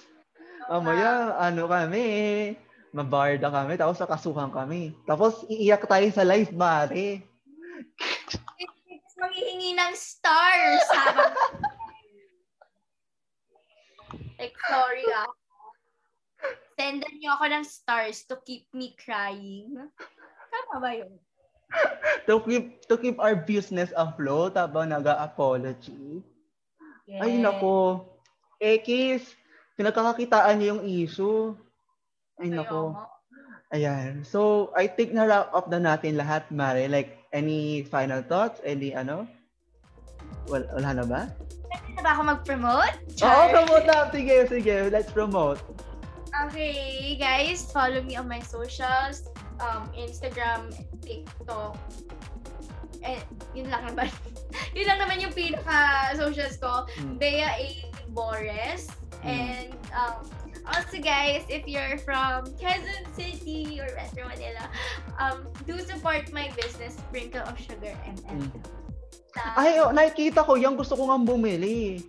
Mamaya, ano kami, mabarda kami, tapos nakasuhan kami. Tapos iiyak tayo sa live, mare. Manghihingi ng stars habang like, sorry ah. Sendan niyo ako ng stars to keep me crying. Tama ba yun? to keep to keep our business afloat habang nag-apology. Yes. Ay, nako. Ekis, pinagkakakitaan niyo yung issue. Ay, nako. Ayan. So, I think na-wrap up na natin lahat, Mare. Like, any final thoughts? Any, ano? Wala, wala na ba? Pwede na ba ako mag-promote? Oo, Char. promote na. Sige, sige. Let's promote. Okay, guys, follow me on my socials. Um, Instagram, TikTok. Eh, yun lang naman. yun lang naman yung pinaka-socials ko. Mm. Bea A. Bores. And um, also guys, if you're from Quezon City or Metro Manila, um, do support my business, Sprinkle of Sugar ML. Mm. Ay, oh, nakikita ko yan. Gusto ko nga bumili.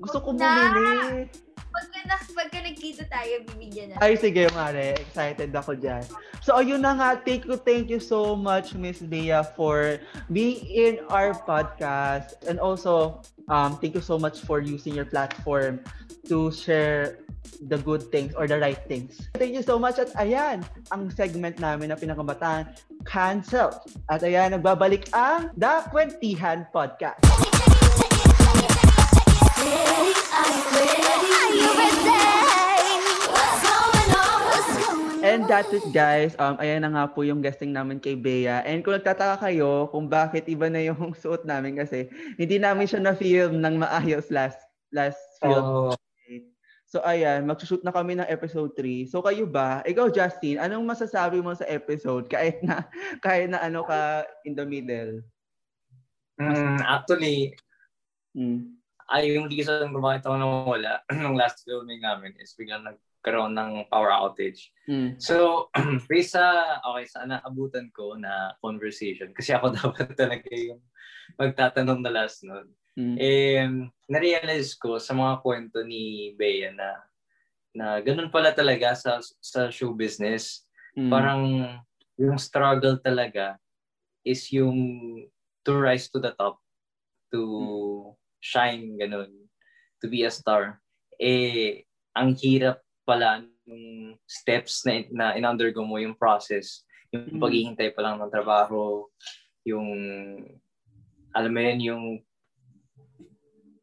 Gusto ko bumili. Pagka, na, pagka nagkita tayo, bibigyan na. Ay, sige, Mare. Excited ako dyan. So, ayun na nga. Thank you, thank you so much, Miss Bea, for being in our podcast. And also, um, thank you so much for using your platform to share the good things or the right things. Thank you so much. At ayan, ang segment namin na pinakabataan, Cancel. At ayan, nagbabalik ang The Kwentihan Podcast. And that's it guys. Um, ayan na nga po yung guesting namin kay Bea. And kung nagtataka kayo kung bakit iba na yung suot namin kasi hindi namin siya na-film ng maayos last last film. Oh, So ayan, magsushoot na kami ng episode 3. So kayo ba, ikaw Justin, anong masasabi mo sa episode kahit na kahit na ano ka in the middle? mm, actually, Mm. ay yung reason kung bakit ako nawala nung last filming namin is biglang nagkaroon ng power outage. Mm. So, based sa, okay, sa naabutan ko na conversation, kasi ako dapat talaga yung magtatanong na last nun. Mm. Eh, na-realize ko sa mga kwento ni Bea na na ganun pala talaga sa sa show business. Mm. Parang yung struggle talaga is yung to rise to the top, to shine, ganun, to be a star. Eh, ang hirap pala ng steps na, na in-undergo mo yung process, yung Mm. paghihintay pa lang ng trabaho, yung, alam mo yun, yung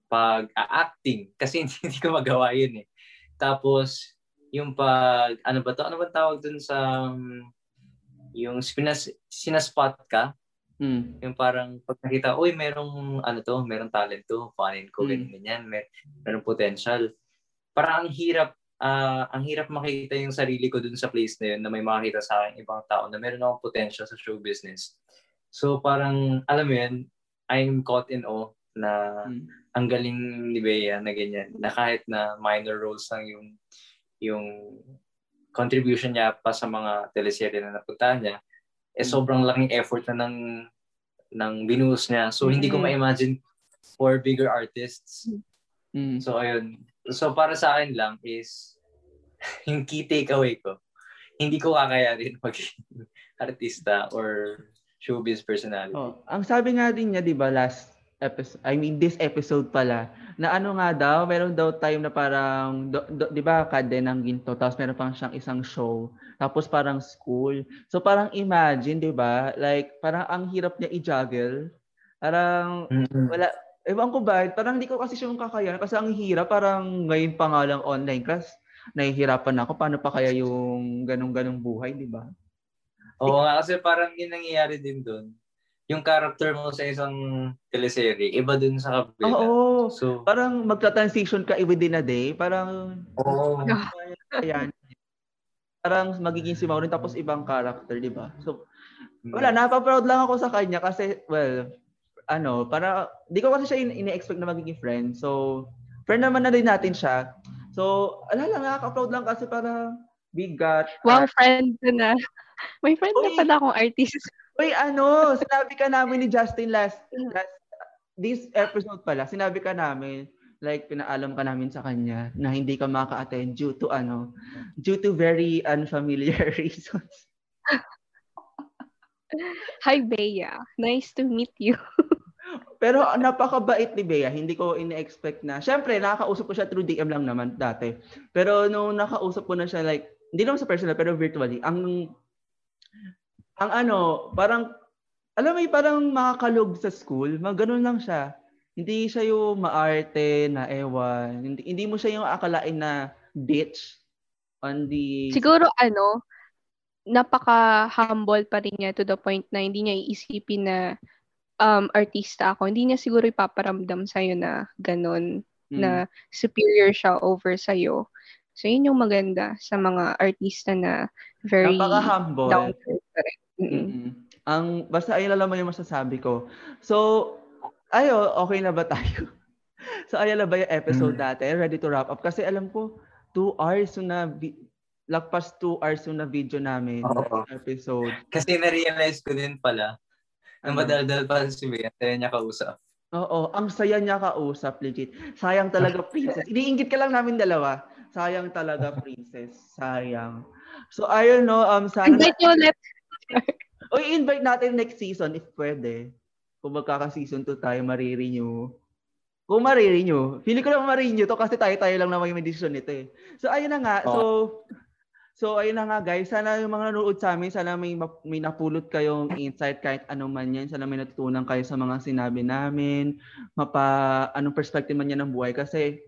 pag-acting, kasi hindi, hindi ko magawa yun eh. Tapos, yung pag, ano ba to? Ano ba tawag dun sa, um, yung sinas, sinaspot ka, Mm. yung parang pag nakita, uy, merong, ano to, merong talent to, fanin ko, Mm. ganyan, ganyan, mer merong potential. Parang ang hirap, ah, ang hirap makita yung sarili ko dun sa place na yun, na may makakita sa akin ibang tao na meron akong potential sa show business. So parang, alam mo yun, I'm caught in awe na Mm. Ang galing ni Bea na ganyan, na kahit na minor roles lang yung yung contribution niya pa sa mga teleserye na napuntahan niya, eh Mm. sobrang laking effort na ng ng binuhos niya. So hindi ko Mm. ma-imagine for bigger artists. Mm. So ayun. So para sa akin lang is yung key takeaway ko, hindi ko kakayanin maging artista or showbiz personality. Oh, ang sabi nga din niya, 'di ba, last episode, I mean this episode pala, na ano nga daw, meron daw time na parang do, do- 'di ba, kade ng ginto, tapos meron pang siyang isang show, tapos parang school. So parang imagine, 'di ba? Like parang ang hirap niya i-juggle. Parang Mm. wala Ewan ko ba, parang hindi ko kasi siya kakayanan kasi ang hirap, parang ngayon pa nga lang online class, nahihirapan ako, paano pa kaya yung ganong-ganong buhay, di ba? Oo nga, kasi parang yun nangyayari din doon. Yung character mo sa isang teleserye, iba dun sa kabila. Oo, So, parang magta-transition ka within a day, parang oo. Ayan. Parang magiging si Maureen tapos ibang character, di ba? So, wala, napaproud lang ako sa kanya kasi, well, ano, para, di ko kasi siya in- ini-expect na magiging friend. So, friend naman na din natin siya. So, ala lang, nakaka-proud lang kasi para bigat. Wow, friend na. May friend na Uy! pala akong artist. Uy, ano, sinabi ka namin ni Justin last, last, this episode pala, sinabi ka namin, like, pinaalam ka namin sa kanya na hindi ka maka-attend due to, ano, due to very unfamiliar reasons. Hi, Bea. Nice to meet you. Pero napakabait ni Bea. Hindi ko ini-expect na. Siyempre, nakakausap ko siya through DM lang naman dati. Pero nung nakausap ko na siya like, hindi naman sa personal, pero virtually, ang ang ano, parang, alam mo, parang makakalog sa school, ganun lang siya. Hindi siya yung maarte na ewan. Hindi, hindi mo siya yung akalain na bitch on the... Siguro ano, napaka-humble pa rin niya to the point na hindi niya iisipin na um, artista ako. Hindi niya siguro ipaparamdam sa'yo na ganun, Mm. na superior siya over sa'yo. So, yun yung maganda sa mga artista na very Napaka-humble. down to earth. Mm-mm. Mm-mm. Ang, basta ayun lang naman yung masasabi ko. So, ayo, okay na ba tayo? so, ayan na ba yung episode natin? Ready to wrap up? Kasi alam ko, two hours yung na, vi- lagpas two hours yung na video namin. Oo. Episode. Kasi na-realize ko din pala, na Ano? madaldal pa si Bea, kaya niya kausap. Oo, ang saya niya kausap, legit. Sayang talaga, princess. Iniingit ka lang namin dalawa. Sayang talaga, princess. Sayang. So, ayun, no, um, sana... Invite niyo ulit. O, invite natin next season, if pwede. Kung magkaka-season 2 tayo, marirenew. Kung marirenew. Feeling ko lang marirenew to kasi tayo-tayo lang naman yung decision nito eh. So, ayun na nga. So, so ayun na nga guys. Sana yung mga nanonood sa amin, sana may, may napulot kayong insight kahit ano man yan. Sana may natutunan kayo sa mga sinabi namin. Mapa, anong perspective man yan ng buhay. Kasi,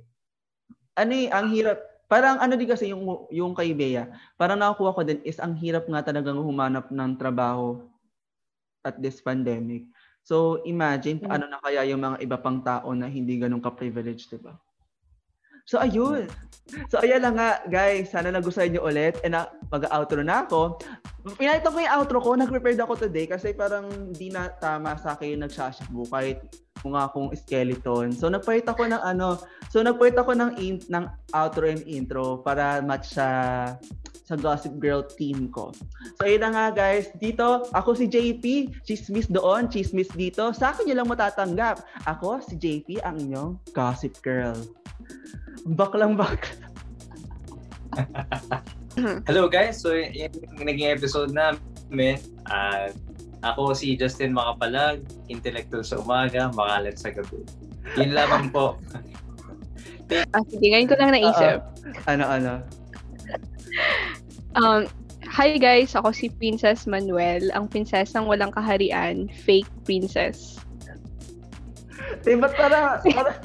ano eh, ang hirap. Parang ano din kasi yung, yung kay Bea, parang nakukuha ko din is ang hirap nga talagang humanap ng trabaho at this pandemic. So imagine paano na kaya yung mga iba pang tao na hindi ganun ka-privileged, di ba? So ayun. So ayan lang nga guys, sana nagustuhan niyo ulit and na, mag-outro na ako. Pinalitan ko yung outro ko, nag-prepared ako today kasi parang di na tama sa akin yung nagsashakbo kahit mukha akong skeleton. So nagpalit ako ng ano, so nagpalit ako ng in, ng outro and intro para match sa sa Gossip Girl team ko. So ayun na nga guys, dito ako si JP, chismis doon, chismis dito. Sa akin nyo lang matatanggap. Ako si JP, ang inyong Gossip Girl. Baklang bakla. Hello guys, so y- yan yung naging episode namin. At ako si Justin Makapalag, intellectual sa umaga, makalat sa gabi. Yun lamang po. Ah, sige, ngayon ko lang naisip. Ano ano? Um, hi guys, ako si Princess Manuel, ang prinsesang walang kaharian, fake princess. Eh, ba't parang, parang,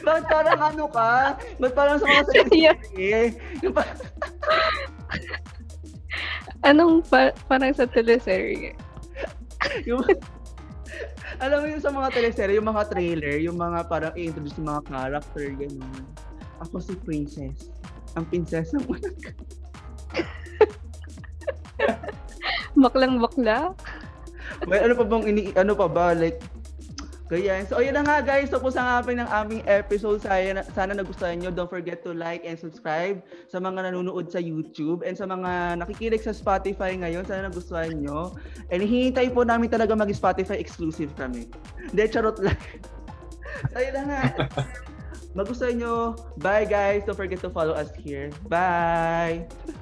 ba't parang ano ka? Ba't parang sa mga Yeah. eh? Yung pa- Anong pa- parang sa teleserye? yung, alam mo yung sa mga teleserye, yung mga trailer, yung mga parang i-introduce yung mga character, gano'n. Ako si Princess. Ang prinsesa mo. Baklang bakla? May ano pa bang ini ano pa ba like kaya so ayun na nga guys. Kung sa nga ng aming episode sana, sana nagustuhan nyo. Don't forget to like and subscribe sa mga nanonood sa YouTube and sa mga nakikinig sa Spotify ngayon. Sana nagustuhan nyo. And hihintay po namin talaga mag Spotify exclusive kami. Hindi charot lang. So ayun na nga. Magustuhan nyo. Bye guys. Don't forget to follow us here. Bye